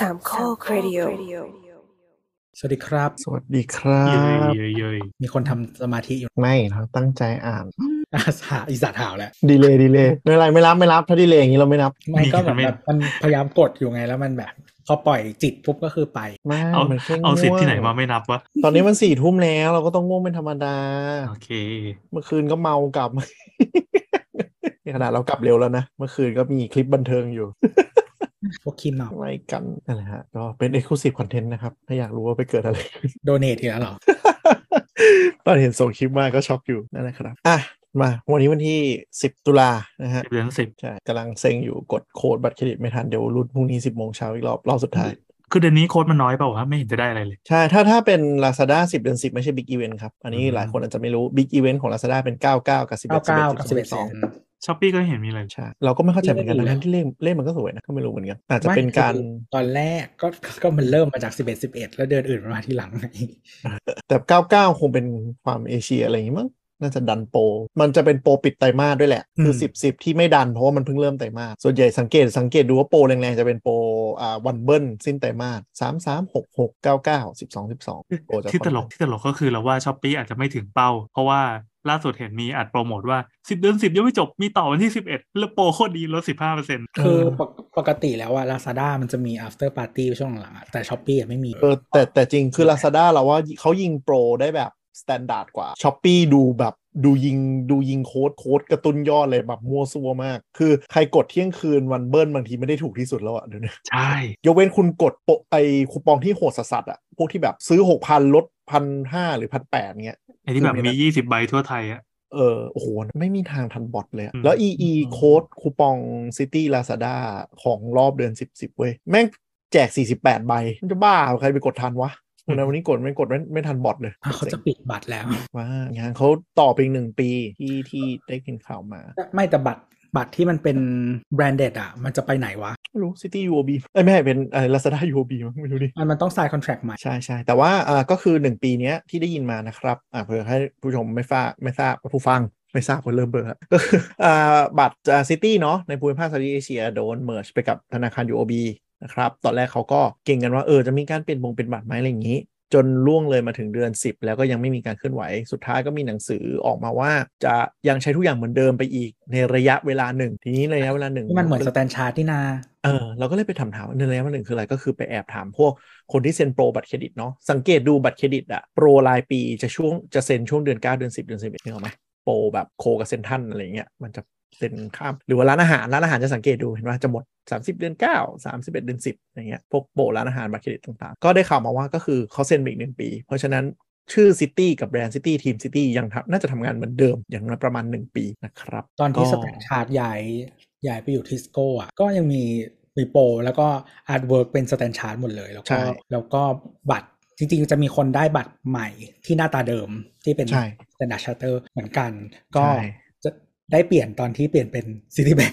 สามข้อครดิโอสวัสดีครับ สวัสดีครัเยบยเยยเยยมีคนทำสมาธิอยู่ ไม่เราตั้งใจอ่านอาสาอีสาถาวแหละดีเลยดีเลยไม่เป็นไรไม่รับไม่รับถ้าดีเลยอย่างนี้เราไม่นับไม่ก็แบบแบบมันพยายามกดอยู่ไงแล้วมันแบบพอปล่อยจิตปุ๊บก็คือไปไม่เอามันแค่เอาสิทธิ์ที่ไหนง่วงมาไม่นับวะตอนนี้มันสี่ทุ่มแล้วเราก็ต้องง่วงเป็นธรรมดา โอเค เมื่อคืนก็เมากลับในขนาดเรากลับเร็วแล้วนะ เมื่อคืนก็มีคลิปบันเทิงอยู่ พวกคิมเมาอะไรกันนั่นแหละฮะก็เป็น Exclusive Content นะครับ ถ้าอยากรู้ว่าไปเกิดอะไรขึ้นโดเนทอีกแล้วเหรอตอนเห็นส่งคลิปมาก็ช็อกอยู่นั่นแหละครับอะมาวันนี้วันที่ 10 ตุลานะฮะสิบเดือนสิบใช่กำลังเซ็งอยู่กดโค้ดบัตรเครดิตไม่ทันเดี๋ยวรุ่นพรุ่งนี้ 10โมงเช้าอีกรอบรอบสุดท้ายคือเดือนนี้โค้ดมันน้อยเปล่าวะไม่เห็นจะได้อะไรเลย ใช่ ถ้าถ้าเป็น Lazada 10 เดือน 10 ไม่ใช่ Big Event ครับ อันนี้อืมหลายคนอาจจะไม่รู้ Big Event ของ Lazada เป็น 99 กับ 11 99กับ11 11 12 Shopee ก็เห็นมีอะไรใช่เราก็ไม่เข้าใจเหมือนกันดีนะทั้งที่เลขเลขมันก็สวยนะก็ไม่รู้เหมือนกันอาจจะไม่เป็นการคือตอนแรกก็ก็มันเริ่มมาจาก 11 11 แล้วเดือนอื่นมาทีหลังไงแต่99 คงเป็นความเอเชียอะไรอย่างงี้มั้งน่าจะดันโปรมันจะเป็นโปรปิดไตรมาสด้วยแหละ คืออืม10 10 ที่ไม่ดันเพราะว่ามันเพิ่งเริ่มไตรมาส ส่วนใหญ่สังเกตสังเกตดูว่าโปรแรงๆ จะเป็นโปรอ่าวันเบิ้ลสิ้นไตรมาส3 3 6 6 9 9 12 12โปรจะที่ตลกค่อนข้างที่ตลกก็คือเราว่า Shopee อาจจะไม่ถึงเป้า เพราะว่า ล่าสุดเห็นมีอัดโปรโมทว่าสิบเดือนสิบยังไม่จบมีต่อวันที่สิบเอ็ดแล้วโปรโคตรดีลดสิบห้าเปอร์เซ็นต์คือปกปกติแล้วอะ Lazada มันจะมี after party ช่วงหลังอะแต่ Shopee อะไม่มีเออแต่แต่จริงคือ Lazada เราว่าเขายิงโปรได้แบบ standard กว่า Shopee ดูแบบดูยิงดูยิงโค้ดโค้ดกระตุ้นยอดเลยแบบมั่วซั่วมาก คือใครกดเที่ยงคืนวันเบิ้ลบางทีไม่ได้ถูกที่สุดแล้วอะเดี๋ยวนี้ใช่ ยกเว้นคุณกดโปะไอ้คูปองที่โหดสัสๆอะพวกที่แบบซื้อ 6,000 ลด พันห้าหรือพันแปดเงี้ยไอ้ที่แบบคือมีมีนะยี่สิบใบทั่วไทยอะเออโอ้โห ไม่มีทางทันบอทเลยอะอืมแล้ว EE โค้ดคูปอง City Lazada ของรอบเดือน 10 10 เว้ย แม่งแจก 48 ใบ มันจะบ้าเหรอใครไปกดทันวะวันนั้นวันนี้กดไม่กดไม่ไม่ทันบอทเลยอะเขาจะปิดบัตรแล้วว่างานเขาต่อไปอีกหนึ่งปีที่ที่ได้กินข่าวมา ไม่แต่บัตร บัตรที่มันเป็น branded อะมันจะไปไหนวะ ไม่รู้ City UOB เอ้ยไม่ใช่เป็นอะไร Lazada UOB มั้งไม่รู้ดิมันมันต้อง sign contract ใหม่ ใช่ใช่แต่ว่าอ่าก็คือ 1 ปีเนี้ยที่ได้ยินมานะครับอ่าเผื่อให้ผู้ชมไม่ทราบไม่ทราบผู้ฟังไม่ทราบคนเริ่มเบลอร์ก็คืออ่าบัตร Citi เนาะในภูมิภาค Southeast Asia โดน merge ไปกับธนาคาร UOB นะครับ ตอนแรกเขาก็เก็งกันว่า เออ จะมีการเปลี่ยนบงเปลี่ยนบัตรไหมอะไรอย่างนี้ จนล่วงเลยมาถึงเดือน 10 แล้วก็ยังไม่มีการเคลื่อนไหว สุดท้ายก็มีหนังสือออกมาว่า จะยังใช้ทุกอย่างเหมือนเดิมไปอีกในระยะเวลาหนึ่ง ทีนี้ระยะเวลาหนึ่งที่มันเหมือน StanChart ที่นาเออเราก็เลยไปถามถามว่าในระยะเวลาหนึ่งคืออะไรก็คือไปแอบถามพวกคนที่เซ็นโปรบัตรเครดิตเนาะสังเกตดูบัตรเครดิตอะโปรรายปีจะช่วงจะเซ็นช่วงเดือน 9 เดือน 10 เดือน11นึกออกไหมโปรแบบ co กับเซ็นทรันอะไรเงี้ยมันจะ เซ็นข้าม หรือว่าร้านอาหาร ร้านอาหารจะสังเกตดูเห็นว่าจะหมด 30 เดือน 9 31 เดือน 10อะไรเงี้ยพวกโปรร้านอาหารบัตรเครดิตต่างๆ ก็ได้ข่าวมาว่าก็คือเขาเซ็นไปอีกหนึ่งปี เพราะฉะนั้นชื่อ Citi กับแบรนด์ Citi ทีม Citi ยังทำน่าจะทำงานเหมือนเดิมอย่างน้อยประมาณ 1 ปีนะครับ ตอนที่ก็ StanChart ย้ายย้ายไปอยู่ TISCO อะก็ยังมีมีโปรแล้วก็ artwork เป็น StanChart หมดเลยแล้วใช่ก็แล้วก็บัตรจริงๆ จะมีคนได้บัตรใหม่ที่หน้าตาเดิมที่เป็นใช่ Standard Chartered เหมือนกัน ก็ใช่จะ ได้เปลี่ยนตอนที่เปลี่ยนเป็น Citibank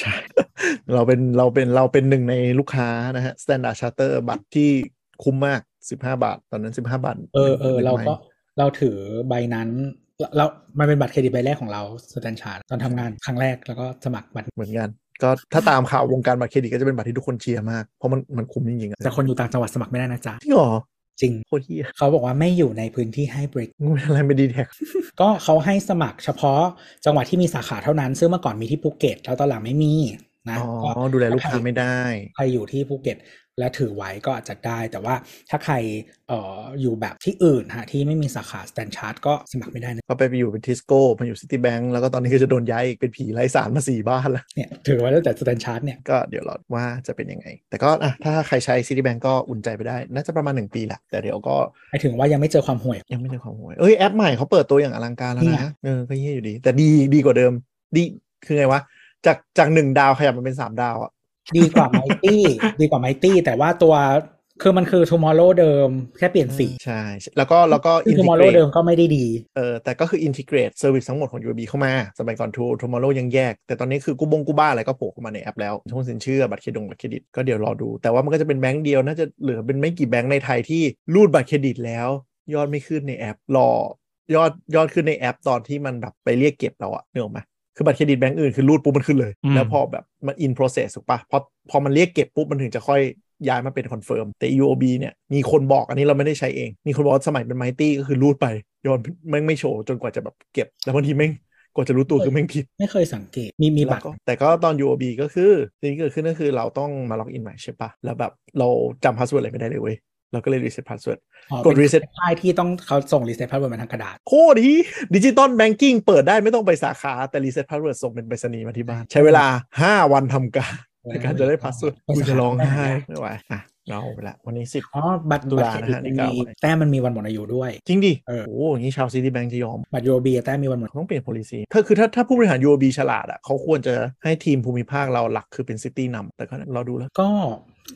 ใช่เราเป็นเราเป็นเราเป็นหนึ่งในลูกค้านะฮะ Standard Chartered บัตรที่คุ้มมาก15บาท ตอนนั้น15บาท เออเออหนึ่งเราใบก็เราถือใบนั้นเรามันเป็นบัตรเครดิตใบแรกของเรา StanChart ตอนทำงานครั้งแรกแล้วก็สมัครบัตรเหมือนกัน ก็ถ้าตามข่าววงการบัตรเครดิตก็จะเป็นบัตรที่ทุกคนเชียร์มาก เพราะมันมันคุ้มจริงๆอะแต่คนอยู่ต่างจังหวัดสมัครไม่ได้นะจ๊ะจริงเหรอ จริงโคตรเฮียเขาบอกว่าไม่อยู่ในพื้นที่ให้บริการมึงเป็นอะไรไม่ดีแท็กก็เขาให้สมัครเฉพาะจังหวัดที่มีสาขาเท่านั้น ซึ่งเมื่อก่อนมีที่ภูเก็ตแล้วตอนหลังไม่มี นะอ๋อก็ดูแลลูกค้าไม่ได้ ใครอยู่ที่ภูเก็ตและถือไว้ก็อาจจะได้ แต่ว่าถ้าใครเอ่ออยู่แบบที่อื่นฮะที่ไม่มีสาขา StanChart ก็สมัครไม่ได้นะก็ไปไปอยู่เป็น TISCO มาอยู่ Citibank แล้วก็ตอนนี้ก็จะโดนย้ายอีกเป็นผีไร้ศาลมาสี่บ้านแล้วเนี่ยถือไว้ตั้งแต่ StanChart เนี่ยก็เดี๋ยวรอว่าจะเป็นยังไง แต่ก็อะถ้าใครใช้ Citibank ก็อุ่นใจไปได้ น่าจะประมาณ 1 ปีแหละแต่เดี๋ยวก็หมายถึงว่ายังไม่เจอความห่วยยังไม่ได้ความห่วยเอ้ยแอปใหม่เขาเปิดตัวอย่างอลังการแล้วนี่ไงนะเออก็เหี้ยอยู่ดี แต่ดีดีกว่าเดิมดีคือไงวะ จากจากหนึ่งดาวขยับมาเป็นสามดาวอะดีกว่า Mighty ดีกว่า Mighty แต่ว่าตัวคือมันคือ tomorrow เดิมแค่เปลี่ยนสีใช่ แล้วก็แล้วก็คืออินทิ tomorrow เกรเดิตมก็ไม่ได้ดีเออแต่ก็คือ integrate service ทั้งหมดของ UOB เข้ามา สมัยก่อนทู tomorrow ยังแยก แต่ตอนนี้คือกูบงกูบ้าอะไรก็โผล่เข้ามาในแอปแล้วช่องสินเชื่อบัตรเครดิตบัตรเครดิตก็เดี๋ยวรอดู แต่ว่ามันก็จะเป็นแบงก์เดียวน่าจะเหลือเป็นไม่กี่แบงก์ในไทยที่รูดบัตรเครดิตแล้ว ยอดไม่ขึ้นในแอปรอยอดยอดขึ้นในแอปตอนที่มันแบบไปเรียกเก็บเราอะนึกออกไหม คือบัตรเครดิตแบงก์อื่นคือรูดปุ๊บมันขึ้นเลยอืมแล้วพอแบบมัน in process ถูกปะพอพอมันเรียกเก็บปุ๊บมันถึงจะค่อยย้ายมาเป็น confirm แต่ UOB เนี่ยมีคนบอกอันนี้เราไม่ได้ใช้เอง มีคนบอกว่าสมัยเป็น Mighty ก็คือรูดไปโยนแม่งไม่โชว์จนกว่าจะแบบเก็บ แล้วบางทีแม่งกว่าจะรู้ตัวคือแม่งผิด ไม่เคยสังเกต มีมีบัตรแล้วก็แต่ก็ตอน UOB ก็คือสิ่งที่เกิดขึ้นก็คือเราต้องมา login ใหม่ใช่ปะแล้วแบบเราจำ password อะไรไม่ได้เลยเว้ย เราก็เลย reset password อ๋อกด reset ป้ายที่ต้องเขาส่ง reset password มาทางกระดาษ โคตรดีdigital banking เปิดได้ไม่ต้องไปสาขา แต่ reset password ส่งเป็นไปรษณีย์มาที่บ้าน ใช้เวลา 5 วันทำการในการจะได้ password ไปสาขากูจะร้องไห้ไม่ไหวอะเราไปละวันนี้สิบอ๋อ บัตรตุบัตลารเครดิตนะฮะนี่มันก็มีเอาไว้แต้มมันมีวันหมดอายุด้วย จริงดิเออโอ้อย่างนี้ชาว Citibank จะยอม บัตร UOB แต้มมีวันหมด ต้องเปลี่ยน policy ถ้าคือถ้าถ้าผู้บริหาร UOB ฉลาดอะเขาควรจะให้ทีมภูมิภาคเราหลักคือเป็น Citi นำแต่ก็เราดูแล้ว ก็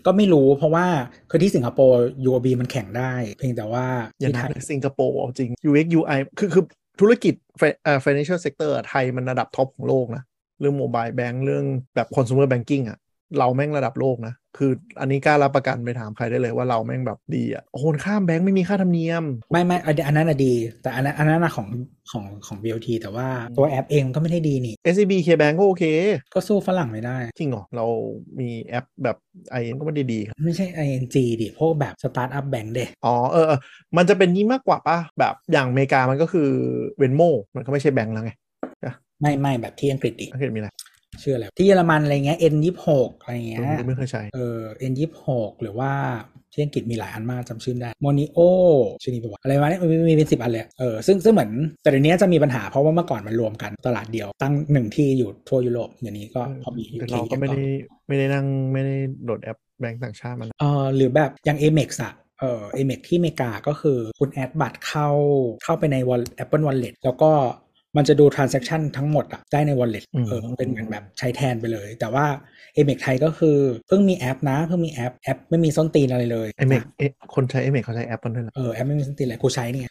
ก็ไม่รู้เพราะว่าคือที่สิงคโปร์ UOB มันแข่งได้ เพียงแต่ว่าอย่านับที่นัไทบยเลยสิงคโปร์เอาจริง UX UI คือคือธุรกิจ fi- เอ่อ financial sector อะไทยมันระดับท็อปของโลกนะ เรื่อง mobile bank เรื่องแบบ consumer banking อะ เราแม่งระดับโลกนะ คืออันนี้กล้ารับประกันไปถามใครได้เลยว่าเราแม่งแบบดีอะโอนข้ามแบงค์ไม่มีค่าธรรมเนียม ไม่ไม่อันอันนั้นอะดี แต่อันนั้นอันนั้นอะของของของ BOT แต่ว่าตัวแอปเองก็ไม่ได้ดีนี่ SCB KBank ก็โอเค ก็สู้ฝรั่งไม่ได้ จริงเหรอ เรามีแอปแบบ IN ก็ไม่ได้ดีครับ ไม่ใช่ ING ดิพวกแบบสตาร์ทอัพแบงค์เดอ๋อเออเออมันจะเป็นนี้มากกว่าป่ะ แบบอย่างอเมริกามันก็คือ Venmo มันก็ไม่ใช่แบงค์แล้วไงไม่ไม่แบบที่อังกฤษดิอังกฤษมีอะไร ชื่ออะไรที่เยอรมันอะไรเงี้ย N26 อะไรเงี้ยผมไม่เคยใช้เออ N26 หรือว่าที่อังกฤษมีหลายอันมากจำชื่อไม่ได้โมนิโอชื่อนี้ปะวะอะไรมาเนี่ยมันมีมีเป็นสิบอันเลยเออซึ่งซึ่งเหมือนแต่เดี๋ยวนี้จะมีปัญหาเพราะว่าเมื่อก่อนมันรวมกันตลาดเดียวตั้งหนึ่งที่อยู่ทั่วยุโรปเดี๋ยวนี้ก็พอมีแต่เราก็ไม่ได้ไม่ได้นั่งไม่ได้โหลดแอปแบงก์ต่างชาติมันเออหรือแบบอย่าง Amex อะเออ Amex ที่อเมริกาก็คือคุณ add บัตรเข้าเข้าไปใน Wall- Apple Wallet แล้วก็ มันจะดู transaction ทั้งหมดอะได้ใน wallet เออเป็นเหมือนแบบใช้แทนไปเลย แต่ว่า Amex ไทยก็คือ เพิ่งมีแอปนะเพิ่งมีแอปแอปไม่มีส้นตีนอะไรเลย Amex เออคนใช้ Amex เขาใช้แอปกันด้วยเหรอเออแอปไม่มีส้นตีนอะไรกูใช้เนี่ย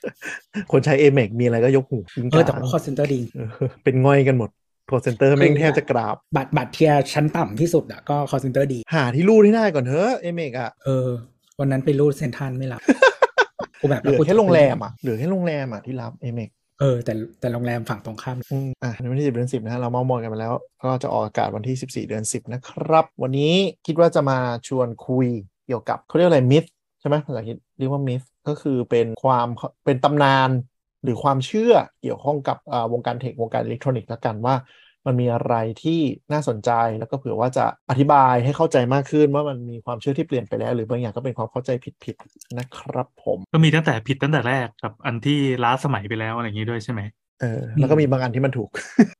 คนใช้ Amex มีอะไรก็ยกหูยิงเออแต่กราบว่า call center ดีเออเป็นง่อยกันหมด call center แม่งแทบจะกราบ บัตรบัตร tier ชั้นต่ำที่สุดอะก็ call center ดี หาที่รูดให้ได้ก่อนเถอะ Amex อะเออวันนั้นไปรูดเซนทรันไม่รับกูแบบเหลือกูแค่โรงแรมอะเหลือแค่โรงแรมอะที่รับ Amex เออ แต่แต่โรงแรมฝั่งตรงข้ามอืมอะวันที่สิบเดือนสิบนะฮะเราเมามอยกันมาแล้ว ก็จะออกอากาศวันที่สิบสี่เดือนสิบนะครับ วันนี้คิดว่าจะมาชวนคุยเกี่ยวกับเขาเรียกอะไร myth ใช่ไหมภาษาอังกฤษเรียกว่า myth ก็คือเป็นความเป็นตำนานหรือความเชื่อเกี่ยวข้องกับอ่าวงการเทควงการอิเล็กทรอนิกส์ละกันว่า มันมีอะไรที่น่าสนใจแล้วก็เผื่อว่าจะอธิบายให้เข้าใจมากขึ้นว่ามันมีความเชื่อที่เปลี่ยนไปแล้ว หรือบางอย่างก็เป็นความเข้าใจผิดๆนะครับผมก็มีตั้งแต่ผิดตั้งแต่แรกกับอันที่ล้าสมัยไปแล้วอะไรอย่างนี้ด้วยใช่ไหมเออแล้วก็มีบางอันที่มันถูก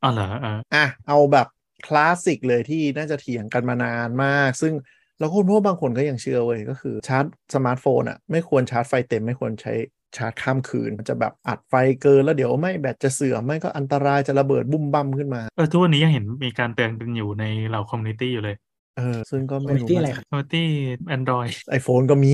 อ๋อเหรอเอออะเอาแบบคลาสสิกเลยที่น่าจะเถียงกันมานานมาก ซึ่งเราคนพวกบางคนก็ยังเชื่อเว้ยก็คือชาร์จสมาร์ทโฟนอะไม่ควรชาร์จไฟเต็มไม่ควรใช้ ชาร์จข้ามคืน มันจะแบบอัดไฟเกินแล้วเดี๋ยวไม่แบตจะเสื่อมไม่ก็อันตรายจะระเบิดบุ้มบั้มขึ้นมา เออทุกวันนี้ยังเห็นมีการเตือนกันอยู่ในเหล่า community อยู่เลย เออ ซึ่งก็ไม่รู้ที่อะไรครับ community Androidไอโฟนก็มี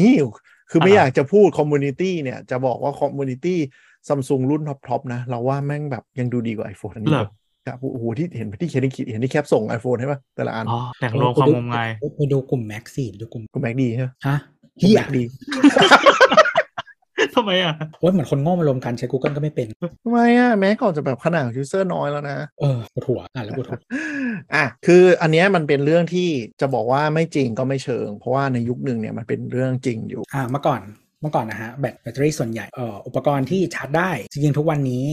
คือไม่อ่าอยากจะพูด community เนี่ย จะบอกว่า community ซัมซุงรุ่น top ๆนะ เราว่าแม่งแบบยังดูดีกว่า iPhone อันนี้เหรอครับโอ้โหที่เห็นที่เห็นที่เห็นที่แคปส่ง iPhone ใช่ปะแต่ละอันอ๋อแหล่งรวมความงมงายไปดูกลุ่มแม็กซี่ดูกลุ่มกูแม็กดีใช่ไหมฮะกูเฮียแม็กดี ทำไมอะโอ้ยเหมือนคนโง่มารวมกันใช้ Google ก็ไม่เป็นทำไมอะแม้ก่อนจะแบบขนาดยูเซอร์น้อยแล้วนะเออปวดหัวอ่านแล้วปวดหัวอะคืออันเนี้ยมันเป็นเรื่องที่จะบอกว่าไม่จริงก็ไม่เชิง เพราะว่าในยุคหนึ่งเนี่ยมันเป็นเรื่องจริงอยู่อ่าเมื่อก่อนเมื่อก่อนนะฮะแบตแบตเตอรี่ส่วนใหญ่เอ่ออุปกรณ์ที่ชาร์จได้จริงๆทุกวันนี้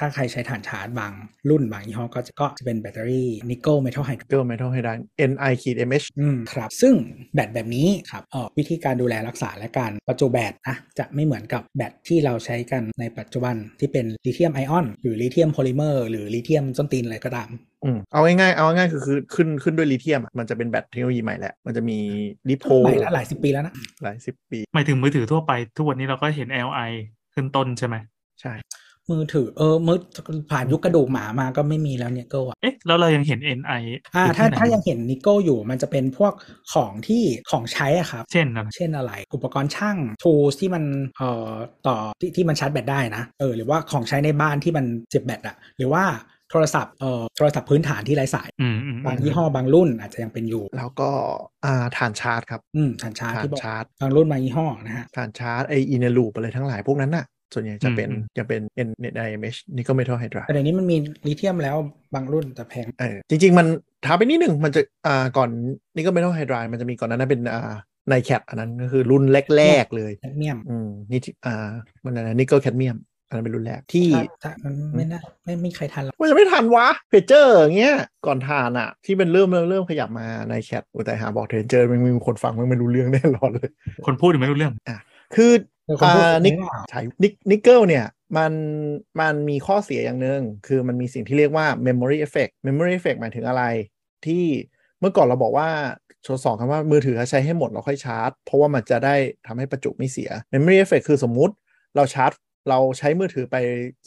ถ้าใครใช้ฐานชาร์จบางรุ่นบางยี่ห้อก็จะก็จะเป็นแบตเตอรี่นิกเกิลเมทัลไฮดรเกิลเมทัลไฮได Ni ขีด MH อืมครับ ซึ่งแบตแบบนี้ครับเอ่อวิธีการดูแลรักษาและการประจุแบตนะจะไม่เหมือนกับแบตที่เราใช้กันในปัจจุบันที่เป็นลิเธียมไอออนหรือลิเธียมโพลิเมอร์หรือลิเธียมส้นตีนอะไรก็ตามอืมเอาง่ายๆเอาง่ายๆคือคือขึ้นขึ้นด้วยลิเธียมอะมันจะเป็นแบตเทคโนโลยีใหม่แหละมันจะมีลิโพใหม่แล้วหลายสิบปีแล้วนะหลายสิบปีหมายถึงมือถือทั่วไปทุกวันนี้เราก็เห็น Li ขึ้นต้นใช่ไหมใช่ มือถือเออมือผ่านยุคกระดูกหมามาก็ไม่มีแล้วเนี่ยก็อะเอ๊ะแล้วเรายังเห็น Ni อ่าอยู่ถ้าที่ไหนถ้ายังเห็นนิกเกิลอยู่มันจะเป็นพวกของที่ของใช้อะครับ เช่นอะไรเช่นอะไร อุปกรณ์ช่าง tools ที่มันเอ่อต่อที่ที่มันชาร์จแบตได้นะเออหรือว่าของใช้ในบ้านที่มันเจ็บแบตอะหรือว่าโทรศัพท์เอ่อโทรศัพท์พื้นฐานที่ไร้สายอืมอืมบางยี่ห้อบางรุ่นอาจจะยังเป็นอยู่ แล้วก็อ่าถ่านชาร์จครับอืมถ่านชาร์จถ่านที่บอกชาร์จบางรุ่นบางยี่ห้อนะฮะถ่านชาร์จ Eneloop อะไรทั้งหลายพวกนั้นน่ะ ส่วนใหญ่จะเป็นจะเป็น NIMH นี่ก็เมทัลไฮดรแต่เดี๋ยวนี้มันมีลิเธียมแล้วบางรุ่นแต่แพงเออจริง ๆ มันท้าไปนิดหนึ่งมันจะอ่าก่อนนี่ก็เมทัลไฮดรมันจะมีก่อนหนานั้นเป็นอ่าในแคปอันนั้นก็คือรุ่นแรก ๆ เลยแคดเมียมอืมนี่ที่อ่ามันอะไรนิกเกิลแคดเมียมอันนั้นเป็นรุ่นแรกที่ถ้าถ้ามันไม่น่าไม่ไม่มีใครทันหรอกมันจะไม่ทันวะเพจเจอร์อย่างเงี้ยก่อนทานอะที่เป็นเริ่มเริ่มเริ่มขยับมาในแคปแต่หาบอกเทรนเจอร์มันมีคนฟังมันไม่รู้เรื่องแน่นอนเลย คนพูดถึงไม่รู้เรื่องคือเออคนพูด อ่าถึนิงกไม่ว่าใช่นิกนิกเกิลเนี่ยมันมันมีข้อเสียอย่างหนึ่งคือมันมีสิ่งที่เรียกว่า memory effect memory effect หมายถึงอะไร ที่เมื่อก่อนเราบอกว่าโชว์สองคำว่ามือถือใช้ให้หมดเราค่อยชาร์จ เพราะว่ามันจะได้ทำให้ประจุไม่เสีย memory effect คือสมมุติเราชาร์จ เราใช้มือถือไป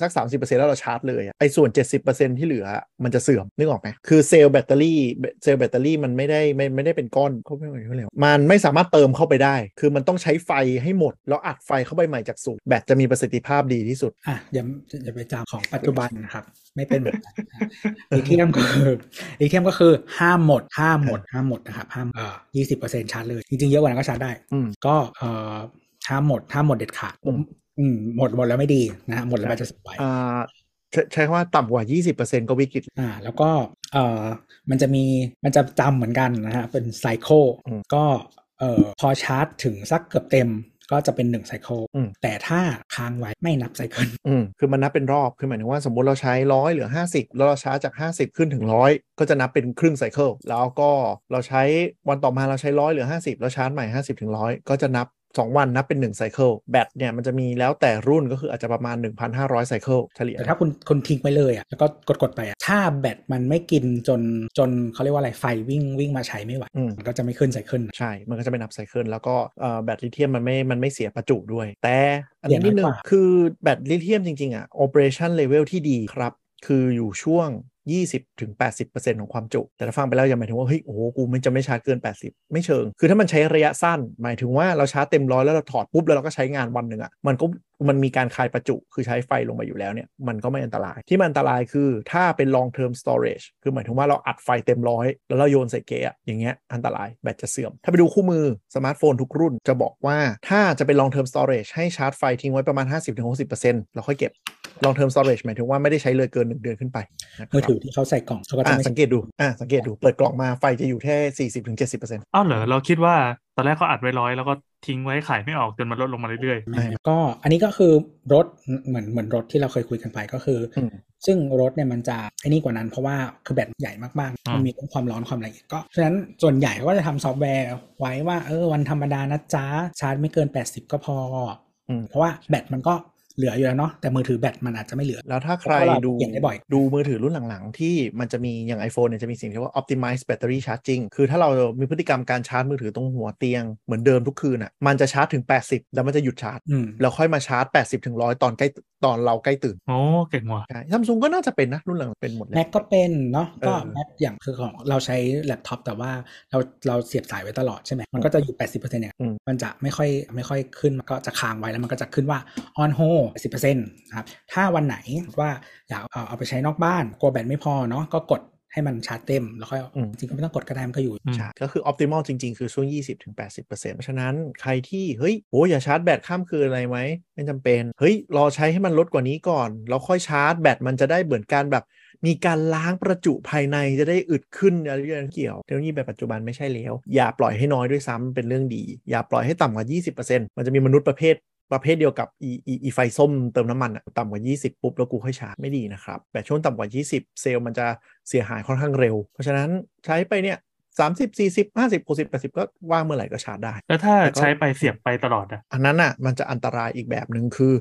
สัก 30%แล้วเราชาร์จเลยอะไอ้ส่วน 70%ที่เหลืออะมันจะเสื่อมนึกออกไหมคือเซลล์แบตเตอรี่เซลล์แบตเตอรี่มันไม่ได้ไม่ไม่ได้เป็นก้อนเขาไม่เขาเรียกว่ามันไม่สามารถเติมเข้าไปได้ คือมันต้องใช้ไฟให้หมด แล้วอัดไฟเข้าไปใหม่จากสูตรแบตจะมีประสิทธิภาพดีที่สุดอะอย่าอย่าไปจำของปัจจุบันนะครับไม่เป็นแบบนั้นนะลิเธียมก็คือลิเธียมก็คือห้ามหมดห้ามหมดห้ามหมดนะครับห้ามเอ่อยี่สิบเปอร์เซ็นชาร์จเลย จริงๆ เยอะกว่านั้นก็ชาร์จได้อืมก็เอ่อห้ามหมดห้ามหมดเด็ดขาด อืมอืมหมดหมดแล้วไม่ดีนะฮะหมดแล้วมันจะเสบายอ่าใช้ใช้คำว่าต่ำกว่า 20%ก็วิกฤตอ่าแล้วก็เอ่อมันจะมีมันจะจำเหมือนกันนะฮะเป็น cycle อืมก็เอ่อพอชาร์จถึงสักเกือบเต็มก็จะเป็นหนึ่ง cycle อืมแต่ถ้าค้างไว้ไม่นับ cycle อืมคือมันนับเป็นรอบ คือหมายถึงว่าสมมติเราใช้ร้อยเหลือ 50 แล้วเราชาร์จจาก 50 ขึ้นถึงร้อยก็จะนับเป็นครึ่ง cycle แล้วก็เราใช้วันต่อมาเราใช้ร้อยเหลือ 50 แล้วชาร์จใหม่ 50 ถึงร้อยก็จะนับ 2 วันนับเป็น 1 cycle แบตเนี่ยมันจะมีแล้วแต่รุ่นก็คืออาจจะประมาณ 1,500 cycle เฉลี่ยแต่ถ้าคุณคุณทิ้งไปเลยอะแล้วก็กดกดๆไปอะถ้าแบตมันไม่กินจนจนเขาเรียกว่าอะไรไฟวิ่งวิ่งมาใช้ไม่ไหวอืมมันก็จะไม่ขึ้น cycle นะใช่ มันก็จะไม่นับไซ cycle แล้วก็เอ่อแบตลิเธียมมันไม่มันไม่เสียประจุด้วย แต่อันนี้เสีนิยดน้อยนึกงว่าคือแบตลิเธียมจริงๆอะ operation level ที่ดีครับคืออยู่ช่วง 20ถึง80%ของความจุ แต่ถ้าฟังไปแล้วอย่าหมายถึงว่าเฮ้ยโอ้โหกูมันจะไม่ชาร์จเกิน 80 ไม่เชิง คือถ้ามันใช้ระยะสั้น หมายถึงว่าเราชาร์จเต็มร้อยแล้วเราถอดปุ๊บแล้วเราก็ใช้งานวันหนึ่งอะมันก็มันมีการคายประจุคือใช้ไฟลงไปอยู่แล้วเนี่ยมันก็ไม่อันตราย ที่มันอันตรายคือถ้าเป็น long term storage คือหมายถึงว่าเราอัดไฟเต็มร้อยแล้วเราโยนใส่เก๊ะอะอย่างเงี้ยอันตรายแบตจะเสื่อม ถ้าไปดูคู่มือสมาร์ทโฟนทุกรุ่นจะบอกว่าถ้าจะเป็น long term storage ให้ชาร์จไฟทิ้งไว้ประมาณ 50-60%แล้วค่อยเก็บ long term storage หมายถึงว่าไม่ได้ใช้เลยเกิน 1 เดือนขึ้นไปนะครับมือถือที่เขาใส่กล่องเขาก็จะอะไม่สังเกตดูอะสังเกตดูเปิดกล่องมาไฟจะอยู่แค่40-70%อ้าวเหรอเราคิดว่าตอนแรกเขาอัดไว้ร้อยแล้วก็ทิ้งไว้ขายไม่ออกจนมันลดลงมาเรื่อยไม่ก็อันนี้ก็คือรถเหมือนเหมือนรถที่เราเคยคุยกันไปก็คือออืมซึ่งรถเนี่ยมันจะไอ้นี่กว่านั้นเพราะว่าคือแบตใหญ่มากๆ มันมีเรื่องความร้อนความอะไรอีกก็ฉะนั้นส่วนใหญ่เขาก็จะทำซอฟต์แวร์ไว้ว่าเออวันธรรมดานะจ๊ะชาร์จไม่เกิน 80 ก็พออมเพราะว่าแบตมันก็ เหลืออยู่แล้วเนาะแต่มือถือแบตมันอาจจะไม่เหลือ แล้วถ้าใครเพราะเราดูเปลี่ยนได้บ่อย ดูมือถือรุ่นหลังๆ ที่มันจะมีอย่าง iPhone เนี่ยจะมีสิ่งที่เรียกว่า optimize battery charging คือถ้าเรามีพฤติกรรมการชาร์จมือถือตรงหัวเตียงเหมือนเดิมทุกคืนอะมันจะชาร์จถึง 80 แล้วมันจะหยุดชาร์จอืมแล้วค่อยมาชาร์จ 80 ถึง 100 ตอนใกล้ ตอนเราใกล้ตื่นๆโอ้เก่งว่ะใช่ซัมซุงก็น่าจะเป็นนะ รุ่นหลังเป็นหมดเลยแม็กก็เป็นเนาะก็เออแม็กอย่างคือของเราใช้แล็ปท็อปแต่ว่าเราเราเสียบสายไว้ตลอดใช่ไหมมันก็จะอยู่ 80%เนี่ยอืมมันจะไม่ค่อยไม่ค่อยขึ้นมันก็จะค้างไว้แล้วมันก็จะขึ้นว่า on hold 10%นะครับถ้าวันไหนว่าอยากเอาเอาไปใช้นอกบ้านกลัวแบตไม่พอเนาะก็กด ให้มันชาร์จเต็ม แล้วค่อยอืมจริงก็ไม่ต้องกดก็ได้มันก็อยู่อืมใช่ก็คือ optimal จริง ๆ คือช่วง 20-80%เพราะฉะนั้นใครที่เฮ้ยโอ้อย่าชาร์จแบตข้ามคืนอะไรไหมไม่จำเป็น เฮ้ย รอใช้ให้มันลดกว่านี้ก่อน แล้วค่อยชาร์จแบตมันจะได้เหมือนการแบบมีการล้างประจุภายในจะได้อึดขึ้นอะไรอย่างเกี่ยวเทคโนโลยีแบบปัจจุบันไม่ใช่แล้ว อย่าปล่อยให้น้อยด้วยซ้ำเป็นเรื่องดี อย่าปล่อยให้ต่ำกว่า 20%มันจะมีมนุษย์ประเภท ประเภทเดียวกับอีอีอีไฟส้มเติมน้ำมันอะต่ำกว่า 20 ปุ๊บ แล้วกูค่อยชาร์จไม่ดีนะครับ แต่ช่วงต่ำกว่า 20 เซลล์มันจะเสียหายค่อนข้างเร็ว เพราะฉะนั้นใช้ไปเนี่ย30 40 50 60 80ก็ว่างเมื่อไหร่ก็ชาร์จได้ แล้วถ้าแต่ก็ใช้ไปเสียบไปตลอดอะอันนั้นอะมันจะอันตรายอีกแบบหนึ่งคือ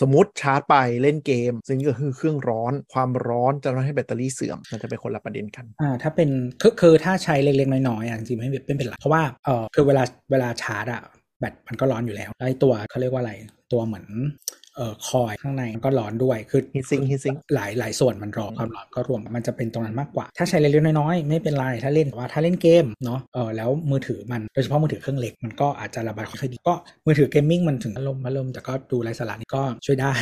สมมติชาร์จไปเล่นเกม ซึ่งก็คือเครื่องร้อน ความร้อนจะทำให้แบตเตอรี่เสื่อมมันจะเป็นคนละประเด็นกันอ่าถ้าเป็นคือคือถ้าใช้เล็กๆน้อยๆอะจริงๆไม่เป็นไม่เป็นไรเพราะว่าเออคือเวลาเวลาชาร์จอะ แบตมันก็ร้อนอยู่แล้วแล้วไอ้ตัวเขาเรียกว่าอะไรตัวเหมือนเอ่อคอยข้างในมันก็ร้อนด้วยคือ Heat sink Heat sink หลายหลายส่วนมันร้อนความร้อนก็รวมมันจะเป็นตรงนั้นมากกว่า ถ้าใช้เล็กๆน้อยๆไม่เป็นไรถ้าเล่นแต่ว่าถ้าเล่นเกมเนาะเออแล้วมือถือมันโดยเฉพาะมือถือเครื่องเล็กมันก็อาจจะระบายค่อยๆดีก็มือถือ gaming มันถึงพัดลมพัดลมแต่ก็ดูไร้สาระนี่ก็ช่วยได้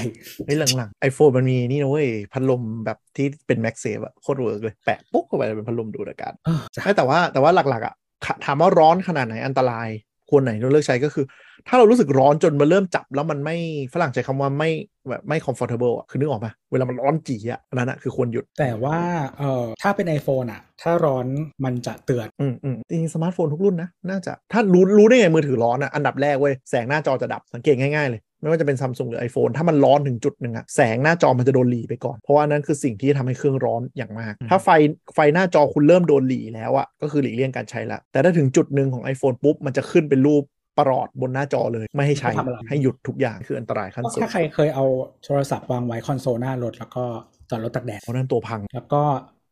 เฮ้ยหลังๆ iPhone มันมีนี่นะเว้ยพัดลมแบบที่เป็น MagSafe อะโคตร work เลยแปะปุ๊บเข้าไปเป็นพัดลมดูดอากาศเออจะไม่แต่ว่าแต่ว่าหลักๆอะถ้าถามว่าร้อนขนาดไหนอันตราย ควรไหนเราเลือกใช้ก็คือ ถ้าเรารู้สึกร้อนจนมันเริ่มจับแล้วมันไม่ฝรั่งใช้คำว่าไม่แบบไม่ comfortable อะคือนึกออกปะเวลามันร้อนจี๋อะอันนั้นอะคือควรหยุด แต่ว่าเอ่อถ้าเป็น iPhone อะ ถ้าร้อนมันจะเตือนอืมอืมจริงๆสมาร์ทโฟนทุกรุ่นนะ น่าจะถ้ารู้รู้ได้ไงมือถือร้อนอะอันดับแรกเว้ยแสงหน้าจอจะดับสังเกตง่ายๆเลย ไม่ว่าจะเป็นซัมซุงหรือ iPhone ถ้ามันร้อนถึงจุดหนึ่งอะแสงหน้าจอมันจะโดนหรี่ไปก่อน เพราะว่านั่นคือสิ่งที่ทำให้เครื่องร้อนอย่างมาก ถ้าไฟไฟหน้าจอคุณเริ่มโดนหรี่แล้วอะก็คือหลีกเลี่ยงการใช้ละแต่ถ้าถึงจุดหนึ่งของ iPhone ปุ๊บมันจะขึ้นเป็นรูปประหลอดบนหน้าจอเลยไม่ให้ใช้ไม่ทำอะไรให้หยุดทุกอย่างคืออันตรายขั้นสุดถ้าใครเคยเอาโทรศัพท์วางไว้คอนโซลหน้ารถแล้วก็จอดรถตากแดดเพราะนั่นตัวพังแล้วก็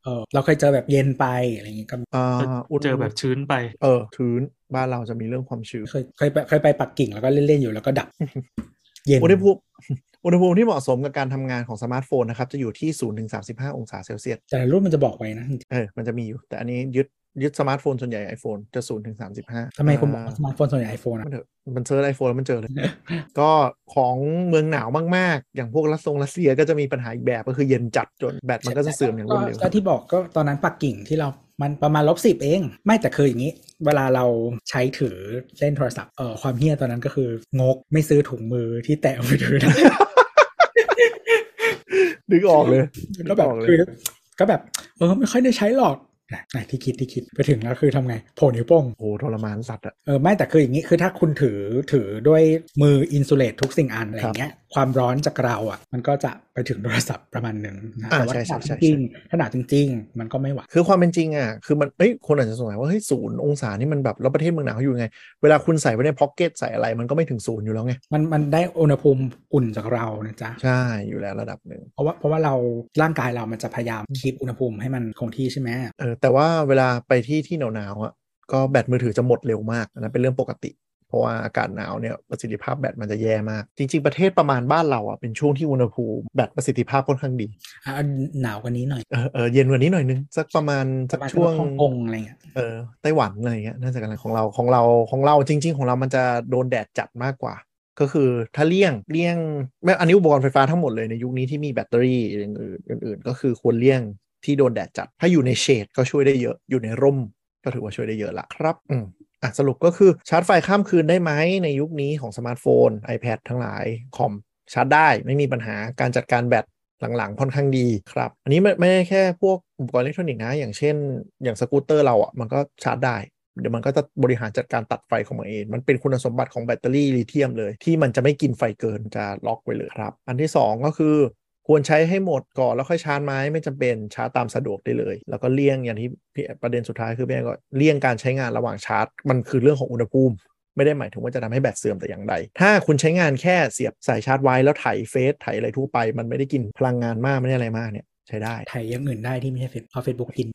เออเราเคยเจอแบบเย็นไปอะไรอย่างงี้ก็อ่าอุ่นเจอแบบชื้นไป เออชื้น บ้านเราจะมีเรื่องความชื้นเคยเคยไปเคยไปปักกิ่งแล้วก็เล่น ๆ อยู่แล้วก็ดับ เย็นอุณหภูมิอุณหภูมิที่เหมาะสมกับการทำงานของสมาร์ทโฟนนะครับ จะอยู่ที่0ถึง35องศาเซลเซียสแต่ละรุ่นมันจะบอกไว้นะจริงเออมันจะมีอยู่ แต่อันนี้ยึดยึดสมาร์ทโฟนส่วนใหญ่ iPhone จะ0ถึง35ๆทำไมคุณบอกว่าสมาร์ทโฟนส่วนใหญ่ iPhone มัอะนเถอะมัน search iPhone แล้วมันเจอเลย ก็ของเมืองหนาวมาก ๆ อย่างพวกรัสซงรัสเซียก็จะมีปัญหาอีกแบบก็คือเย็นจัดจนแบตมันก็จะเสื่อมอย่างรวดเร็วก็ที่บอกก็ตอนนั้นปักกิ่งที่เรา มันประมาณลบสิบเอง ไม่แต่คืออย่างนี้ เวลาเราใช้ถือเล่นโทรศัพท์เออความเหี้ยตอนนั้นก็คืองกไม่ซื้อถุงมือที่แตะมือถือได้นึกออกเลยก็แบบนึกออกเลยคือก็แบบเออไม่ค่อยได้ใช้หรอกนะไหนที่คิดที่คิดไปถึงแล้วคือทำไงโผล่นิ้วโป้งโอ้โหทรมานสัตว์อะเออไม่แต่คืออย่างนี้คือถ้าคุณถือถือด้วยมือ insulate ทุกสิ่งอันอะไรอย่างเงี้ย ความร้อนจากเราอะ มันก็จะไปถึงโทรศัพท์ประมาณหนึ่งนะอ่าแต่ว่าใช่ถ้าใช่หนาใช่จริงใช่ๆถ้าหนาจริง ๆ มันก็ไม่ไหวคือความเป็นจริงอะคือมันเอ้ยคนอาจจะสงสัยว่าเฮ้ยศูนย์องศานี่มันแบบแล้วประเทศเมืองหนาวเขาอยู่ยังไง เวลาคุณใส่ไว้ใน pocket ใส่อะไรมันก็ไม่ถึงศูนย์อยู่แล้วไงมันมันได้อุณหภูมิอุ่นจากเรานะจ๊ะใช่อยู่แล้วระดับหนึ่งเพราะว่าเพราะว่าเราร่างกายเรามันจะพยายามคีบอุณหภูมิให้มันคงที่ใช่ไหมเออแต่ว่าเวลาไปที่ที่หนาวๆอะก็แบตมือถือจะหมดเร็วมากอันนั้นเป็นเรื่องปกติเพ ราะว่าอากาศหนาวเนี่ยประสิทธิภาพแบตมันจะแย่มาก จริง ๆ ประเทศประมาณบ้านเราอะเป็นช่วงที่อุณหภูมิแบตประสิทธิภาพค่อนข้างดีอะหนาวกว่านี้หน่อยเออเออเย็นกว่านี้หน่อยนึงสักประมาณปสัระกมาณช่วงฮ่องกงอะไรเงี้ยเออไต้หวันอะไรอย่างเงี้ยน่าจะกันของเราของเราของเราจริง ๆ ของเรามันจะโดนแดดจัดมากกว่าก็คือถ้าเลี่ยงเลี่ยงไม่อันนี้อุปกรณ์ไฟฟ้าทั้งหมดเลยในยุคนี้ที่มีแบตเตอรี่อื่นๆอื่นๆก็คือควรเลี่ยงที่โดนแดดจัด ถ้าอยู่ในเชดก็ช่วยได้เยอะอยู่ในร่มก็ถือว่าช่วยได้เยอะละครับ อืม อะสรุปก็คือชาร์จไฟข้ามคืนได้ไหมในยุคนี้ของสมาร์ทโฟน iPad ทั้งหลายคอมชาร์จได้ไม่มีปัญหาการจัดการแบตหลังๆ ค่อนข้างดีครับ อันนี้ไม่ไม่ได้แค่พวกอุปกรณ์อิเล็กทรอนิกส์นะ อย่างเช่น อย่างสกูตเตอร์เราอะมันก็ชาร์จได้ เดี๋ยวมันก็จะบริหารจัดการตัดไฟของมันเอง มันเป็นคุณสมบัติของแบตเตอรี่ลิเธียมเลย ที่มันจะไม่กินไฟเกินจะล็อกไว้เลยครับ อันที่ 2 ก็คือ ควรใช้ให้หมดก่อนแล้วค่อยชาร์จไหมไม่จำเป็นชาร์จตามสะดวกได้เลย แล้วก็เลี่ยงอย่างที่พี่ประเด็นสุดท้ายคือพี่แอนก็เลี่ยงการใช้งานระหว่างชาร์จ มันคือเรื่องของอุณหภูมิ ไม่ได้หมายถึงว่าจะทำให้แบตเสื่อมแต่อย่างใด ถ้าคุณใช้งานแค่เสียบสายชาร์จไว้แล้วไถเฟซไถอะไรทั่วไป มันไม่ได้กินพลังงานมากไม่ได้อะไรมากเนี่ยใช้ได้ไถอย่างอื่นได้ที่ไม่ใช่เฟซเพราะเฟซบุ๊กกิน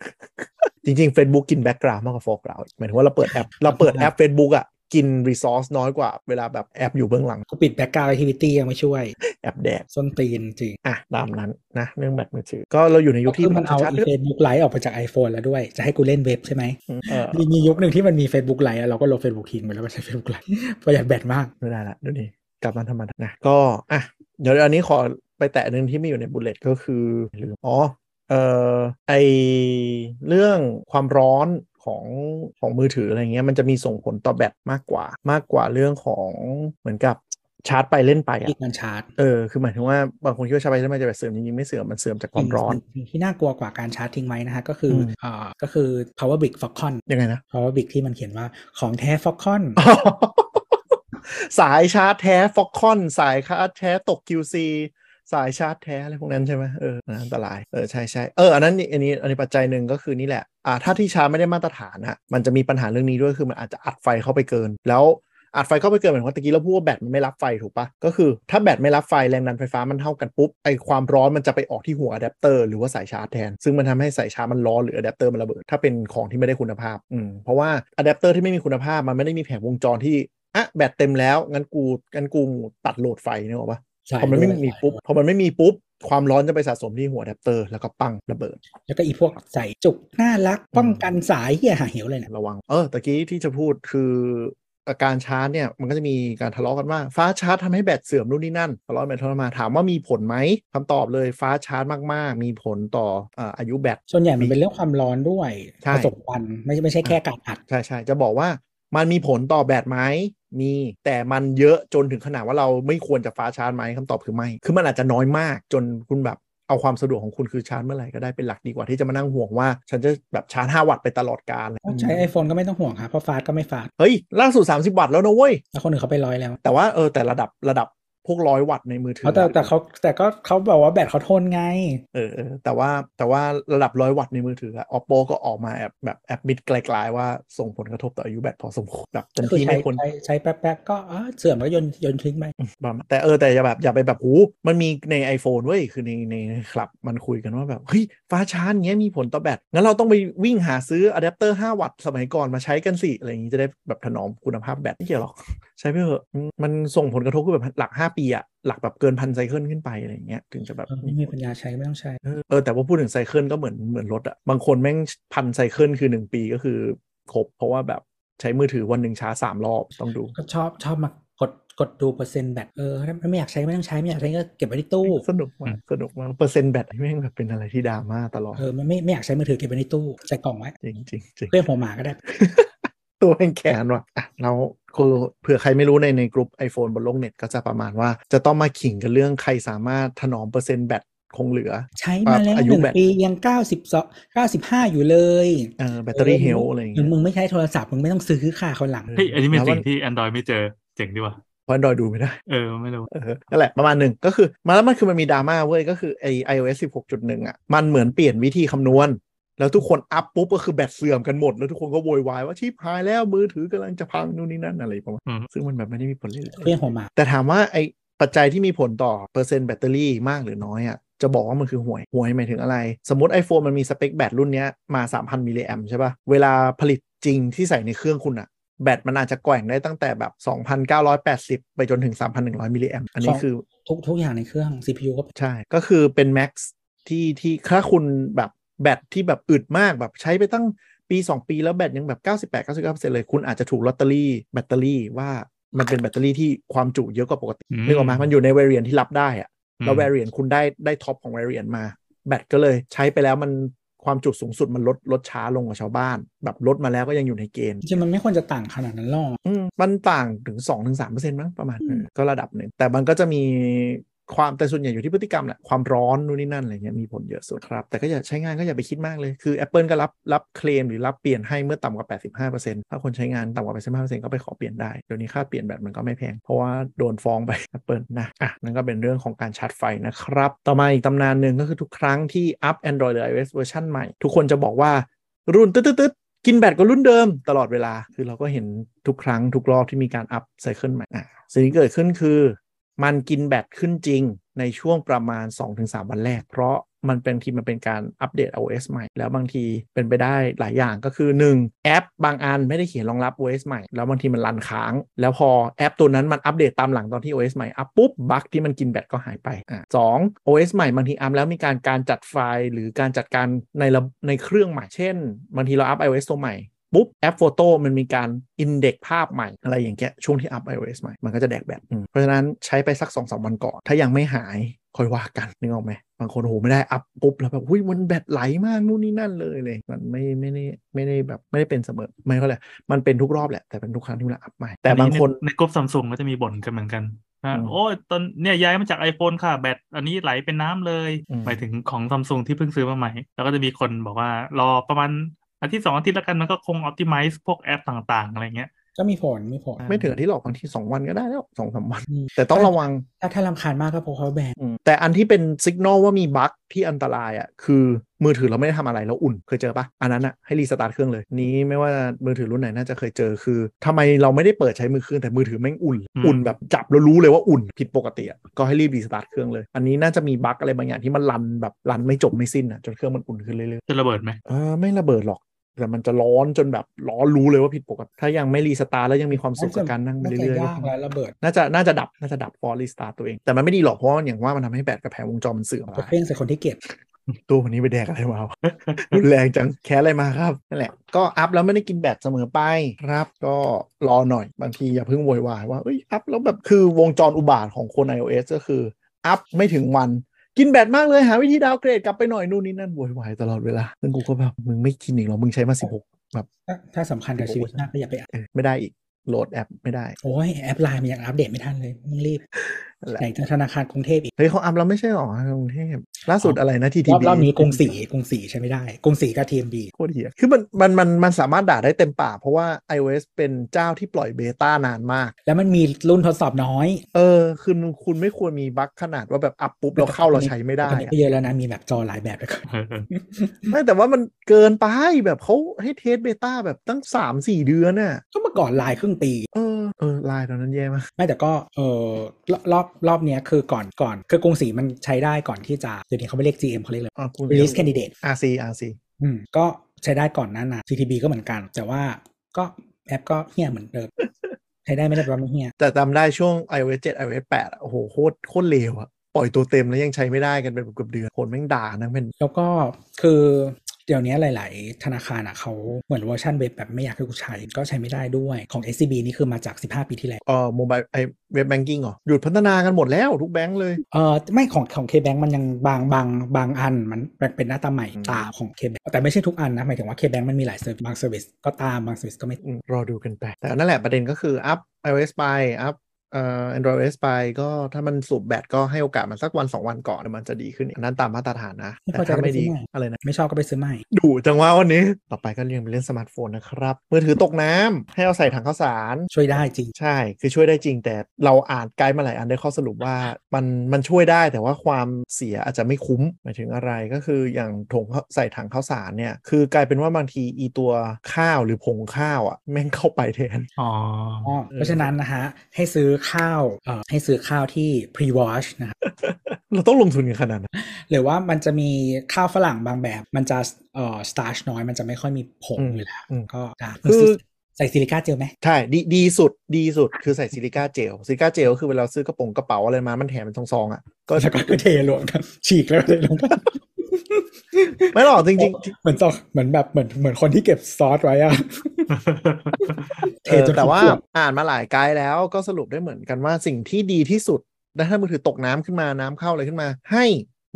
จริงๆ Facebook กิน background มากกว่าโฟกัสหมายถึงว่าเราเปิดแอปเราเปิดแอป Facebook อะ กิน resource น้อยกว่าเวลาแบบแอปอยู่เบื้องหลังกูปิด background activity ยังไม่ช่วย แอปแดกส้นตีนจริง อะ ตามนั้นนะ เรื่องแบตมือถือ ก็เราอยู่ในยุคที่คือมันเอาชาร์จ Facebook Lite ออกไปจาก iPhone แล้วด้วย จะให้กูเล่นเว็บใช่ไหมเออมีมียุคหนึ่งที่มันมี Facebook ไลฟ์เราก็ลบ Facebook ทิ้งไปแล้วมาใช้ Facebook ไลฟ์ประหยัดแบตมากไม่ได้ละเดี๋ยวนี้กลับมาธรรมดานะก็อะเดี๋ยวอันนี้ขอไปแตะหนึ่งที่ไม่อยู่ใน bullet ก็คือลืมอ๋อเอ่อไอเรื่องความร้อน ของของมือถืออะไรเงี้ยมันจะมีส่งผลต่อแบตมากกว่ามากกว่าเรื่องของเหมือนกับชาร์จไปเล่นไปที่อะมันชาร์จเออคือหมายถึงว่าบางคนคิดว่าชาร์จไปเล่นไปจะแบบเสื่อมจริงๆไม่เสื่อมมันเสื่อมจากความร้อนสิ่งที่น่ากลัวกว่าการชาร์จทิ้งไว้นะฮะก็คืออมอ่าก็คือ power brick Foxconn ยังไงนะ power brick ที่มันเขียนว่าของแท้ Foxconn สายชาร์จแท้ฟ็อกคอนสายชาร์จแท้ตก QC สายชาร์จแท้อะไรพวกนั้นใช่ไหมเอออันตรายเออใช่ใช่เอออันนั้นอันนี้อันนี้ปัจจัยหนึ่งก็คือนี่แหละอ่าถ้าที่ชาร์จไม่ได้มาตรฐานอะมันจะมีปัญหาเรื่องนี้ด้วยคือมันอาจจะอัดไฟเข้าไปเกิน แล้วอัดไฟเข้าไปเกินเหมือนว่าตะกี้เราพูดว่าแบตมันไม่รับไฟถูกปะก็คือถ้าแบตไม่รับไฟแรงดันไฟฟ้ามันเท่ากันปุ๊บไอความร้อนมันจะไปออกที่หัวอะแดปเตอร์หรือว่าสายชาร์จแทน ซึ่งมันทำให้สายชาร์จมันร้อนหรืออะแดปเตอร์มันระเบิดถ้าเป็นของที่ไม่ได้คุณภาพอืมเพราะว่าอะแดปเตอร์ที่ไม่มีคุณภาพมันไม่ได้มีแผงวงจรที่อะแบตเต็มแล้วงั้นกูงั้นกูตัดโหลดไฟนึกออกปะ พอมันไม่ด้วยมีปุ๊บพอมันไม่มีปุ๊บความร้อนจะไปสะสมที่หัวอะแดปเตอร์แล้วก็ปังระเบิด แล้วก็อีพวกใส่จุกน่ารักป้องกันสายเหี้ยหาเหวเลยเนี่ยระวังเออตะกี้ที่จะพูดคืออาการชาร์จเนี่ยมันก็จะมีการทะเลาะกันว่าฟ้าชาร์จทำให้แบตเสื่อมนู่นนี่นั่นทะเลาะไปทะเลาะมาถามว่ามีผลไหมคำตอบเลยฟ้าชาร์จมากๆ มีผลต่ออ่าอายุแบตส่วนใหญ่มันเป็นเรื่องความร้อนด้วยใช่ผสมกันไม่ใช่ไม่ใช่แค่การอัดใช่ใช่จะบอกว่า มันมีผลต่อแบตไหมมีแต่มันเยอะจนถึงขนาดว่าเราไม่ควรจะฟ้าชาร์จไหมคำตอบคือไม่ คือมันอาจจะน้อยมากจนคุณแบบเอาความสะดวกของคุณคือชาร์จเมื่อไหร่ก็ได้เป็นหลักดีกว่าที่จะมานั่งห่วงว่า ฉันจะแบบชาร์จ 5 วัตต์ไปตลอดกาลใช้ iPhone ก็ไม่ต้องห่วงครับเพราะฟาสก็ไม่ฟาสเฮ้ยล่าสุด 30 วัตต์แล้วนะเว้ยแล้วคนอื่นเขาไปร้อยแล้ว แต่ว่าเออแต่ระดับระดับ พวกร้อยวัตต์ในมือถืเขาแต่แต่เขาแต่ก็เขาบอกว่าแบตเขาทนไงเออเออแต่ว่าแต่ว่าระดับร้อยวัตต์ในมือถืออะ oppo ก็ออกมาแอบแบบ admit กลายๆว่าส่งผลกระทบต่ออายุแบตพอสมควรแบบจนก็คือที่ใช้ไม่ควรใช้ใช้แป๊บๆก็อะเสื่อมก็โยนโยนทิ้งไปประมาณแต่เออแต่อย่าแบบอย่าไปแบบหูมันมีใน iPhone เว้ยคือในในคลับมันคุยกันว่าแบบเฮ้ย fast charge เงี้ยมีผลต่อแบตงั้นเราต้องไปวิ่งหาซื้ออะแดปเตอร์5วัตต์สมัยก่อนมาใช้กันสิอะไรอย่างงี้จะได้แบบถนอมคุณภาพแบตไม่เกี่ยวหรอกใช้ไปเถอะอืมมันส่งผลกระทบคือแบบหลัก5ปีอะหลักแบบเกินพัน cycle ขึ้นไปอะไรอย่างเงี้ยถึงจะแบบเออไม่มีปัญญาใช้ไม่ต้องใช้เออเออแต่ว่าพูดถึงไซเคิลก็เหมือนเหมือนรถอะบางคนแม่งพันไซเคิลคือหนึ่งปีก็คือครบ เพราะว่าแบบใช้มือถือวันหนึ่งชาร์จสามรอบต้องดูก็ชอบชอบมากดกดดูเปอร์เซ็นต์แบตเออถ้าไม่อยากใช้ไม่ต้องใช้ไม่อยากใช้ก็เก็บไว้ที่ตู้สนุกมากสนุกมากเปอร์เซ็นต์แบตนี่แม่งแบบเป็นอะไรที่ดราม่าตลอดเออไม่ไม่ไม่อยากใช้มือถือเก็บไว้ในตู้ใส่กล่องไว้จริงจริงจริงเรื่องหัวหมาก็ได้ ตัวเป็นแขนว่ะอะเราคือเผื่อใครไม่รู้ในในกลุ่ม iPhone บนโลกเน็ตก็จะประมาณว่า จะต้องมาขิงกันเรื่องใครสามารถถนอมเปอร์เซ็นต์แบตคงเหลือ ใช้มาแล้วอาหยุนึ่งแบตปียังเก้าสิบสองเก้าสิบห้าอยู่เลยเออแบตเตอรี่เฮลอะไรอย่างถึเงี้งยมึงไม่ใช้โทรศัพท์มึงไม่ต้องซื้อค่ะคนหลังเฮ้ยอันนี้เป็นแล้วสิ่มังนที่ Android ไม่เจอเจ๋งดีว่ะเพราะ Android ดูไม่ได้ เออ ไม่รู้ เออ นั่นแหละ ประมาณหนึ่งก็คือ มาแล้วมันคือมันมีดราม่าเว้ย ก็คือไอ iOS 16.1 อะ มันเหมือนเปลี่ยนวิธีคำนวณ แล้วทุกคนอัพปุ๊บก็คือแบตเสื่อมกันหมด แล้วทุกคนก็โวยวายว่าชิบหายแล้วมือถือกำลังจะพังนู่นนี่นั่นอะไรประมาณอืมซึ่งมันแบบไม่ได้มีผลเลยเรื่องหัวหมาแต่ถามว่าไอปัจจัยที่มีผลต่อเปอร์เซ็นต์แบตเตอรี่มากหรือน้อยอะจะบอกว่ามันคือห่วยห่วยหมายถึงอะไร สมมติ iPhone มันมีสเปคแบตรุ่นเนี้ยมา 3,000 มิลลิแอมใช่ปะ่ะ เวลาผลิตจริงที่ใส่ในเครื่องคุณอะแบตมันอาจจะแกว่งได้ตั้งแต่แบบ 2,980 ไปจนถึง 3,100 มิลลิแอมอันนี้คือทุกทุกอย่างในเครื่อง CPU ก็ใช่ ก็คือเป็น Max ที่ที่ถ้าคุณแบบ แบตที่แบบอึดมากแบบใช้ไปตั้งปี 2 ปีแล้วแบตยังแบบ 98 99เลย คุณอาจจะถูกลอตเตอรี่แบตเตอรี่ว่ามันเป็นแบตเตอรี่ที่ความจุเยอะกว่าปกติอืมนึกออกไหมมันอยู่ใน variant ที่รับได้อะแล้วอืม variant คุณได้ได้ top ของ variant มา แบตก็เลยใช้ไปแล้วมันความจุสูงสุดมันลดลดช้าลงกว่าชาวบ้าน แบบลดมาแล้วก็ยังอยู่ในเกณฑ์จริงๆมันไม่ควรจะต่างขนาดนั้นหรอกอืมมันต่างถึง 2-3%ถึงเปอร์เซ็นต์มั้งประมาณอืมเออก็ระดับหนึ่งแต่มันก็จะมี ความแต่ส่วนใหญ่อยู่ที่พฤติกรรมแหละความร้อนนู่นนี่นั่นอะไรเงี้ยมีผลเยอะสุดครับ แต่ก็อย่าใช้งานก็อย่าไปคิดมากเลย คือ Apple ก็รับรับเคลมหรือรับเปลี่ยนให้เมื่อต่ำกว่า 85%ถ้าคนใช้งานต่ำกว่า 85%ก็ไปขอเปลี่ยนได้เดี๋ยวนี้ค่าเปลี่ยนแบตมันก็ไม่แพง เพราะว่าโดนฟ้องไป Apple นะอะนั่นก็เป็นเรื่องของการชาร์จไฟนะครับ ต่อมาอีกตำนานหนึ่งก็คือทุกครั้งที่อัพ Android หรือ iOS เวอร์ชันใหม่ ทุกคนจะบอกว่ารุ่นตึ๊ดๆกินแบตก็รุ่นเดิมตลอดเวลา คือเราก็เห็นทุกครั้งทุกรอบที่มีการอัพ cycle ใหม่อะสิ่งที่เกิดขึ้นคือ มันกินแบตขึ้นจริงในช่วงประมาณ 2-3 วันแรก เพราะมันเป็นทีมันเป็นการอัปเดต OS ใหม่ แล้วบางทีเป็นไปได้หลายอย่างก็คือ 1. แอปบางอันไม่ได้เขียนรองรับ OS ใหม่ แล้วบางทีมัน run ค้าง แล้วพอแอปตัวนั้นมันอัปเดตตามหลังตอนที่ OS ใหม่อัพปุ๊บบั๊กที่มันกินแบตก็หายไปอะสอง OS ใหม่บางทีอัพแล้วมีการการจัดไฟล์ หรือการจัดการในระในเครื่องใหม่เช่นบางทีเราอัพ iOS ตัวใหม่ ปุ๊บแอป Photo มันมีการ index ภาพใหม่ อะไรอย่างเงี้ยช่วงที่อัพ iOS ใหม่ มันก็จะแดกแบตอืมเพราะฉะนั้นใช้ไปสัก2อสวันก่อน ถ้ายังไม่หายค่อยว่ากันนึกออกไหมบางคนโอ้โหไม่ได้อัพปุ๊บแล้วแบบหุ้ยมันแบตไหลมากนู่นนี่นั่นเลยเลย มันไม่ไม่ได้ไม่ได้แบบไม่ได้เป็นเสมอไม่ก็เลยมันเป็นทุกรอบแหละแต่เป็นทุกครั้งที่เวลาอัพใหม่แต่บางคนในในกลุ่มซัมซุงก็จะมีบ่นกันเหมือนกันนะอืมโอ้ยตอนเนี่ยย้ายมาจาก iPhone ค่ะ แบตอันนี้ไหลเป็นน้ำเลยอืมหมายถึงของซัมซุงที่เพิ่งซื้อมาใหม่ แล้วก็จะมีคนบอกว่ารอประมาณ อาทิตย์สองอาทิตย์แล้วกันมันก็คงอ p ติ m i z e พวกแอปต่างๆ อะไรเงี้ย ก็มีผลมีผลไม่ถึงอาที่หรอกบางทีสองวันก็ได้แล้วสองสามวันอืมแต่ต้องระวัง ถ้าถ้ารำคาญมากก็เพราะเขาแบนอืมแต่อันที่เป็นสัญญาณว่ามี bug ที่อันตรายอะคือมือถือเราไม่ได้ทำอะไรแล้วอุ่นเคยเจอปะอันนั้นอะให้ restart เครื่องเลยนี้ไม่ว่ามือถือรุ่นไหนน่าจะเคยเจอคือทำไมเราไม่ได้เปิดใช้มือเครื่องแต่มือถือแม่งอุ่นอืมอุ่นแบบจับแล้วรู้เลยว่าอุ่นผิดปกติอะก็ให้รีบ restart เครื่องเลย อันนี้น่าจะมี bug อะไรบางอย่างที่มัน run แบบ run ไม่จบไม่สิ้นอะจนเครื่องมันอุ่นขึ้นเรื่อยๆจะระเบิดไหมเออไม่ระเบิดหรอก แต่มันจะร้อนจนแบบร้อนรู้เลยว่าผิดปกติถ้ายังไม่ restart แล้วยังมีความสุขกับการนั่งไปน่าจะเรื่อยๆยากแล้วระเบิดน่าจะน่าจะดับน่าจะดับ force restart ตัวเอง แต่มันไม่ดีหรอกเพราะว่าอย่างว่ามันทำให้แบตกับแผงวงจรมันเสื่อมจะเพ่งใส่คนที่เก็บตู้วันนี้ไปแดกอะไรมาวะรุนแรงจังแค่อะไรมาครับนั่นแหละก็อัพแล้วไม่ได้กินแบตเสมอไปครับ ก็รอหน่อยบางทีอย่าเพิ่งโวยวายว่าเอ้ยอัพแล้วแบบคือวงจรอุบาทของคน iOS ก็คืออัพไม่ถึงวัน กินแบตมากเลยหาวิธี downgrade กลับไปหน่อยนู่นนี่นั่นโวยวายตลอดเวลาซึ่งกูก็แบบมึงไม่กินอีกหรอมึงใช้มา16แบบถ้าถ้าสำคัญกับชีวิตมากก็อย่าไปอ่านเออไม่ได้อีกโหลดแอปไม่ได้ โอ้ยแอปไลน์มันยังอัปเดตไม่ทันเลยมึงรีบนั่นแหละ ไหนจะธนาคารกรุงเทพอีกเฮ้ยเขาอัพแล้วไม่ใช่หรอกรุงเทพล่าสุดอะไรนะทีรทีอบรอบนี้กรุงศรีกรุงศรีใช้ไม่ได้กรุงศรีกับ TMB โคตรเหี้ยคือมันมันมันมันสามารถด่าได้เต็มปากเพราะว่า iOS เป็นเจ้าที่ปล่อย beta นานมาก แล้วมันมีรุ่นทดสอบน้อย เออคือคุณไม่ควรมี bug ขนาดว่าแบบอัพปุ๊บเราเข้าเราใช้ไม่ได้ตอนนี้อะก็เยอะแล้วนะมีแบบจอหลายแบบเลยไม่แต่ว่ามันเกินไปแบบเขาให้ test beta แบบตั้ง 3 4 เดือนน่ะก็เมื่อก่อนไลน์ครึ่งปี เออเออไลน์ตอนนั้นแย่มากไม่แต่ก็เออรอบรอบรอบเนี้ยคือก่อนก่อน คือกรุงศรีมันใช้ได้ก่อนที่จะเดี๋ยวนี้เขาไม่เรียก GM เขาเรียกเลยอะคุณ release candidate RC RC อืมก็ใช้ได้ก่อนหน้านั้นนะ TTB ก็เหมือนกัน แต่ว่าก็แอปก็เหี้ยเหมือนเดิมใช้ได้ไม่ได้แปลว่าไม่เหี้ยแต่จำได้ช่วง iOS 7 iOS 8อะโอ้โหโคตรโคตรเลวอะปล่อยตัวเต็มแล้วยังใช้ไม่ได้กันเป็นเกือบเดือนคนแม่งด่านะเป็นแล้วก็คือ เดี๋ยวนี้หลาย ๆ ธนาคารอะเขาเหมือนเวอร์ชันเว็บแบบไม่อยากให้กูใช้ก็ใช้ไม่ได้ด้วยของ SCB นี่คือมาจาก 15 ปีที่แล้วเอ่อ mobile ไอ web banking เหรอหยุดพัฒนากันหมดแล้วทุกแบงก์เลยเออไม่ของของ KBank มันยังบางบางบางอันมันเป็นหน้าตาใหม่อืมตามของ KBank แต่ไม่ใช่ทุกอันนะหมายถึงว่า KBank มันมีหลาย ser บาง service ก็ตามบาง service ก็ไม่อืมรอดูกันไปแต่นั่นแหละประเด็นก็คืออัพ iOS ไปอัพ เอ่อ Android OS ไปก็ถ้ามันสูบแบตก็ให้โอกาสมันสักวัน 2 วันก่อนเดี๋ยวมันจะดีขึ้นอีกอันนั้นตามมาตรฐานนะไม่แต่พอใจถ้าก็ไปไม่ดีซื้อใหม่อะไรนะ ไม่ชอบก็ไปซื้อใหม่ดูจังว่าวันนี้ ต่อไปก็เรียงเป็นเรื่องสมาร์ทโฟนนะครับ มือถือตกน้ำให้เอาใส่ถังข้าวสาร ช่วยได้จริง ใช่ คือช่วยได้จริง แต่เราอ่านไกด์มาหลายอันได้ข้อสรุปว่ามันมันช่วยได้แต่ว่าความเสียอาจจะไม่คุ้มหมายถึงอะไรก็คืออย่างถุงข้าวใส่ถังข้าวสารเนี่ยคือกลายเป็นว่าบางทีอีตัวข้าวหรือผงข้าวอะแม่งเข้าไปแทนอ๋ออ๋อเพราะฉะนั้นนะฮะให้ซื้อข้าวเอ่อให้ซื้อข้าวที่ pre-wash นะครับเราต้องลงทุนกันขนาดนั้นหรือว่ามันจะมีข้าวฝรั่งบางแบบ มันจะเอ่อ starch น้อยมันจะไม่ค่อยมีผงอืมอยู่แล้วอืมก็ได้คือใส่ซิลิก้าเจลไหมใช่ดีดีสุดดีสุดคือใส่ซิลิก้าเจลซิลิก้าเจลก็คือเวลาซื้อกระโปรงกระเป๋าอะไรมามันแถมเป็นซองๆอะก็แล้วก็เทรวมกันฉีกแล้วเทรวมกัน ไม่หรอกจริงๆเหมือนซองเหมือนแบบเหมือนเหมือนคนที่เก็บซอสไว้อะเทเออจนแต่ว่าทุกขดอ่านมาหลายไกด์แล้วก็สรุปได้เหมือนกันว่าสิ่งที่ดีที่สุดนะถ้ามือถือตกน้ำขึ้นมาน้ำเข้าอะไรขึ้นมา ให้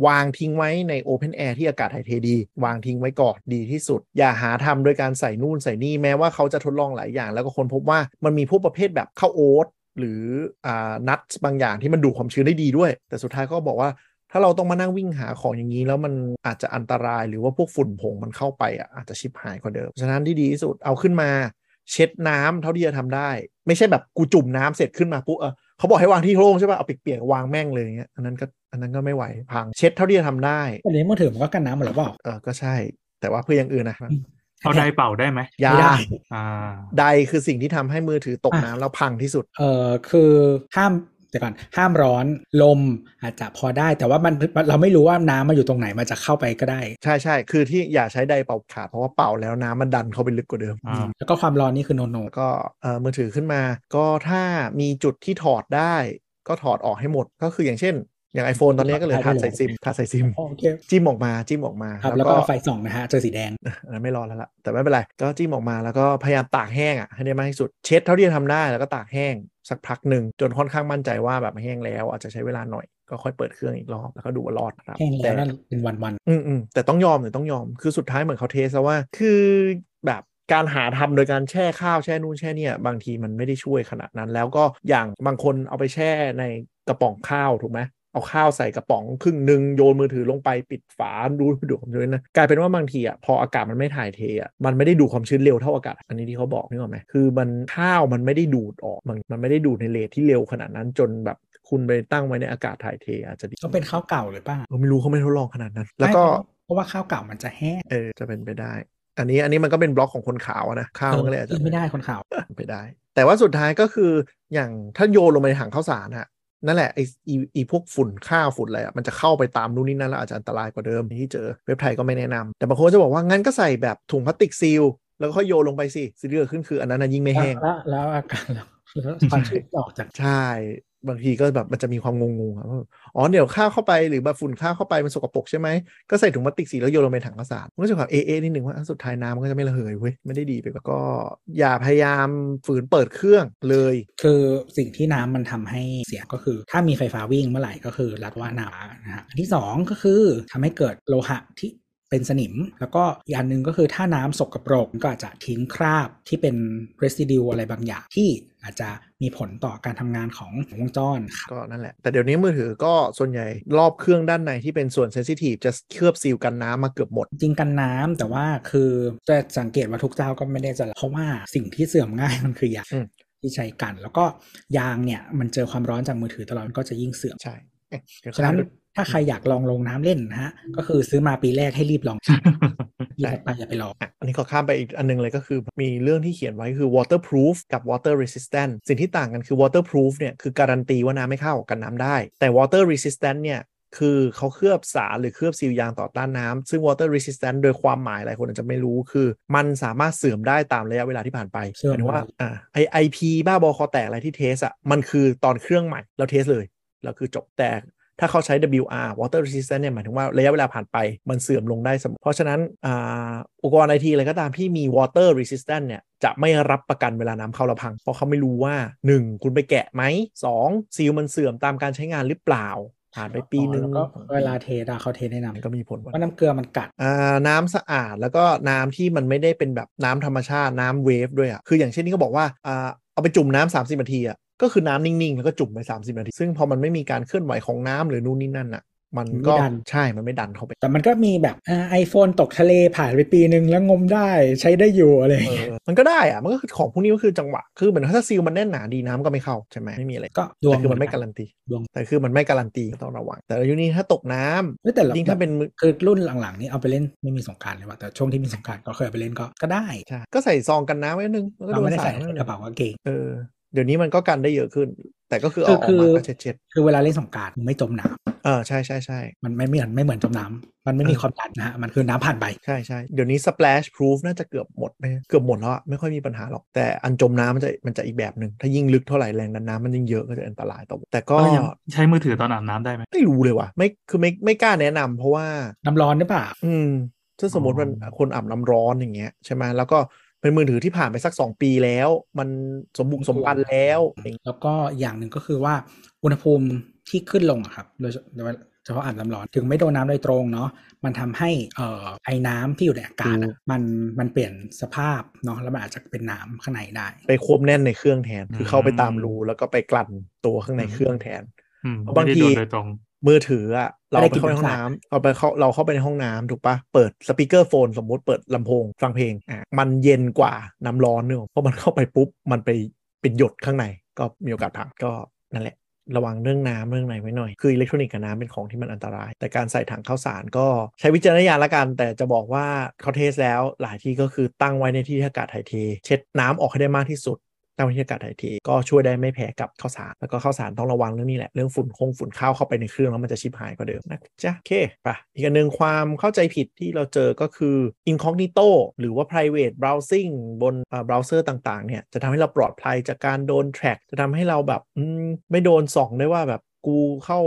วางทิ้งไว้ใน Open Air ที่อากาศถ่ายเทดี วางทิ้งไว้ก่อนดีที่สุด อย่าหาทำโดยการใส่นู่นใส่นี่แม้ว่าเขาจะทดลองหลายอย่าง แล้วก็คนพบว่ามันมีพวกประเภทแบบข้าวโอ๊ตหรืออ่านัทบางอย่างที่มันดูดความชื้นได้ดีด้วย แต่สุดท้ายก็บอกว่า ถ้าเราต้องมานั่งวิ่งหาของอย่างนี้ แล้วมันอาจจะอันตรายหรือว่าพวกฝุ่นผงมันเข้าไปอะอาจจะชิบหายกว่าเดิม ฉะนั้นที่ดีที่สุดเอาขึ้นมาเช็ดน้ำเท่าที่จะทำได้ ไม่ใช่แบบกูจุ่มน้ำเสร็จขึ้นมาปุ๊บเออเขาบอกให้วางที่โล่งใช่ป่ะเอาเปียกๆวางแม่งเลยอย่างเงี้ยอันนั้นก็อันนั้นก็ไม่ไหวพังเช็ดเท่าที่จะทำได้อันนี้มือถือมันก็กันน้ำหมดแล้วเปล่าเออก็ใช่ แต่ว่าเพื่ออย่างอื่นนะเอาไดร์เป่าได้ไหมยาไม่ได้อ่าใดคือสิ่งที่ทำให้มือถือตกน้ำแล้วพังที่สุด เออคือห้าม แต่ก่อนห้ามร้อนลมอาจจะพอได้ แต่ว่ามันเราไม่รู้ว่าน้ำมาอยู่ตรงไหนมันจะเข้าไปก็ได้ ใช่ใช่คือที่อย่าใช้ใดเป่าขาดเพราะว่าเป่าแล้วน้ำมันดันเข้าไปลึกกว่าเดิมอ่าแล้วก็ความร้อนนี่คือโนโนแล้วก็เอ่อมือถือขึ้นมา ก็ถ้ามีจุดที่ถอดได้ก็ถอดออกให้หมดก็คืออย่างเช่น อย่าง iPhone ตอนนี้ก็เหลยถาดใส่ซิมถาดใส่ซิมโอเคจิ้มออกมาจิ้มออกมาครับแล้วก็เอาไฟส่องนะฮะเจอสีแดงอันนั้นไม่รอแล้วล่ะแต่ไม่เป็นไรก็จิ้มออกมาแล้วก็พยายามตากแห้งอะให้ได้มากที่สุดเช็ดเท่าที่จะทำได้แล้วก็ตากแห้งสักพักหนึ่งจนค่อนข้างมั่นใจว่าแบบแห้งแล้วอาจจะใช้เวลาหน่อยก็ค่อยเปิดเครื่องอีกรอบแล้วก็ดูว่ารอดครับแห้งแต่แล้วนั่นเป็นวันวันอืมอืมแต่ต้องยอมหรือต้องยอมคือสุดท้ายเหมือนเขาเทสแล้วว่า คือแบบการหาทำโดยการแช่ข้าวแช่นู่นแช่เนี่ย บางทีมันไม่ได้ช่วยขนาดนั้น แล้วก็อย่างบางคนเอาไปแช่ในกระป๋องข้าวถูกไหม เอาข้าวใส่กระป๋องครึ่งหนึ่งโยนมือถือลงไปปิดฝาดูดูดความชื้นนะกลายเป็นว่าบางทีอะพออากาศมันไม่ถ่ายเทอะมันไม่ได้ดูดความชื้นเร็วเท่าอากาศ อันนี้ที่เขาบอกนี่หรอกไหมคือมันข้าวมันไม่ได้ดูดออกมันมันไม่ได้ดูดในเรทที่เร็วขนาดนั้นจนแบบคุณไปตั้งไว้ในอากาศถ่ายเทอาจจะดีๆก็เป็นข้าวเก่าหรือเปล่าเราไม่รู้เขาไม่ทดลองขนาดนั้น แล้วก็ไม่เพราะว่าข้าวเก่ามันจะแห้งเออจะเป็นไปได้ อันนี้อันนี้มันก็เป็นบล็อกของคนขาวอะนะข้าวมันก็เลยอาจจะกินไม่ได้คนขาวไปได้ แต่ว่าสุดท้ายก็คืออย่างถ้าโยนลงไปในถังข้าวสารอะ นั่นแหละไออีอีพวกฝุ่นข้าวฝุ่นอะไรอะมันจะเข้าไปตามนู่นนี่นั่นแล้วอาจจะอันตรายกว่าเดิมที่เจอเว็บไทยก็ไม่แนะนำแต่บางคนจะบอกว่างั้นก็ใส่แบบถุงพลาสติกซีลแล้วก็โยนลงไปสิสิ่งที่เกิดขึ้นคืออันนั้นยิ่งไม่แห้งแล้วแล้วอาการแล้วแล้วความชื้นออกจากใช่ บางทีก็แบบมันจะมีความงงๆอะว่าอ๋อเดี๋ยวข้าวเข้าไปหรือแบบฝุ่นข้าวเข้าไปมันสกปรกใช่ไหมก็ใส่ถุงพลาสติกสีแล้วโยนลงไปในถังข้าวสารมันก็จะแบบเอเอะนิดหนึ่งว่าสุดท้ายน้ำมันก็จะไม่ระเหยเว้ยไม่ได้ดีไปกว่าก็อย่าพยายามฝืนเปิดเครื่องเลย คือสิ่งที่น้ำมันทำให้เสียก็คือ ถ้ามีไฟฟ้าวิ่งเมื่อไหร่ก็คือรัดว่าน้ำนะฮะที่สองก็คือทำให้เกิดโลหะที่ เป็นสนิม แล้วก็อีกอันหนึ่งก็คือถ้าน้ำสกปรกก็อาจจะทิ้งคราบที่เป็น residue อะไรบางอย่างที่อาจจะมีผลต่อการทำงานของวงจรครับก็นั่นแหละ แต่เดี๋ยวนี้มือถือก็ส่วนใหญ่รอบเครื่องด้านในที่เป็นส่วนเซนซิทีฟจะเคลือบซีลกันน้ำมาเกือบหมด จริงกันน้ำแต่ว่าคือจะสังเกตว่าทุกเจ้าก็ไม่ได้จะเพราะว่าสิ่งที่เสื่อมง่ายมันคือยางอืมที่ใช้กัน แล้วก็ยางเนี่ยมันเจอความร้อนจากมือถือตลอดมันก็จะยิ่งเสื่อมใช่เอ๊ะเดี๋ยวฉะนั้นข้ามดู ถ้าใครอยากลองลงน้ำเล่นนะฮะ ก็คือซื้อมาปีแรกให้รีบลองปีถัดไปอย่าไปลองอะอันนี้ขอข้ามไปอีกอันนึงเลยก็คือ มีเรื่องที่เขียนไว้คือ waterproof กับ water resistant สิ่งที่ต่างกันคือ waterproof เนี่ยคือการันตีว่าน้ำไม่เข้ากันน้ำได้ แต่ water resistant เนี่ยคือเขาเคลือบสารหรือเคลือบซีลยางต่อต้านน้ำซึ่ง water resistant โดยความหมายหลายคนอาจจะไม่รู้คือ มันสามารถเสื่อมได้ตามระยะเวลาที่ผ่านไปเสื่หอมมายถึงว่าได้อ่าไอไอพีบ้าบอคอแตกอะไรที่เทสอะมันคือตอนเครื่องใหม่แล้วเทสเลยแล้วคือจบแต่ ถ้าเขาใช้ WR water resistant เนี่ยหมายถึงว่าระยะเวลาผ่านไปมันเสื่อมลงได้เสมอเพราะฉะนั้นอ่าอุปกรณ์ไอทีอะไรก็ตามที่มี water resistant เนี่ยจะไม่รับประกันเวลาน้ำเข้าและพัง เพราะเขาไม่รู้ว่า 1 คุณไปแกะไหม 2 ซีลมันเสื่อมตามการใช้งานหรือเปล่าผ่านไปปีนึงแล้วก็เวลาเทสอะเขาเทสในมันก็น้ำมีผลว่าว่าน้ำเกลือมันกัดอ่าน้ำสะอาดแล้วก็น้ำที่มันไม่ได้เป็นแบบน้ำธรรมชาติน้ำเวฟด้วยอะคืออย่างเช่นที่เขาบอกว่าอ่าเอาไปจุ่มน้ำสามสิบนาทีอะ ก็คือน้ำนิ่งๆ แล้วก็จุ่มไป 30 นาที ซึ่งพอมันไม่มีการเคลื่อนไหวของน้ำหรือนู่นนี่นั่นอะมันก็ไม่ดันใช่ มันไม่ดันเข้าไป แต่มันก็มีแบบไอโฟนตกทะเลผ่านไปปีนึงแล้วงมได้ใช้ได้อยู่อะไรอย่างเอเงี้ยอมันก็ได้อะมันก็คือของพวกนี้ก็คือจังหวะ คือเหมือนถ้าซีลมันแน่นหนาดีน้ำก็ไม่เข้าใช่ไหมไม่มีอะไร ก็ดวงแต่คือมันไม่การันตีดวงแต่คือมันไม่การันตีก็ต้องระวัง แต่ยุคนี้ถ้าตกน้ำเฮ้ยแต่เรายิ่งถ้าเป็นมือคือรุ่นหลังๆนี่เอาไปเล่นไม่มีสงกรารเลยว่ะแต่ช่วงที่มีสงกรารก็เคยเอาไปเล่นก็ก็ได้ใช่ก็ใส่ซองกันน้ำไว้นึงแล้วก็เราโดนไม่ได้ใส่ใส่ในกระเป๋ากางเกงเออ เดี๋ยวนี้มันก็กันได้เยอะขึ้น แต่ก็คือเอาออกคือมาคือก็เช็ดคือเวลาเล่นสงกรารไม่จมน้ำๆเออใช่ใช่ใช่มันไม่เหมือนไม่เหมือนจมน้ำมันไม่มีเออความดันนะฮะมันคือน้ำผ่านไปใช่ใช่เดี๋ยวนี้ splash proof น่าจะเกือบหมดไหมเกือบหมดแล้วอะไม่ค่อยมีปัญหาหรอกแต่อันจมน้ำมันจะมันจะอีกแบบหนึ่งถ้ายิ่งลึกเท่าไหร่แรงดันน้ำมันยิ่งเยอะก็จะอันตรายต่อแต่ก็ก็ยังใช้มือถือตอนอาบน้ำได้ไหมไม่รู้เลยว่ะไม่คือไม่ไม่กล้าแนะนำเพราะว่าน้ำร้อนหรือเปล่าอืมถ้าสมมติมันคนอาบน้ำร้อนอย่างเงี้ยใช่ไหมแล้วก็ เป็นมือถือที่ผ่านไปสักสองปีแล้ว มันสมบุกสมบันแล้วอย่างแล้วก็อย่างหนึ่งก็คือว่าอุณหภูมิที่ขึ้นลงอะครับโดยเฉพาะอาบน้ำร้อนถึงไม่โดนน้ำโดยตรงเนาะมันทำให้เอ่อไอ้น้ำที่อยู่ในอากาศอะมันมันเปลี่ยนสภาพเนาะแล้วมันอาจจะเป็นน้ำข้างในได้ ไปควบแน่นในเครื่องแทน คือมเข้าไปตามรูแล้วก็ไปกลั่นตัวข้างในเครื่องแทนอืมบางไม่ได้ทีโดนโดยตรง มือถืออะเราไม่ได้ไปเข้าไปกินห้องน้ำน้ำเราไปเข้าเราเข้าไปในห้องน้ำถูกปะเปิดสปีกเกอร์โฟนสมมุติเปิดลำโพงฟังเพลงอะมันเย็นกว่าน้ำร้อนเนอะเพราะมันเข้าไปปุ๊บมันไปเป็นหยดข้างในก็มีโอกาสพังก็นั่นแหละระวังเรื่องน้ำเรื่องไหนไว้หน่อย คืออิเล็กทรอนิกส์กับน้ำเป็นของที่มันอันตราย แต่การใส่ถังข้าวสารก็ใช้วิจารณญาณละกัน แต่จะบอกว่าเขา test แล้วหลายที่ก็คือตั้งไว้ในที่ที่อากาศถ่ายเท เช็ดน้ำออกให้ได้มากที่สุด ตั้งไว้ที่อากาศถ่ายเทก็ช่วยได้ไม่แพ้กับข้าวสาร แล้วก็ข้าวสารต้องระวังเรื่องนี้แหละ เรื่องฝุ่นผงฝุ่นข้าวเข้าไปในเครื่องแล้วมันจะชิบหายกว่าเดิมนะจ๊ะโอเคไปอีกอันหนึ่งความเข้าใจผิดที่เราเจอก็คือ incognito หรือว่า private browsing บนเบราว์เซอร์ต่างๆเนี่ยจะทำให้เราปลอดภัยจากการโดน track จะทำให้เราแบบไม่โดนส่องได้ว่าแบบกูเข้า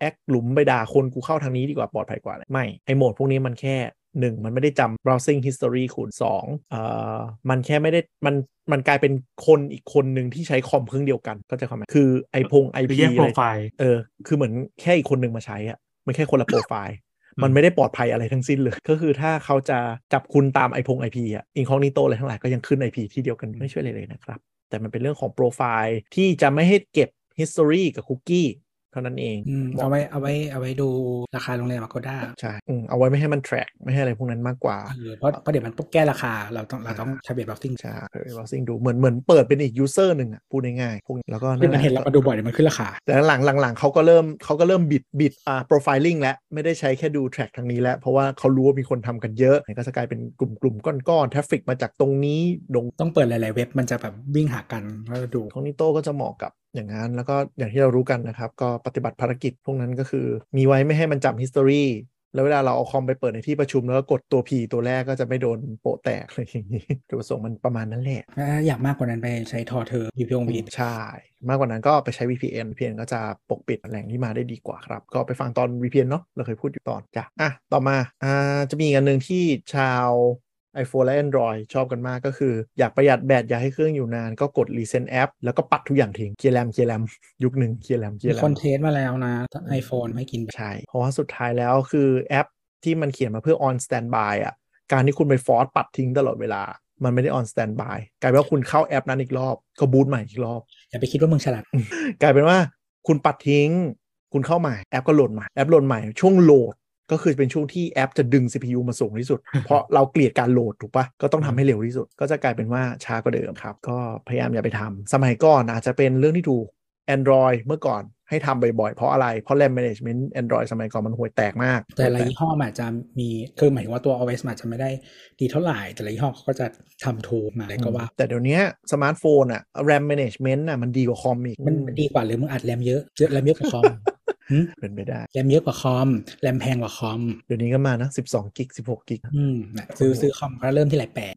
แอคหลุมไปด่าคนกูเข้าทางนี้ดีกว่าปลอดภัยกว่า ไม่ไอโหมดพวกนี้มันแค่ หนึ่งมันไม่ได้จำ browsing history คุณสองเอ่อมันแค่ไม่ได้มันมันกลายเป็นคนอีกคนหนึ่งที่ใช้คอมเครื่องเดียวกันก็จะความหมายคือไอพงไอคือพีแยกโปรไฟล์เออคือเหมือนแค่อีกคนหนึ่งมาใช้อะมันแค่คนละโปรไฟล์มันไม่ได้ปลอดภัยอะไรทั้งสิ้นเลย ก็คือถ้าเขาจะจับคุณตามไอพงไอพีอะอินคอ g นิโตอะไรทั้งหลายก็ยังขึ้นไอพีที่เดียวกันไม่ช่วยอะไรเลยนะครับ แต่มันเป็นเรื่องของโปรไฟล์ที่จะไม่ให้เก็บ history กับคุกกี้ เท่านั้นเองอืมเอาไว้เอาไว้เอาไว้ดูราคาโรงแรมอาโกด้าใช่อืมเอาไว้ไม่ให้มัน track ไม่ให้อะไรพวกนั้นมากกว่าเพราะเพราะเดี๋ยวมันต้องแก้ราคาเราต้องเราต้องทะเบียนบัฟฟิ้งใช่เออ browsing ดูเหมือนเหมือนเปิดเป็นอีก user หนึ่งอะพูดง่ายๆพวกนี้แล้วก็ที่แหมันละเห็นเรามาดูบ่อยเดี๋ยวมันขึ้นราคา แต่หลังหลังๆเขาก็เริ่มเขาก็เริ่มบิดบิดอ่า profiling แล้วไม่ได้ใช้แค่ดู track ทางนี้แล้ว เพราะว่าเขารู้ว่ามีคนทำกันเยอะก็จะกลายเป็นกลุ่มกลุ่มก้อนๆ traffic มาจากตรงนี้ลงต้องเปิดหลายๆเว็บมันจะแบบวิ่งหากันแล้วดูของนิโต้ก็จะเหมาะกับ อย่างนั้น แล้วก็อย่างที่เรารู้กันนะครับ ก็ปฏิบัติภารกิจพวกนั้นก็คือ มีไว้ไม่ให้มันจำ history แล้วเวลาเราเอาคอมไปเปิดในที่ประชุมแล้วก็กดตัว P ตัวแรกก็จะไม่โดนโปะแตกอะไรอย่างนี้จุดประสงค์มันประมาณนั้นแหละถ้าอยากมากกว่านั้นไปใช้ทอเธอ VPN อืมใช่ มากกว่านั้นก็ไปใช้ VPN VPN ก็จะปกปิดแหล่งที่มาได้ดีกว่าครับ ก็ไปฟังตอน VPN เนาะเราเคยพูดอยู่ตอนจ้ะอะต่อมาอ่าจะมีอีกอันหนึ่งที่ชาว iPhone และ Android ชอบกันมากก็คือ อยากประหยัดแบตอยากให้เครื่องอยู่นานก็กด Reset App แล้วก็ปัดทุกอย่างทิ้งเคลียร์แรมเคลียร์แรมยุคหนึ่งเคลียร์แรมเคลียร์แรมมีคนเทสมาแล้วนะไอโฟนไม่กินแบตใช่เพราะว่าสุดท้ายแล้วคือแอปที่มันเขียนมาเพื่อ on standby อะการที่คุณไป force ปัดทิ้งตลอดเวลา มันไม่ได้ on standby กลายเป็นว่าคุณเข้าแอปนั้นอีกรอบก็บูตใหม่อีกรอบอย่าไปคิดว่ามึงฉลาดกลายเป็นว่าคุณปัดทิ้ง คุณเข้าใหม่แอปก็โหลดใหม่แอปโหลดใหม่ช่วงโหลด ก็คือเป็นช่วงที่แอปจะดึง CPU มาสูงที่สุด เพราะเราเกลียดการโหลดถูกปะก็ต้องทำให้เร็วที่สุด ก็จะกลายเป็นว่าช้ากว่าเดิมครับ ก็พยายามอย่าไปทำสมัยก่อนอาจจะเป็นเรื่องที่ถูก Android เมื่อก่อนให้ทำบ่อยๆ เพราะอะไร เพราะ RAM management Android สมัยก่อนมันห่วยแตกมาก แต่ละยี่ห้อมันอาจจะมี คือหมายถึงว่าตัว OS มันอาจจะไม่ได้ดีเท่าไหร่ แต่ละยี่ห้อเขาก็จะทำ tool มาอะไรก็ว่า แต่เดี๋ยวนี้สมาร์ทโฟนอะ RAM management อะมันดีกว่าคอมอีก มันดีกว่าหรือมึงอัดแรมเยอะเยอะแรมเยอะกว่าคอมหึ เป็นไปได้แรมเยอะกว่าคอมแรมแพงกว่าคอมเดี๋ยวนี้ก็มานะ12กิก16กิกอืมนะซื้อซื้อคอมก็เริ่มที่หลายแปด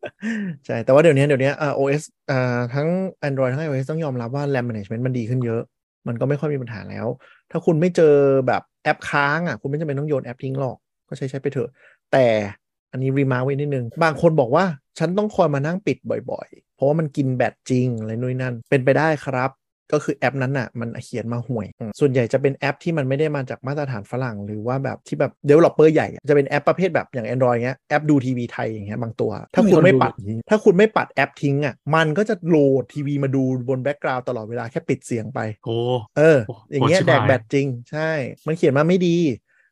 ใช่ แต่ว่าเดี๋ยวนี้เดี๋ยวนี้อ่า OS อ่าทั้ง Android ทั้ง iOS ต้องยอมรับว่า RAM management มันดีขึ้นเยอะ มันก็ไม่ค่อยมีปัญหาแล้ว ถ้าคุณไม่เจอแบบแอปค้างอะคุณไม่จำเป็นต้องโยนแอปทิ้งหรอกก็ใช้ใช้ไปเถอะ แต่อันนี้ remark ไว้นิดนึง บางคนบอกว่าฉันต้องคอยมานั่งปิดบ่อยๆ เพราะว่ามันกินแบตจริงอะไรนู่นนนั่น เป็นไปได้ครับ ก็คือแอปนั้นน่ะมันเขียนมาห่วยอืมส่วนใหญ่จะเป็นแอปที่มันไม่ได้มาจากมาตรฐานฝรั่ง หรือว่าแบบที่แบบ developer ใหญ่อะจะเป็นแอปประเภทแบบอย่าง Android เงี้ยแอปดูทีวีไทยอย่างเงี้ยบางตัว ถ้าคุณไม่ปัด ถ้าคุณไม่ปัดแอปทิ้งอะมันก็จะโหลดทีวีมาดูบน background ตลอดเวลาแค่ปิดเสียงไปโอ้เออโอ้อย่างเงี้ยโหชิบหายแดกแบตจริง ใช่ มันเขียนมาไม่ดี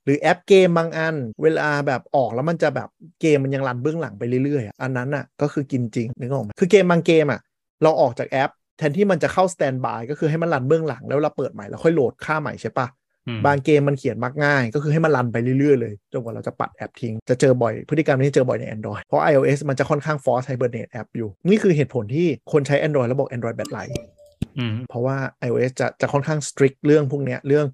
หรือแอปเกมบางอัน เวลาแบบออกแล้วมันจะแบบเกมมันยังรันเบื้องหลังไปเรื่อยๆอะอันนั้นอะก็คือกินจริงนึกออกไหมคือเกมบางเกมอะเราออกจากแอป แทนที่มันจะเข้าสแตนบายก็คือให้มันรันเบื้องหลังแล้วเราเปิดใหม่แล้วค่อยโหลดค่าใหม่ใช่ปะอืมบางเกมมันเขียนมักง่าย ก็คือให้มันรันไปเรื่อยๆเลยจนกว่าเราจะปัดแอปทิ้ง จะเจอบ่อย พฤติกรรมนี้เจอบ่อยใน Android เพราะ iOS มันจะค่อนข้าง force hibernate แอปอยู่ นี่คือเหตุผลที่คนใช้ Android แล้วบอก Android แบตไหลอืมเพราะว่า iOS จะจะค่อนข้าง strict เรื่องพวกเนี้ยเรื่อง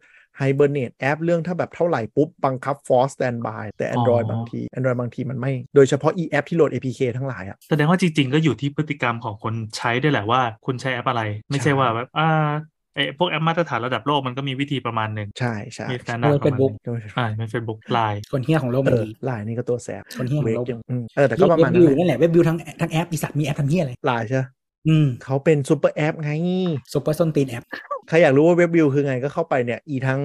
hibernate แอปเรื่องถ้าแบบเท่าไหร่ปุ๊บ บังคับ force standby แต่ Android อ๋อบางที Android บางทีมันไม่ โดยเฉพาะ e app ที่โหลด APK ทั้งหลายอะแสดงว่าจริง ๆ ก็อยู่ที่พฤติกรรมของคนใช้ด้วยแหละว่า คุณใช้แอปอะไร ไม่ใช่ว่าแบบอ่าไอ้พวกแอปมาตรฐานระดับโลกมันก็มีวิธีประมาณหนึ่งใช่ใช่มีสแตนดาร์ดโดยประมาณหนึ่ง Facebook โดยอ่าเป็นเฟซบุ๊กไลน์คนเฮี้ยของโลกเอมันอดีไลน์นี่ก็ตัวแสบคนเฮี้ยขเวองกโลกยังอืมเออแต่ก็ประมาณเว็บนั้วิวนแหละนั่นแหละเว็บวิวทั้งทั้งแอปอีสัตว์มีแอปทำเฮี้ยอะไรไลน์ใช่ปะอืมเขาเป็นซูเปอร์แอปไงซุปเปอร์ส้นตีนแอป ใครอยากรู้ว่า web view คือไงก็เข้าไปเนี่ยอีทั้ง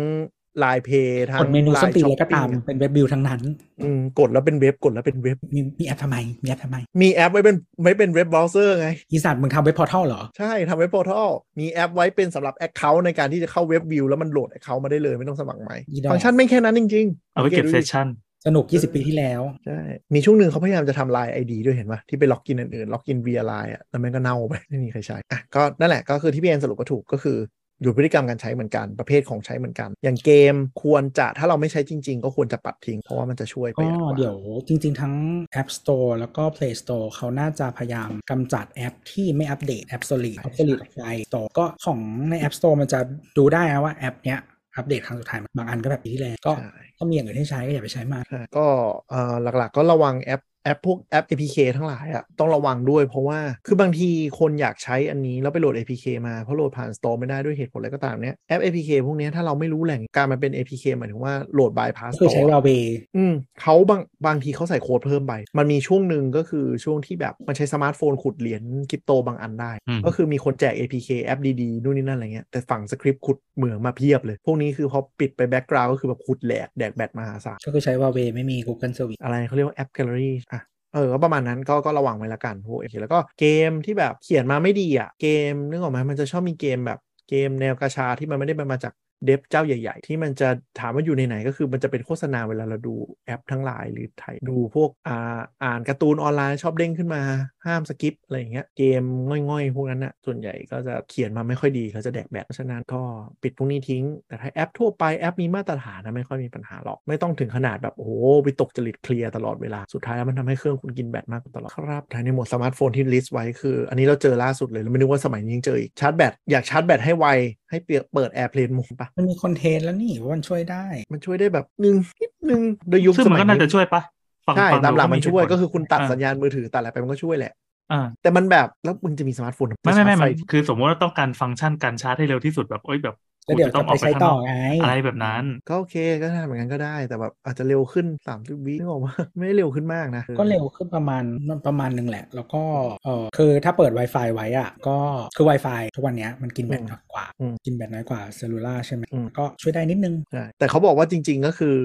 Line Pay ทั้งกดเมนูส้นตีนอะไรก็ตาม Shopping อะเป็น web view ทั้งนั้น อืมกดแล้วเป็นเว็บกดแล้วเป็นเว็บ มีมีแอปทำไม มีแอปทำไม มีแอปไว้เป็นไว้เป็น web browser ไง อีสัตว์มึงทำ web portal เหรอ ใช่ทำ web portal มีแอปไว้เป็นสำหรับ Account ในการที่จะเข้า web view แล้วมันโหลด Account มาได้เลยไม่ต้องสมัครใหม่อีดอกฟังก์ชันไม่แค่นั้นจริง ๆ เอาไว้เก็บสังเซตสดูดิชั่นสนุก 20 ปีที่แล้ว ใช่ มีช่วงหนึ่งเขาพยายามจะทำ Line ID ด้วยเห็นปะที่ไปล็อกอินอื่นๆล็อกอิน via Line อะแล้วมันก็เน่าไป ไม่มีใครใช้ อะ ก็นั่นแหละก็คือที่พี่แอนสรุปก็ถูกก็คือ อยู่พฤติกรรมการใช้เหมือนกันประเภทของใช้เหมือนกัน อย่างเกมควรจะถ้าเราไม่ใช้จริง ๆ ก็ควรจะปัดทิ้ง เพราะว่ามันจะช่วยประก็หยัดกว่าเดี๋ยวจริง ๆ ทั้ง App Store แล้วก็ Play Store เขาน่าจะพยายามกำจัดแอปที่ไม่อัปเดต App Store App Store ไป Store ก็ของใน App Store มันจะดูได้นะว่าแอปเนี้ยอัปเดตครั้งสุดท้ายบางอันก็แบบปีที่แล้วก็ใช่ถ้ามีอย่างอื่นให้ใช้ก็อย่าไปใช้มากใช่ก็เอ่อหลักๆก็ระวังแอป แอปพวกแอป APK ทั้งหลายอะต้องระวังด้วย เพราะว่าคือบางทีคนอยากใช้อันนี้ แล้วไปโหลด APK มาเพราะโหลดผ่าน Store ไม่ได้ด้วยเหตุผลอะไรก็ตามเนี้ยแอป APK พวกเนี้ยถ้าเราไม่รู้แหล่งการมันเป็น APK หมายถึงว่าโหลด bypass ก็คือใช้ Store Huawei อืมเขาบางบางทีเขาใส่โค้ดเพิ่มไปมันมีช่วงหนึ่งก็คือช่วงที่แบบมันใช้สมาร์ทโฟนขุดเหรียญคริปโตบางอันได้อืมก็คือมีคนแจก APK แอปดีๆนู่นนี่นั่นอะไรเงี้ยแต่ฝังสคริปต์ขุดเหมืองมาเพียบเลย พวกนี้คือพอปิดไป background ก็คือแบบขุดแหลกแดกแบตมหาศาลก็คือใช้ Huawei ไม่มี Google Service อะไรเขาเรียกว่า AppGallery อะ เออก็ประมาณนั้นก็ก็ระวังไว้ละกันพวกเอแล้วก็เกมที่แบบเขียนมาไม่ดีอะเกมนึกออกไหมมันจะชอบมีเกมแบบเกมแนวกระชาที่มันไม่ได้มาจาก เดฟเจ้าใหญ่ๆ ที่มันจะถามว่าอยู่ในไหนก็คือมันจะเป็นโฆษณาเวลาเราดูแอปทั้งหลายหรือไทยดูพวกอ่าอ่านการ์ตูนออนไลน์ชอบเด้งขึ้นมาห้ามสกิปอะไรอย่างเงี้ยเกมง่อยๆ พวกนั้นน่ะส่วนใหญ่ก็จะเขียนมาไม่ค่อยดีเขาจะแดกแบตเพราะฉะนั้นก็ปิดพวกนี้ทิ้ง แต่ถ้าแอปทั่วไปแอปมีมาตรฐานนะไม่ค่อยมีปัญหาหรอก ไม่ต้องถึงขนาดแบบโอ้โหไปดัดจริตเคลียร์ตลอดเวลาสุดท้ายแล้วมันทำให้เครื่องคุณกินแบตมากตลอดครับท้ายในหมวดสมาร์ทโฟนที่ list ไว้คือ อันนี้เราเจอล่าสุดเลยแล้วไม่นึกว่าสมัยนี้ยังเจออีกชาร์จแบตอยากชาร์จแบตให้ไวให้เปิด Airplane Mode ปะมันมีคอนเทนต์แล้วนี่ว่ามันช่วยได้ มันช่วยได้แบบนึงนิดนึงโดยยุคซึ่งสมันมัยก็น่าจะนี้ช่วยปะฟังใช่ฟังตามหลักดูมันช่วยเหตุผลก็คือคุณตัดอ่าสัญญาณมือถือตัดอะไรไปมันก็ช่วยแหละอ่าแต่มันแบบแล้วมึงจะมีสมาร์ทโฟนไม่ไม่ไม่ชาร์จมันฟคือสมมติว่าต้องการฟังก์ชันการชาร์จให้เร็วที่สุดแบบโอ๊ยแบบ แล้วเดี๋ยวกูจะไปใช้ต่อไงอะไรแบบนั้น ก็โอเคก็ทำเหมือนกันก็ได้ แต่แบบอาจจะเร็วขึ้นสามสิบวินึกออกว่าไม่ได้เร็วขึ้นมากนะ ก็เร็วขึ้นประมาณประมาณหนึ่งแหละ แล้วก็เออคือถ้าเปิด Wi-Fi ไว้อะก็คือ Wi-Fi ทุกวันเนี้ยมันกินแบตน้อยกว่าอืมกินแบตน้อยกว่า cellular ใช่ไหมอืมก็ช่วยได้นิดนึงใช่แต่เขาบอกว่าจริง ๆ ก็คือ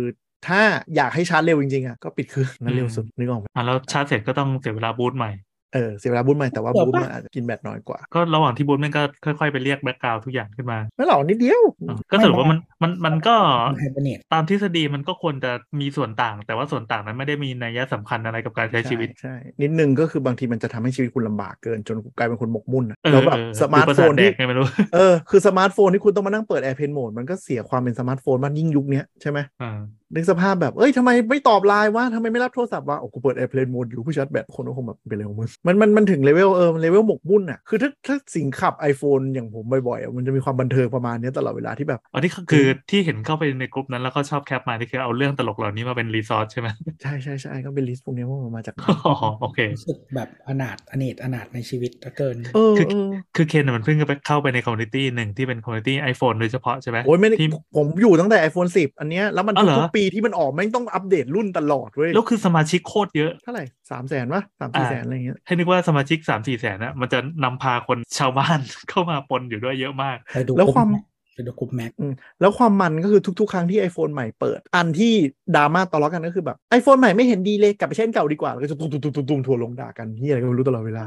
ถ้าอยากให้ชาร์จเร็วจริงๆอะก็ปิดเครื่องนั่นเร็วสุดนึกออกไหมอะแล้วชาร์จเสร็จก็ต้องเสียเวลาบูตใหม่ เออเสียเวลาบูทใหม่แต่ว่าเดี๋ยวบูทปะมันอาจจะกินแบตน้อยกว่า ก็ระหว่างที่บูตมันก็ค่อยๆไปเรียก background ทุกอย่างขึ้นมา ไม่หรอกนิดเดียวอะก็สรุปว่ามันมันมันก็ hibernate ตามทฤษฎีมันก็ควรจะมีส่วนต่าง แต่ว่าส่วนต่างนั้นไม่ได้มีนัยสำคัญอะไรกับการใช้ชีวิตใช่นิดนึงก็คือบางทีมันจะทำให้ชีวิตคุณลำบากเกินจนกลายเป็นคนหมกมุ่นอะเออแล้วแบบเออสมาร์ทหรือโฟประนสาทแดที่กไงไม่รู้เออคือสมาร์ทโฟนที่คุณต้องมานั่งเปิด Airplane Mode มันก็เสียความเป็นสมาร์ทโฟนมากยิ่งยุคเนี้ยใช่ไหมอ่านึกสภาพแบบ เอ้ยทำไมไม่ตอบไลน์วะทำไมไม่รับโทรศัพท์วะโอ้กูเปิด Airplane Mode อยู่กูชาร์จแบตคนก็คงแบบเป็นเร็วมึงมันมันมันถึงเลเวลเออเลเวลหมกมุ่นอะคือถ้าถ้าสิงขับ iPhone อย่างผมบ่อยๆอะมันจะมีความบันเทิงประมาณเนี้ยตลอดเวลาที่แบบอันนี้คือที่เห็นเข้าไปในกลุ่มนั้นแล้วก็ชอบ cap มาที่คือเอาเรื่องตลกเหล่านี้มาเป็น resource ใช่ไหมใช่ใช่ใช่ก็เป็น list พวกเนี้ยว่ามันมาจากไหนอ๋อโอเครู้สึกแบบอนาถอเนจอนาถในชีวิตเหลือเกินเออคือเออคือเคนน่ะมันเพิ่งไปเข้าไปใน community หนึ่งที่เป็น community ไอโฟนโดยเฉพาะใช่ไหมโอ้ยไม่ได้ที่ผมอยู่ตั้งแต่ iPhone 10 อันเนี้ยแล้วมันอ๋อเหรอทุกๆปีที่มันออกแม่งต้องอัปเดตรุ่นตลอดเว้ยแล้วคือสมาชิกโคตรเยอะเท่าไหร่ สามแสนวะสามสี่อ่าแสนอะไรเงี้ยให้นึกว่าสมาชิกสามสี่แสนนะมันจะนำพาคนชาวบ้านเข้ามาปนอยู่ด้วยเยอะมากไปดูแล้วกลุ่ความไปดูกลุ่มแม็กอืมแล้วความมันก็คือทุก ๆ ครั้งที่ iPhone ใหม่เปิด อันที่ดราม่าตลอดกันก็คือแบบ iPhone ใหม่ไม่เห็นดีเลยกลับไปใช้อันเก่าดีกว่า แล้วก็จะตุ้มตุ้มตุ้มตุ้มทัวร์ลงด่ากันที่อะไรก็ไม่รู้ตลอดเวลา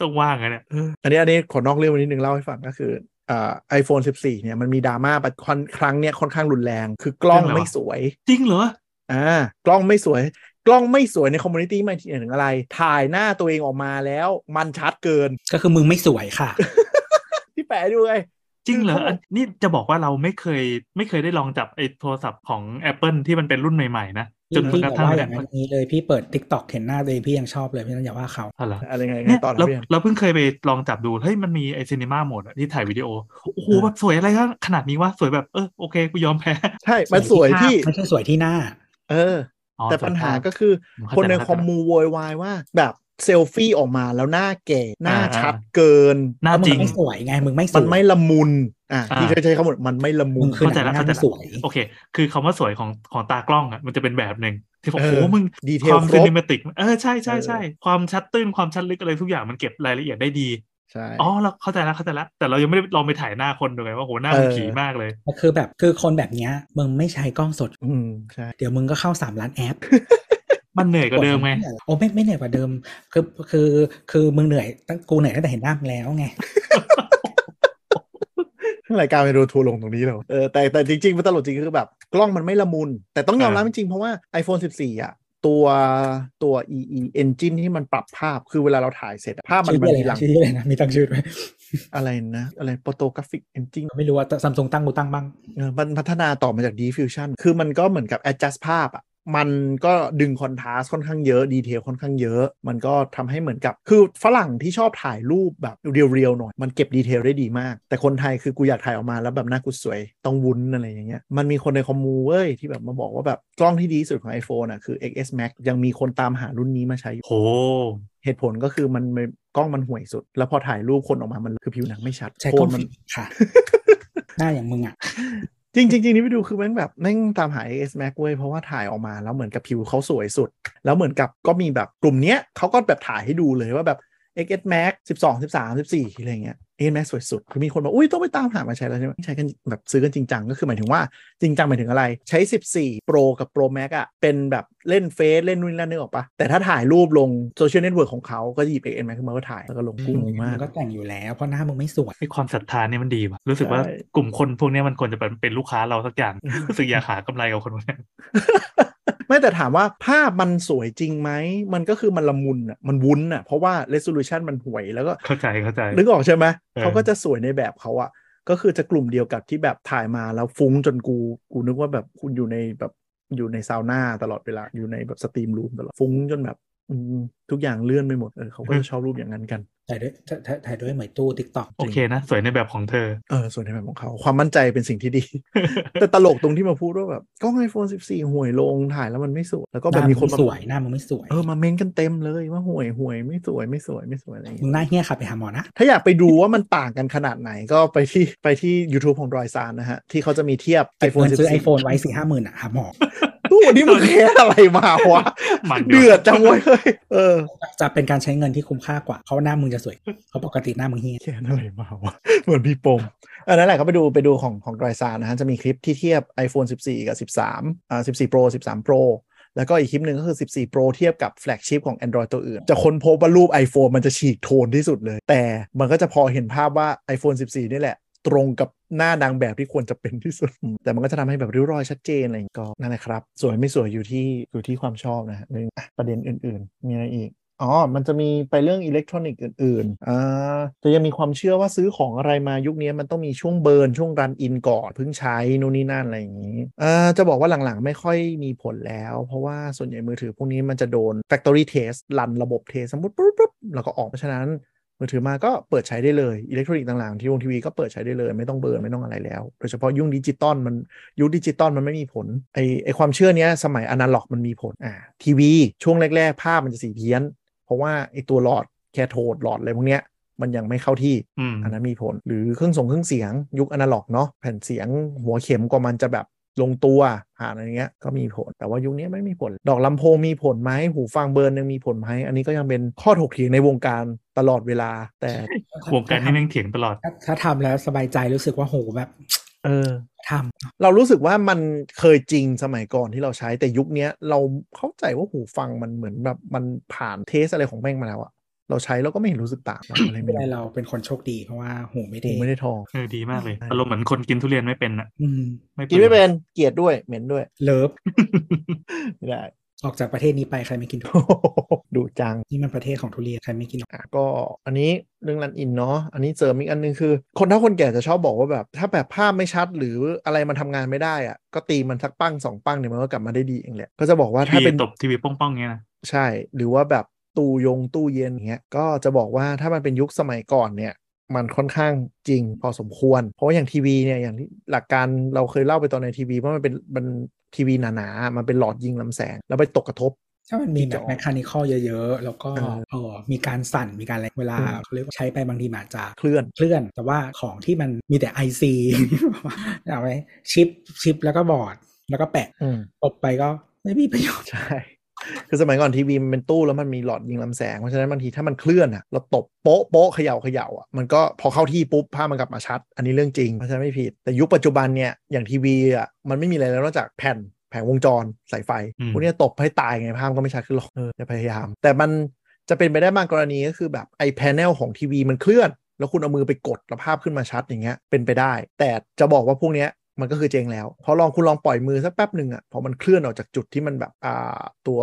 ต้องว่างอะเนี่ยอันนี้อันนี้ขอนอกเรื่องวันนี้หนึ่งเล่าให้ฟังก็คืออ่าไอโฟน14เนี่ยมันมีดราม่าประค่อนครั้งเนี้ยค่อนข้างรุนแรง คือกล้องไม่สวย จริงเหรออ่ากล้องไม่สวย กล้องไม่สวยในคอมมูนิตี้ไม่ถึงอะไร ถ่ายหน้าตัวเองออกมาแล้วมันชัดเกิน ก็คือมึงไม่สวยค่ะ ที่แปะดูไงจริงเหรอคือเขาอันนี่จะบอกว่าเราไม่เคยไม่เคยได้ลองจับไอ้โทรศัพท์ของ Apple ที่มันเป็นรุ่นใหม่ๆนะจนพี่กอระย่าทั่งว่าอแบย่าบงนั้นนี้เลยพี่เปิด t ิ k t o k เห็นหน้าตัวเองพี่ยังชอบเลยพี่นั้นอย่าว่าเขาอะไรอะไรไงไงเนี่ยต่อนะเราพี่เราเพิ่งเคยไปลองจับดูเฮ้ยมันมีไอซีนีมาโหมดที่ถ่ายวิดีโอ โอ้โหอ่าแบบสวยอะไรขนาดนี้วะสวยแบบเออโอเคกูยอมแพ้ ใช่ มันสวยที่ภาพไม่ใช่สวยที่หน้า เอออ๋อ แต่สวยปัญหาภพก็คือผมเข้าคนใจในเข้าใจคอมมูโวยวายว่าแบบเซลฟี่ออกมาแล้วหน้าแก่หน้าอ่าชัดเกิน หน้ามึจริงงไม่สวยไงมึงไม่สวยมันไม่ละมุนอะอ่าที่เคยใช้คำว่ามันไม่ละมุมึนงคือเข้าใจแล้วหนังหเข้าใจน้าแล้วสวยโอเค คือคำว่าสวยของของตากล้องอะมันจะเป็นแบบหนึ่งที่บอกเอโอ้อโหมึงดีเทคลวามครซีบนิเมติกเออใช่ใช่ใช่เออความชัดตื้นความชัดลึกอะไรทุกอย่างมันเก็บรายละเอียดได้ดี ใช่อ๋อเราเข้าใจแล้วเข้าใจแล้วแต่เรายังไม่ได้ลองไปถ่ายหน้าคนดูไงว่าโหหน้ามันเออผีมากเลยคือแบบคือคนแบบเนี้ยมึงไม่ใช้กล้องสด อืมใช่เดี๋ยวมึงก็เข้าสามล้านแอปมันเหนื่อยกว่าเดิมไง โอ้ไม่ไม่เหนื่อยกว่าเดิม คือคือคือมึงเหนื่อยตั้งกูเหนื่อยตั้งแต่เห็นหน้ามึงแล้วไงรายการไปโดนทัวร์ลงตรงนี้แล้วเออแต่แต่จริงๆมันตลกจริงคือแบบ กล้องมันไม่ละมุน แต่ต้องยอมรับอ่าจริงๆเพราะว่า iPhone 14 อะ ตัวตัว EE engine ที่มันปรับภาพคือเวลาเราถ่ายเสร็จอะภาพมันชื่อมันอะไรทีหลันะงชื่ออะไรนะ มีตั้งชื่อด้วยอะไรนะ อะไร photographic engine ไม่รู้ว่าซัมซุงตั้งกูตั้งบ้างเออมันพัฒนาต่อมาจาก diffusion คือมันก็เหมือนกับ adjust ภาพอะ มันก็ดึงคอนทราสค่อนข้างเยอะดีเทลค่อนข้างเยอะ มันก็ทำให้เหมือนกับคือฝรั่งที่ชอบถ่ายรูปแบบเรียวๆหน่อยมันเก็บดีเทลได้ดีมาก แต่คนไทยคือกูอยากถ่ายออกมาแล้วแบบหน้ากูสวยต้องวุ้นอะไรอย่างเงี้ยมันมีคนในคอมมูเว้ยที่แบบมาบอกว่าแบบกล้องที่ดีที่สุดของ iPhone อะคือ XS Max ยังมีคนตามหารุ่นนี้มาใช้อยู่โหเหตุผลก็คือมันมันกล้องมันห่วยสุด แล้วพอถ่ายรูปคนออกมามันคือผิวหนังไม่ชัดใช้กล้องโทนมัฟิล์มค่ะหน้าอย่างมึงอะ จริงจริงนี่ไปดูคือแม่งแบบแม่งตามหา AS Max เว้ยเพราะว่าถ่ายออกมาแล้วเหมือนกับผิวเขาสวยสุด แล้วเหมือนกับก็มีแบบกลุ่มเนี้ยเขาก็แบบถ่ายให้ดูเลยว่าแบบ XS Max 12 13 14อะไรเงี้ย AS Max สวยสุด คือมีคนบอกอุ้ยต้องไปตามหามาใช้แล้วใช่ไหมใช้กันแบบซื้อกันจริงจังก็คือหมายถึงว่าจริงจังหมายถึงอะไร ใช้ 14 Pro กับ Pro Max อะเป็นแบบเล่นเฟซเล่นนู่นนั่นนึกออกปะแต่ถ้าถ่ายรูปลงโซเชียลเน็ตเวิร์กของเขาก็จะหยิบ XS Max ขึ้นมาก็ถ่ายแล้วก็ลงฟุ้งมากมึงก็แต่งอยู่แล้วเพราะหน้ามึงไม่สวยไอความศรัทธาเนี่ยมันดีว่ะรู้สึกว่าใช่กลุ่มคนพวกเนี้ยมันควรจะเป็นเป็นลูกค้าเราสักอย่างรู้สึกอยากหากำไรกับคนพวกเนี้ย ไม่แต่ถามว่าภาพมันสวยจริงไหม มันก็คือมันละมุนอะมันวุ้นอะเพราะว่า resolution มันห่วยแล้วก็เข้าใจเข้าใจนึกออกใช่ไหมเออเขาก็จะสวยในแบบเขาอะก็คือจะกลุ่มเดียวกับที่แบบถ่ายมาแล้วฟุ้งจนกูกูนึกว่าแบบคุณอยู่ในแบบอยู่ในซาวน่าตลอดเวลาอยู่ในแบบสตรีมรูมตลอดฟุ้งจนแบบอืมทุกอย่างเลื่อนไปหมดเออเขาก็จะชอบรูปอย่างนั้นกัน ถ่ายด้วยถ่ายถ่ายด้วยเหมยตู้ติ๊กต็อกโอเคนะ สวยในแบบของเธอ เออส่วนในแบบของเขา ความมั่นใจเป็นสิ่งที่ดี แต่ตลกตรงที่มาพูดว่าแบบกล้อง iPhone 14ห่วยลงถ่ายแล้วมันไม่สวย แล้วก็หแบบน้ามึมีงคนไม่มาสวยหน้ามึงไม่สวย เออ มาเม้นกันเต็มเลยว่าห่วยห่วยไม่สวยไม่สวยไม่สวยอะไรอย่างมึเงี้ยงหน้าเฮี้ยขับไปหาหมอนะ ถ้าอยากไปดูว่ามันต่างกันขนาดไหนก็ไปที่ไปที่ YouTube ของดอยซานนะฮะ ที่เขาจะมีเทียบเก็บ iPhone เงินซื้อไอ14โฟนไว้สี่ห้าหมื่นอะหาหมอ วันนี้มึงแค่อะไรมาวะมันเดือดจังเว้ยเฮ้ยเออ จะเป็นการใช้เงินที่คุ้มค่ากว่าเพราะว่าหน้ามึงจะสวยเพราะปกติหน้ามึงเฮียแค่อะไรมาวะเหมือนพี่ปมอันนั้นแหละก็ไปดูไปดูของของไกรซานนะฮะจะมีคลิปที่เทียบ iPhone 14 กับ 13อ่า14 Pro 13 Pro แล้วก็อีกคลิปหนึ่งก็คือ 14 Pro เทียบกับแฟลกชิพของ Android ตัวอื่น จะค้นพบว่ารูป iPhone มันจะฉีกโทนที่สุดเลย แต่มันก็จะพอเห็นภาพว่า iPhone 14 นี่แหละ ตรงกับหน้านางแบบที่ควรจะเป็นที่สุด แต่มันก็จะทำให้แบบริ้วรอยชัดเจนอะไรอย่างงี้ก็นั่นแหละครับ สวยไม่สวยอยู่ที่อยู่ที่ความชอบนะฮะหนึ่งประเด็นอื่น ๆ มีอะไรอีกอ๋อ มันจะมีไปเรื่องอิเล็กทรอนิกส์อื่นๆ อ่า แต่ยังมีความเชื่อว่าซื้อของอะไรมายุคนี้มันต้องมีช่วง burn ช่วง run-in ก่อนเพิ่งใช้นู่นนี่นั่นอะไรอย่างนี้ อ่า จะบอกว่าหลังๆ ไม่ค่อยมีผลแล้ว เพราะว่าส่วนใหญ่มือถือพวกนี้มันจะโดน factory test run ระบบ test สมมติปุ๊บปุ๊บแล้วก็ออกเพราะฉะนั้น มือถือมาก็เปิดใช้ได้เลยอิเล็กทรอนิกส์ต่างๆที่วงทีวีก็เปิดใช้ได้เลย ไม่ต้อง burn ไม่ต้องอะไรแล้ว โดยเฉพาะยุคดิจิตอลมันยุคดิจิตอลมันไม่มีผลไอไอความเชื่อเนี้ยสมัยอนาล็อกมันมีผลอ่าทีวีช่วงแรก ๆ ภาพมันจะสีเพี้ยน เพราะว่าไอตัวหลอดแคโทดหลอดอะไรพวกเนี้ยมันยังไม่เข้าที่อืมอันนั้นมีผลหรือเครื่องส่งเครื่องเสียงยุคอนาล็อกเนาะแผ่นเสียงหัวเข็มกว่ามันจะแบบ ลงตัวผ่านอะไรเงี้ยก็มีผลแต่ว่ายุคนี้ไม่มีผล ดอกลำโพงมีผลไหมหูฟัง burn ยังมีผลไหมอันนี้ก็ยังเป็นข้อถกเถียงในวงการตลอดเวลา แต่วงการนี้แม่งเถียงตลอด ถ้าถ้าทำแล้วสบายใจรู้สึกว่าโหแบบ เออทำเรารู้สึกว่ามันเคยจริงสมัยก่อนที่เราใช้แต่ยุคเนี้ยเราเข้าใจว่าหูฟังมันเหมือนแบบมันผ่านเทสอะไรของแม่งมาแล้วอะ เราใช้แล้วก็ไม่เห็นรู้สึกต่างอะไรไม่ไม่เป็นไรรู้เราเป็นคนโชคดีเพราะว่าหูไม่หูได้ไม่ได้ทองเออดีมากเลยใช่อารมณ์เหมือนคนกินทุเรียนไม่เป็นอะอืมไม่กินไม่เป็นเกลียดด้วยเหม็นด้วยเลิฟไม่ได้ออกจากประเทศนี้ไปใครไม่กินทุดูจังนี่มันประเทศของทุเรียนใครไม่กินหรอกอะก็อันนี้เรื่องรันอินเนาะอันนี้เสริมอีกอันนึงคือ คนเฒ่าคนแก่จะชอบบอกว่าแบบ ถ้าแบบภาพไม่ชัดหรืออะไรมันทำงานไม่ได้อะก็ตีมันสักปั้งสองปั้งเนี่ยมันก็กลับมาได้ดีเองแหละก็จะบอกว่าทีถ้าวีเป็นตบทีวีป้องๆเงี้ยนะใช่ หรือว่าแบบ ตู้ยงตู้เย็นอย่างเงี้ยก็จะบอกว่าถ้ามันเป็นยุคสมัยก่อนเนี่ยมันค่อนข้างจริงพอสมควร เพราะว่าอย่างทีวีเนี่ยอย่างที่หลักการเราเคยเล่าไปตอนในทีวีว่ามันเป็นมันทีวีหนาๆ มันเป็นหลอดยิงลำแสง แล้วไปตกกระทบถ้ามันมีที่แบจบอแมคคานิคอลเยอะๆ แล้วก็เออเออมีการสั่นมีการอะไรเวลาอืมเขาเรียกว่าใช้ไปบางทีมันอาจจะเคลื่อนเคลื่อน แต่ว่าของที่มันมีแต่ IC เอาไว้ชิปชิปแล้วก็บอร์ด แล้วก็แปะอืมตบไปก็ไม่มีประโยชน์ใช่ คือสมัยก่อนทีวีมันเป็นตู้แล้วมันมีหลอดยิงลำแสง เพราะฉะนั้นบางทีถ้ามันเคลื่อนอะเราตบโป๊ะโป๊ะเขย่าเขย่าอะมันก็พอเข้าที่ปุ๊บภาพมันกลับมาชัด อันนี้เรื่องจริงเพราะฉะนั้นไม่ผิด แต่ยุคปัจจุบันเนี่ยอย่างทีวีอะมันไม่มีอะไรแล้วนอกจากแผ่นแผงวงจรสายไฟอืมพวกเนี้ยตบให้ตายไงภาพก็ไม่ชัดขึ้นหรอกเออจะพยายาม แต่มันจะเป็นไปได้บางกรณีก็คือแบบไอ้แผงของทีวีมันเคลื่อน แล้วคุณเอามือไปกดแล้วภาพขึ้นมาชัดอย่างเงี้ยเป็นไปได้ แต่จะบอกว่าพวกเนี้ย มันก็คือเจงแล้ว พอลองคุณลองปล่อยมือสักแป๊บหนึ่งอะพอมันเคลื่อนออกจากจุดที่มันแบบอ่าตัว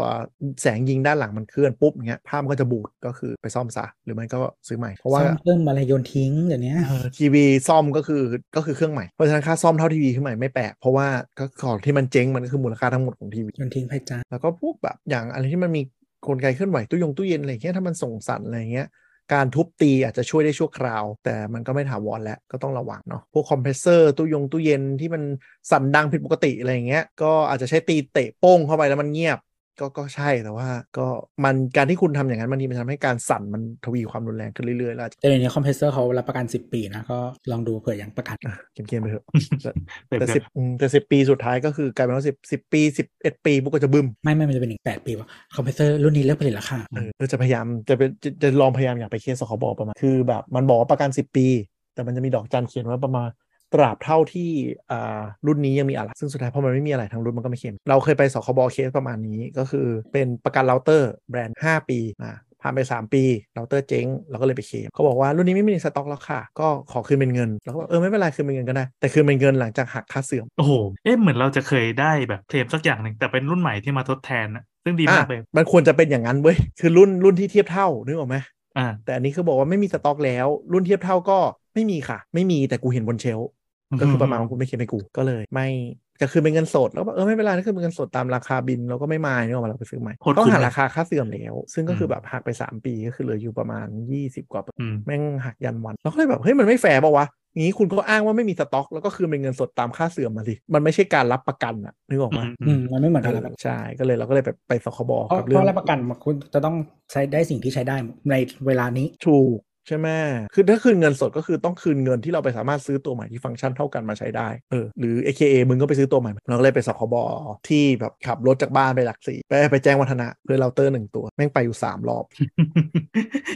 แสงยิงด้านหลังมันเคลื่อนปุ๊บอย่างเงี้ยภาพมันก็จะบูดก็คือไปซ่อมซะหรือไม่ก็ซื้อใหม่เพราะว่าซ่อมเพิ่มอะไรโยนทิ้งเดี๋ยวนี้เออทีวีซ่อมก็คือก็คือเครื่องใหม่เพราะฉะนั้นค่าซ่อมเท่าทีวีเครื่องใหม่ไม่แปลกเพราะว่าก็ของที่มันเจ๊งมันก็คือมูลค่าทั้งหมดของทีวีโยนทิ้งไปจ้าแล้วก็พวกแบบอย่างอะไรที่มันมีกลไกเคลื่อนไหวตู้ยงตู้เย็นอะไรอย่างเงี้ยถ้ามันส่งสั่นอะไรอย่างเงี้ย การทุบตีอาจจะช่วยได้ชั่วคราว แต่มันก็ไม่ถาวรแล้วก็ต้องระวังเนาะพวกคอมเพรสเซอร์ตู้ยงตู้เย็นที่มันสั่นดังผิดปกติอะไรอย่างเงี้ยก็อาจจะใช้ตีเตะโป้งเข้าไปแล้วมันเงียบ ก็ก็ใช่แต่ว่า ก็มันการที่คุณทำอย่างนั้นบางทีมันทำให้การสั่นมันทวีความรุนแรงขึ้นเรื่อยๆแล้วอาจจะแต่เดี๋ยวนี้คอมเพรสเซอร์เขารับประกัน 10 ปีนะก็ลองดูเผื่อยังประกันอะเกมๆไปเถอะเต็มแต่เลสิยบอืมแต่สิบปีสุดท้ายก็คือกลายเป็นว่าสิบสิบปีสิบเอ็ดปีพวกก็จะบึ้มไม่ไม่มันจะเป็นอีก8ปีว่าคอมเพรสเซอร์รุ่นนี้เลิกผลิตแล้วค่ะเออเราจะพยายามจะเป็นจะจะลองพยายามอยากไปเคสสคบประมาณคือแบบมันบอกว่าประกันสิบปี แต่มันจะมีดอกจันเขียนไว้ประมาณ ตราบเท่าที่อ่ารุ่นนี้ยังมีอะไร ซึ่งสุดท้ายพอมันไม่มีอะไรทางรุ่นมันก็ไม่เข็ม เราเคยไปสคบเคสประมาณนี้ก็คือเป็นประกันเราเตอร์แบรนด์ 5 ปีอ่าผ่านไป 3 ปีเราเตอร์เจ๊งเราก็เลยไปเคลมเขาบอกว่ารุ่นนี้ไม่มีในสต็อกแล้วค่ะ ก็ขอคืนเป็นเงินเราก็บอกเออไม่เป็นไรคืนเป็นเงินก็ได้ แต่คืนเป็นเงินหลังจากหักค่าเสื่อมโอ้โหเอ๊ะเหมือนเราจะเคยได้แบบเคลมสักอย่างหนึ่งแต่เป็นรุ่นใหม่ที่มาทดแทนนะซึ่งดีมากเลยอะมันควรจะเป็นอย่างนั้นเว้ยคือรุ่นรุ่นที่เทียบเท่านึกออกไหมอ่าแต่อันนี้คือบอกว่าไม่มีสต็อกแล้ว รุ่นเทียบเท่าก็ไม่มีค่ะ ไม่มีแต่กูเห็นบนเชลฟ์ ก็คือประมาณว่ากูไม่เคลมให้กูก็เลย ไม่จะคืนเป็นเงินสดแล้วก็บอกเออไม่เป็นไรถ้าคืนเป็นเงินสดตามราคาบินเราก็ไม่มายนึกออกมาเราไปซื้อใหม่โคตรต้องคุ้มหาเลยราคาค่าเสื่อมแล้ว ซึ่งก็คือมแบบหักไป 3 ปีก็คือเหลืออยู่ประมาณ 20 กว่าเปอร์เซ็นต์อืมแม่งหักยันวันเราก็เลยแบบเฮ้ยมันไม่แฟร์ป่าวะอย่างนี้คุณก็อ้างว่าไม่มีสต็อก แล้วก็คืนเป็นเงินสดตามค่าเสื่อมมาสิมันไม่ใช่การรับประกันอะนึกออกไหมอืมมันไม่เหมือนเอกันอรับประกันใช่ก็เลยเราก็เลยไปไปสคบเพราะกับเพเรื่องราะรับประกันคุณจะต้องใช้ได้สิ่งที่ใช้ได้ในเวลานี้ถูก ใช่ไหมคือถ้าคืนเงินสดก็คือต้องคืนเงินที่เราไปสามารถซื้อตัวใหม่ที่ฟังก์ชันเท่ากันมาใช้ได้เออหรือ AKA มึงก็ไปซื้อตัวใหม่เราก็เลยไปสคบที่แบบขับรถจากบ้านไปหลักสี่ไปไปแจ้งวัฒนะเพื่อเราเตอร์หนึ่งตัวแม่งไปอยู่3รอบ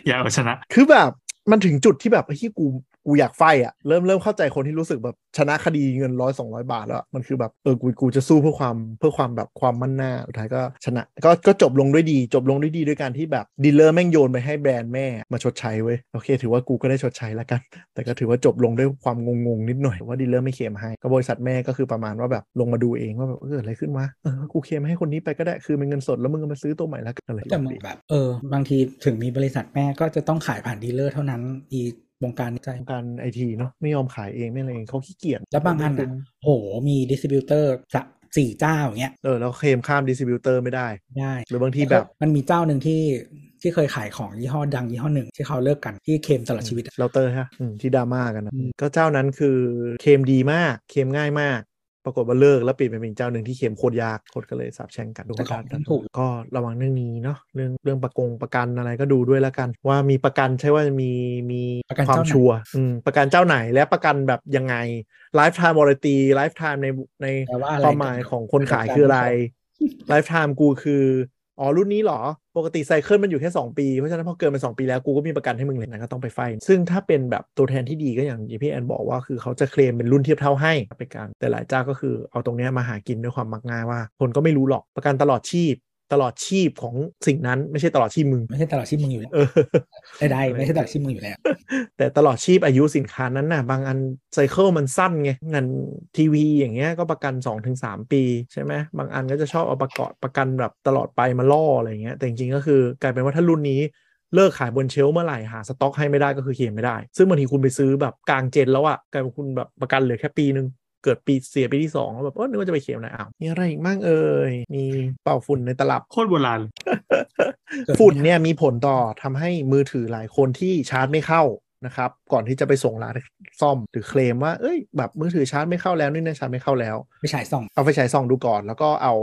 อยากเอาชนะ คือแบบมันถึงจุดที่แบบไอ้ที่กู กูอยาก fight อะเริ่มเริ่มเข้าใจคนที่รู้สึกแบบชนะคดีเงินร้อยสองร้อยบาทแล้วมันคือแบบเออกูกูจะสู้เพื่อความเพื่อความแบบความมั่นหน้าสุดท้ายก็ชนะก็ก็จบลงด้วยดี จบลงด้วยดีด้วยการที่แบบ dealer แม่งโยนไปให้แบรนด์แม่มาชดใช้เว้ยโอเค ถือว่ากูก็ได้ชดใช้แล้วกัน แต่ก็ถือว่าจบลงด้วยความงงๆนิดหน่อยว่า dealer ไม่เคลมให้ก็บริษัทแม่ก็คือประมาณว่าแบบลงมาดูเองว่าแบบเกิดอะไรขึ้นวะเออกูเคลมให้คนนี้ไปก็ได้คือเป็นเงินสดแล้วมึงก็มาซื้อตัวใหม่แล้วกันอะไรแต่มึงแบบเออบางทีถึงมีบริษัทแม่ก็จะต้องขายผ่าน dealer เท่านั้นอี วงการนี้ใจการไอทีเนาะไม่ยอมขายเองไม่อะไรเองเขาขี้เกียจแล้วบางอันอะโหมี distributor สักสี่เจ้าอย่างเงี้ยเออแล้วเคลมข้าม distributor ไม่ได้ได้หรือบางทีแบบมันมีเจ้าหนึ่งที่ที่เคยขายของยี่ห้อดังยี่ห้อหนึ่งที่เขาเลิกกันที่เคลมตลอดชีวิตอะเราเตอร์ฮะอืมที่ดราม่ากันนะอืมก็เจ้านั้นคือเคลมดีมากเคลมง่ายมาก ปรากฏว่าเลิกแล้วปิดไปเป็นเจ้าหนึ่งที่เคลมโคตรยากคนก็เลยสาบแช่งกันแต่ของมันถูกก็ระวังเรื่องนี้เนาะเรื่องเรื่องประกงประกันอะไรก็ดูด้วยแล้วกัน ว่ามีประกันใช่ว่ามีมีประกันความเจ้าไหนชัวร์อืมประกันเจ้าไหนและประกันแบบยังไง lifetime warranty lifetime ในในแปลว่าอะไรความหมายของคนขายคืออะไร lifetime กูคืออ๋อรุ่นนี้เหรอ ปกติ cycle มันอยู่แค่ 2 ปี เพราะฉะนั้นพอเกินไป2ปีแล้วกูก็มีประกันให้มึงเลยนะก็ต้องไป fight ซึ่งถ้าเป็นแบบตัวแทนที่ดีก็อย่างที่พี่แอนบอกว่าคือเขาจะเคลมเป็นรุ่นเทียบเท่าให้ไปการแต่หลายเจ้าก็คือเอาตรงนี้มาหากินด้วยความมักง่ายว่า คนก็ไม่รู้หรอกประกันตลอดชีพ ตลอดชีพของสิ่งนั้นไม่ใช่ตลอดชีพมึง ไม่ใช่ตลอดชีพมึงอยู่แล้วเออได้ๆไม่ใช่ตลอดชีพมึงอยู่แล้ว แต่ตลอดชีพอายุสินค้านั้นน่ะ บางอันไซเคิลมันสั้นไงงานทีวีอย่างเงี้ยก็ประกัน 2-3 ปีใช่ไหมบางอันก็จะชอบเอาประกอบประกันแบบตลอดไปมาล่ออะไรเงี้ยแต่จริงๆก็คือกลายเป็นว่าถ้ารุ่นนี้เลิกขายบนเชลฟ์เมื่อไหร่หาสต็อกให้ไม่ได้ก็คือเคลมไม่ได้ ซึ่งบางทีคุณไปซื้อแบบกลางเจนแล้วอะกลายเป็นคุณแบบประกันเหลือแค่ปีนึง เกิดปีเสียปีที่สองแล้วแบบเออนึกว่าจะไปเคลมอะไรอ้าวมีอะไรอีกมั่งเอ่ยมีเป่าฝุ่นในตลับโคตรโบราณเลยฝุ่นเนี่ยมีผลต่อทำให้มือถือหลายคนที่ชาร์จไม่เข้า นะครับ ก่อนที่จะไปส่งร้านซ่อมหรือเคลมว่า เอ้ย แบบมือถือชาร์จไม่เข้าแล้วนี่นะชาร์จไม่เข้าแล้วไม่ฉายส่อง เอาไฟฉายส่องดูก่อน แล้วก็เอา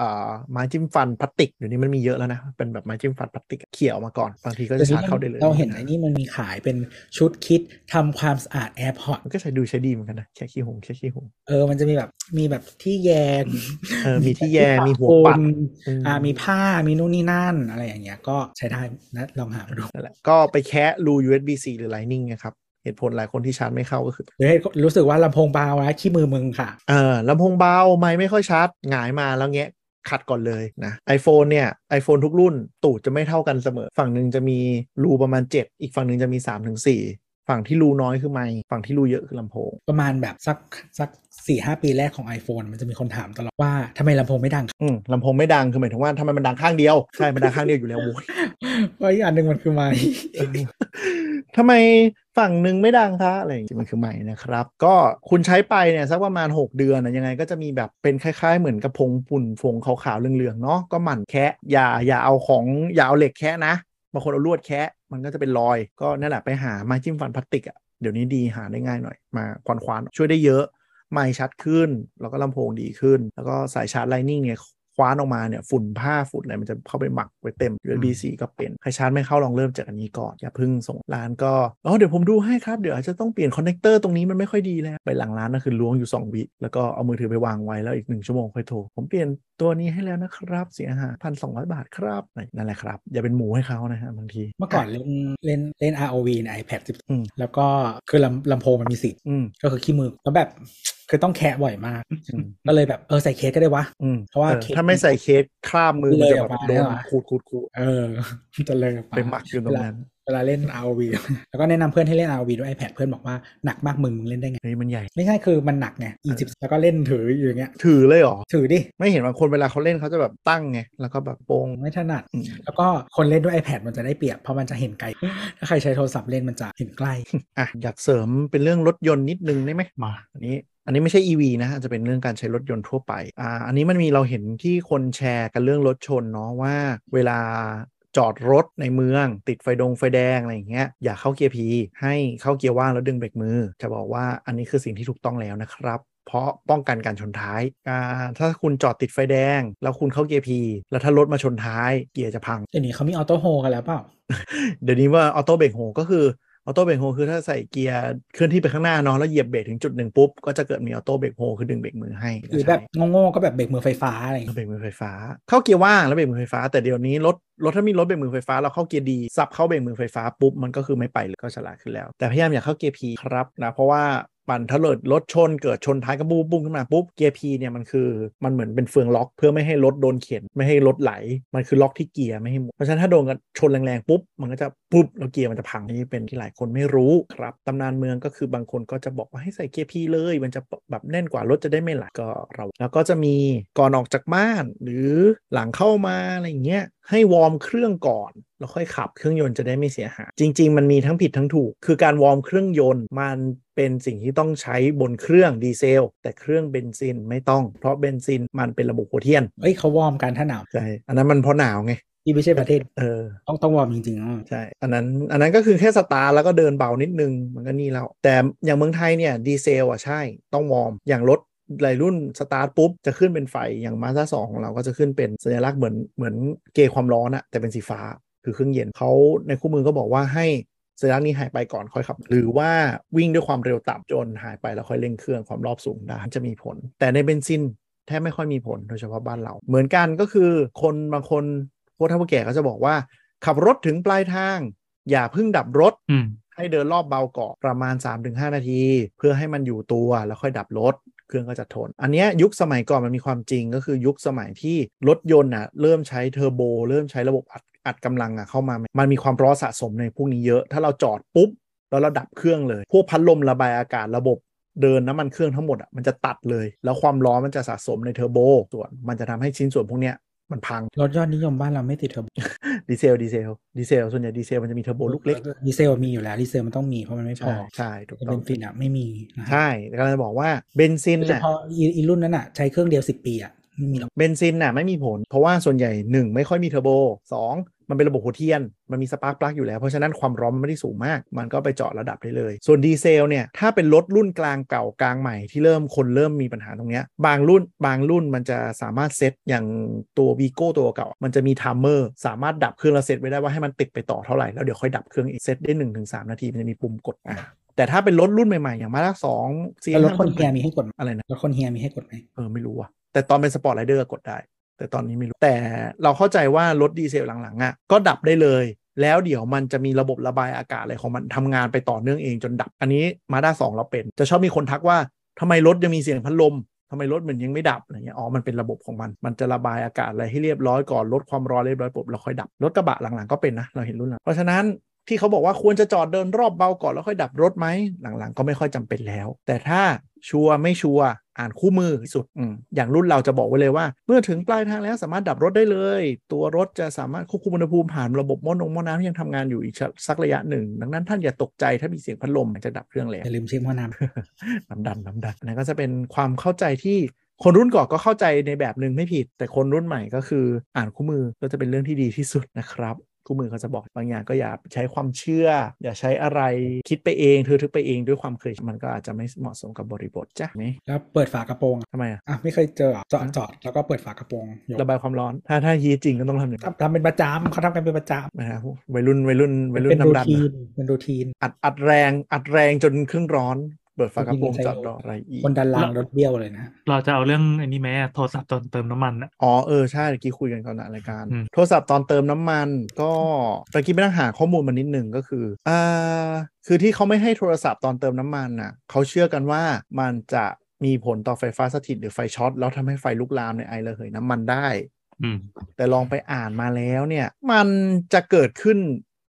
อ่าไม้จิ้มฟันพลาสติกเดี๋ยวนี้มันมีเยอะแล้วนะ เป็นแบบไม้จิ้มฟันพลาสติกเขี่ยออกมาก่อน บางทีก็จะชาร์จเข้าได้เลย เราเห็นไอ้นี่มันมีขายเป็นชุด kit ทำความสะอาด AirPods มันก็ใช้ดูใช้ดีเหมือนกันนะแคะขี้หูแคะขี้หูเออ มันจะมีแบบ มีแบบที่แยงเออ มีที่แยง มีหัวปัดอืมอ่า มีผ้า มีนู่นนี่นั่น อะไรอย่างเงี้ย ก็ใช้ได้นะ ลองหามาดูนั่นแหละ ก็ไปแคะรู USB-C หรือ Lightning นะครับเหตุผลหลายคนที่ชาร์จไม่เข้าก็คือหรือให้รู้สึกว่าลำโพงเบานะขี้มือมึงค่ะเออลำโพงเบาไม่ไม่ค่อยชัดหงายมาแล้วแงะขัดก่อนเลยนะ iPhone เนี่ย iPhone ทุกรุ่นตูดจะไม่เท่ากันเสมอ ฝั่งหนึ่งจะมีรูประมาณ 7 อีกฝั่งหนึ่งจะมี 3-4ถึง4ฝั่งที่รูน้อยคือไมค์ฝั่งที่รูเยอะคือลำโพง ประมาณแบบสักสักสี่ห้าปีแรกของ iPhone มันจะมีคนถามตลอดว่าทำไมลำโพงไม่ดังอืมลำโพงไม่ดังคือหมายถึงว่าทำไมมันดังข้างเดียว ใช่ มันดังข้างเดียวอยู่แล้วโว้ยเพราะอีกอันหนึ่งมันคือไมค์เออ ทำไมฝั่งหนึ่งไม่ดังคะอะไรอย่างเงี้ยมันคือใหม่นะครับ ก็คุณใช้ไปเนี่ยสักประมาณ 6 เดือนนะยังไงก็จะมีแบบเป็นคล้ายๆ เหมือนกระพงปุ่นฟงขาวๆเหลืองๆเนาะก็หมั่นแคะอย่าอย่าเอาของอย่าเอาเหล็กแคะนะบางคนเอาลวดแคะมันก็จะเป็นรอย ก็นั่นแหละไปหาไม้จิ้มฟันพลาสติกอะ่ะเดี๋ยวนี้ดีหาได้ง่ายหน่อยมาควานควานๆช่วยได้เยอะ ไมค์ชัดขึ้น แล้วก็ลำโพงดีขึ้น แล้วก็สายชาร์จ Lightning เนี่ย คว้านออกมาเนี่ยฝุ่นผ้าฝุ่นอะไรมันจะเข้าไปหมักไว้เต็ม USB-C ก็เป็นใครชาร์จไม่เข้าลองเริ่มจากอันนี้ก่อน อย่าเพิ่งส่งร้านก็อ๋อเดี๋ยวผมดูให้ครับเดี๋ยวอาจจะต้องเปลี่ยน connector ตรงนี้มันไม่ค่อยดีแล้วไปหลังร้านนั่นคือล้วงอยู่ 2 วิ แล้วก็เอามือถือไปวางไว้แล้วอีก 1 ชั่วโมงค่อยโทร ผมเปลี่ยนตัวนี้ให้แล้วนะครับ เสียหายพันสองบาทครับนั่นแหละครับ อย่าเป็นหมูให้เขานะฮะบางที เมื่อก่อนเล่นเล่นเล่น ROV ใน iPad อืม10แล้วก็คือลำลำโพงมันมีสิทธิ์อืมก็คือขี้มือแล้วแบบ คือต้องแคะบ่อยมากอืมก็เลยแบบเออใส่เคสก็ได้วะอืมเพราะว่าออเคสถ้าไม่ใส่เคสคราบมือมันจะแบบเลยออกมาโดนใช่ปะขูดขูดขูดเออจะเลยออกาไปหมักอยู่ตรงนั้นเวลาเล่น ROV แล้วก็แนะนำเพื่อนให้เล่น ROV ด้วย iPad เพื่อนบอกว่าหนักมากมึงมึงเล่นได้ไงเฮ้ยมันใหญ่ ไม่ใช่คือมันหนักไงอีจิปแล้วก็เล่นถืออยู่อย่างเงี้ย ถือเลยเหรอ ถือดิ ไม่เห็นบางคนเวลาเขาเล่นเขาจะแบบตั้งไง แล้วก็แบบโปงไม่ถนัดอืมแล้วก็คนเล่นด้วย iPad มันจะได้เปรียบ เพราะมันจะเห็นไกล ถ้าใครใช้โทรศัพท์เล่นมันจะเห็นใกล้ อะอยากเสริมเป็นเรื่องรถยนต์นิดนึงได้ไหมมาอันนี้ อันนี้ไม่ใช่ EV นะอาจจะเป็นเรื่องการใช้รถยนต์ทั่วไปอ่าอันนี้มันมีเราเห็นที่คนแชร์กันเรื่องรถชนเนาะว่า เวลาจอดรถในเมือง ติดไฟดงไฟแดงอะไรอย่างเงี้ยอย่าเข้าเกียร์พีให้เข้าเกียร์ว่างแล้วดึงเบรกมือ จะบอกว่าอันนี้คือสิ่งที่ถูกต้องแล้วนะครับเพราะป้องกันการชนท้ายอ่าถ้าคุณจอดติดไฟแดง แล้วคุณเข้าเกียร์ P แล้วถ้ารถมาชนท้ายเกียร์จะพัง เดี๋ยวนี้เขามีออโต้โฮกันแล้วเปล่า เดี๋ยวนี้ว่า auto brake hold ก็คือ auto brake hold คือถ้าใส่เกียร์เคลื่อนที่ไปข้างหน้าเนาะแล้วเหยียบเบรกถึงจุดหนึ่งปุ๊บ ก็จะเกิดมี auto brake hold คือดึงเบรกมือให้หรือแบบโง่ๆก็แบบเบรกมือไฟฟ้าอะไรอย่างแล้วเงี้ยเบรกมือไฟฟ้า เข้าเกียร์ว่างแล้วเบรกมือไฟฟ้า แต่เดี๋ยวนี้รถรถถ้ามีรถเบรกมือไฟฟ้าเราเข้าเกียร์ D สับเข้าเบรกมือไฟฟ้าปุ๊บมันก็คือไม่ไปเลยก็ฉลาดขึ้นแล้ว แต่พยายามอย่าเข้าเกียร์ P ครับนะเพราะว่า ปั่นถ้าเกิดรถชนเกิดชนท้ายกระบูบุ้งขึ้นมาปุ๊บเกียร์ P เนี่ยมันคือมันเหมือนเป็นเฟืองล็อก เพื่อไม่ให้รถโดนเข็นไม่ให้รถไหล มันคือล็อกที่เกียร์ไม่ให้หมุนเพราะฉะนั้นถ้าโดนกันชนแรงๆปุ๊บมันก็จะปุ๊บแล้วเกียร์มันจะพังนี่เป็นที่หลายคนไม่รู้ครับตำนานเมืองก็คือบางคนก็จะบอกว่าให้ใส่เกียร์ P เลย มันจะแบบแน่นกว่ารถจะได้ไม่ไหลก็เรา แล้วก็จะมีก่อนออกจากบ้าน หรือหลังเข้ามาอะไรอย่างเงี้ยให้วอร์มเครื่องก่อนแล้วค่อยขับเครื่องยนต์จะได้ไม่เสียหายจริง ๆ มันมีทั้งผิดทั้งถูก คือการวอร์มเครื่องยนต์มัน เป็นสิ่งที่ต้องใช้บนเครื่องดีเซล แต่เครื่องเบนซินไม่ต้อง เพราะเบนซินมันเป็นระบบหัวเทียนเอ้ยเขาวอร์มกันถ้าหนาวใช่อันนั้นมันเพราะหนาวไงที่ไม่ใช่ประเทศ เออ ต้องต้องวอร์มจริงๆอะใช่ อันนั้น อันนั้นก็คือแค่สตาร์ทแล้วก็เดินเบานิดนึง มันก็นี่แล้ว แต่อย่างเมืองไทยเนี่ยดีเซลอะใช่ ต้องวอร์ม อย่างรถหลายรุ่นสตาร์ทปุ๊บ จะขึ้นเป็นไฟ อย่างมาสด้าสองของเราก็จะขึ้นเป็นสัญลักษณ์เหมือนเหมือนเกจ์ความร้อนอะแต่เป็นสีฟ้า คือเครื่องเย็นเขาในคู่มือก็บอกว่าให้ สัญลักษณ์นี้หายไปก่อนค่อยขับ หรือว่าวิ่งด้วยความเร็วต่ำจนหายไปแล้วค่อยเร่งเครื่องความรอบสูงได้จะมีผล แต่ในเบนซินแทบไม่ค่อยมีผลโดยเฉพาะบ้านเรา เหมือนกันก็คือคนบางคนพวกท่านผู้แก่ก็จะบอกว่า ขับรถถึงปลายทาง อย่าเพิ่งดับรถอืมให้เดินรอบเบาเกาะประมาณ 3-5 นาที เพื่อให้มันอยู่ตัวแล้วค่อยดับรถเครื่องก็จะทน อันเนี้ยยุคสมัยก่อนมันมีความจริงก็คือยุคสมัยที่รถยนต์อะเริ่มใช้เทอร์โบ เริ่มใช้ระบบอัด อัดกำลังอะเข้ามา มันมีความร้อนสะสมในพวกนี้เยอะ ถ้าเราจอดปุ๊บ แล้วเราดับเครื่องเลย พวกพัดลมระบายอากาศระบบเดินน้ำมันเครื่องทั้งหมดอะมันจะตัดเลย แล้วความร้อนมันจะสะสมในเทอร์โบส่วนมันจะทำให้ชิ้นส่วนพวกเนี้ยมันพังรถยอดนิยมบ้านเราไม่ติดเทอร์โบดีเซลดีเซลดีเซลส่วนใหญ่ดีเซลมันจะมีเทอร์โบลูกเล็กดีเซลมีอยู่แล้วดีเซลมันต้องมีเพราะมันไม่พอใช่ใช่ถูกแต่ต้เบองนซินอะไม่มีนะใช่กำลังจะบอกว่าเบนซินน่ะโดยเฉพาะอีอีรุ่นนั้นอะใช้เครื่องเดียวสิบปีอะไม่มีหรอกเบนซินน่ะไม่มีผล เพราะว่าส่วนใหญ่ 1 ไม่ค่อยมีเทอร์โบ2 มันเป็นระบบหัวเทียน มันมี spark plug อยู่แล้ว เพราะฉะนั้นความร้อนมันไม่ได้สูงมาก มันก็ไปเจาะระดับได้เลย ส่วนดีเซลเนี่ย ถ้าเป็นรถรุ่นกลางเก่ากลางใหม่ที่เริ่มคนเริ่มมีปัญหาตรงเนี้ย บางรุ่นบางรุ่นมันจะสามารถเซตอย่างตัววีโก้ตัวเก่า มันจะมี timer สามารถดับเครื่องแล้วเซตไว้ได้ว่าให้มันติดไปต่อเท่าไหร่ แล้วเดี๋ยวค่อยดับเครื่องอีกเซตได้1นถึงสนาทีมันจะมีปุ่มกดอะแต่ถ้าเป็นรถรุ่นใหม่ ๆ อย่างมาสด้าสองซีแล้วรถคนเฮียมีให้กดไหมอะไรนะรถคนเฮียมีให้กดไหมเออไม่รู้ว่ะแต่ตอนเป็น Sport Rider กดได้ แต่ตอนนี้ไม่รู้ แต่เราเข้าใจว่ารถดีเซลหลังๆอะก็ดับได้เลย แล้วเดี๋ยวมันจะมีระบบระบายอากาศอะไรของมันทำงานไปต่อเนื่องเองจนดับ อันนี้มาสด้าสองเราเป็น จะชอบมีคนทักว่าทำไมรถยังมีเสียงพัดลมทำไมรถมันยังไม่ดับอะไรเงี้ย อ๋อ มันเป็นระบบของมัน มันจะระบายอากาศอะไรให้เรียบร้อยก่อนลดความร้อนเรียบร้อยปุ๊บแล้วค่อยดับ รถกระบะหลังๆก็เป็นนะ เราเห็นรุ่นหลังเพราะฉะนั้น ที่เขาบอกว่าควรจะจอดเดินรอบเบาก่อนแล้วค่อยดับรถไหมหลังๆ ก็ไม่ค่อยจำเป็นแล้ว แต่ถ้าชัวร์ไม่ชัวร์อ่านคู่มือที่สุดออย่างรุ่นเราจะบอกไว้เลยว่า เมื่อถึงปลายทางแล้วสามารถดับรถได้เลย ตัวรถจะสามารถควบคุมอุณหภูมิผ่านระบบมอนงมอน้ำที่ยังทำงานอยู่อีกสักระยะหนึ่ง ดังนั้นท่านอย่าตกใจถ้ามีเสียงพัดลมจะดับเครื่องแล้วอย่าลืมเช็คมอน้ำน้ำดันน้ำดันอันนั่นก็จะเป็นความเข้าใจที่คนรุ่นก่อนก็เข้าใจในแบบหนึ่งไม่ผิด แต่คนรุ่นใหม่ก็คืออ่านคู่มือก็จะเป็นเรื่องที่ดีที่สุดนะครับ คู่มือเขาจะบอกบางอย่างก็อย่าใช้ความเชื่อ อย่าใช้อะไรคิดไปเองเธอทึกไปเองด้วยความเคยชินมันก็อาจจะไม่เหมาะสมกับบริบทจ้ะไหมำแล้วเปิดฝากระโปรงอะทำไมอะอะไม่เคยเจอเหรอจอดจอดแล้วก็เปิดฝากระโปรงยกระบายความร้อน ถ้าถ้ายีจริงก็ต้องทำอย่างนั้นทำทำเป็นประจำเขาทำกันเป็นประจนะฮะวัยรุ่นวัยรุ่นำวัยรุ่นเป็นรูน้ำดันทีนนะเป็นรูทีนอัดอัดแรงอัดแรงจนเครื่องร้อน เปิดฝากระโปรงจริงๆจอดรออะไรอีกคนดันรางรถเบี้ยวเลยนะ เราจะเอาเรื่องอันนี้ไหมอะโทรศัพท์ตอนเติมน้ำมันอะอ๋อเออใช่เมื่อกี้คุยกันก่อนนะรายการอืมโทรศัพท์ตอนเติมน้ำมัน ก็ตะกี้ไปนั่งหาข้อมูลมานิดหนึ่งก็คืออ่าคือที่เขาไม่ให้โทรศัพท์ตอนเติมน้ำมันน่ะเขาเชื่อกันว่ามันจะมีผลต่อไฟฟ้าสถิตหรือไฟช็อตแล้วทำให้ไฟลุกลามในไอระเหยน้ำมันได้อืมแต่ลองไปอ่านมาแล้วเนี่ย มันจะเกิดขึ้น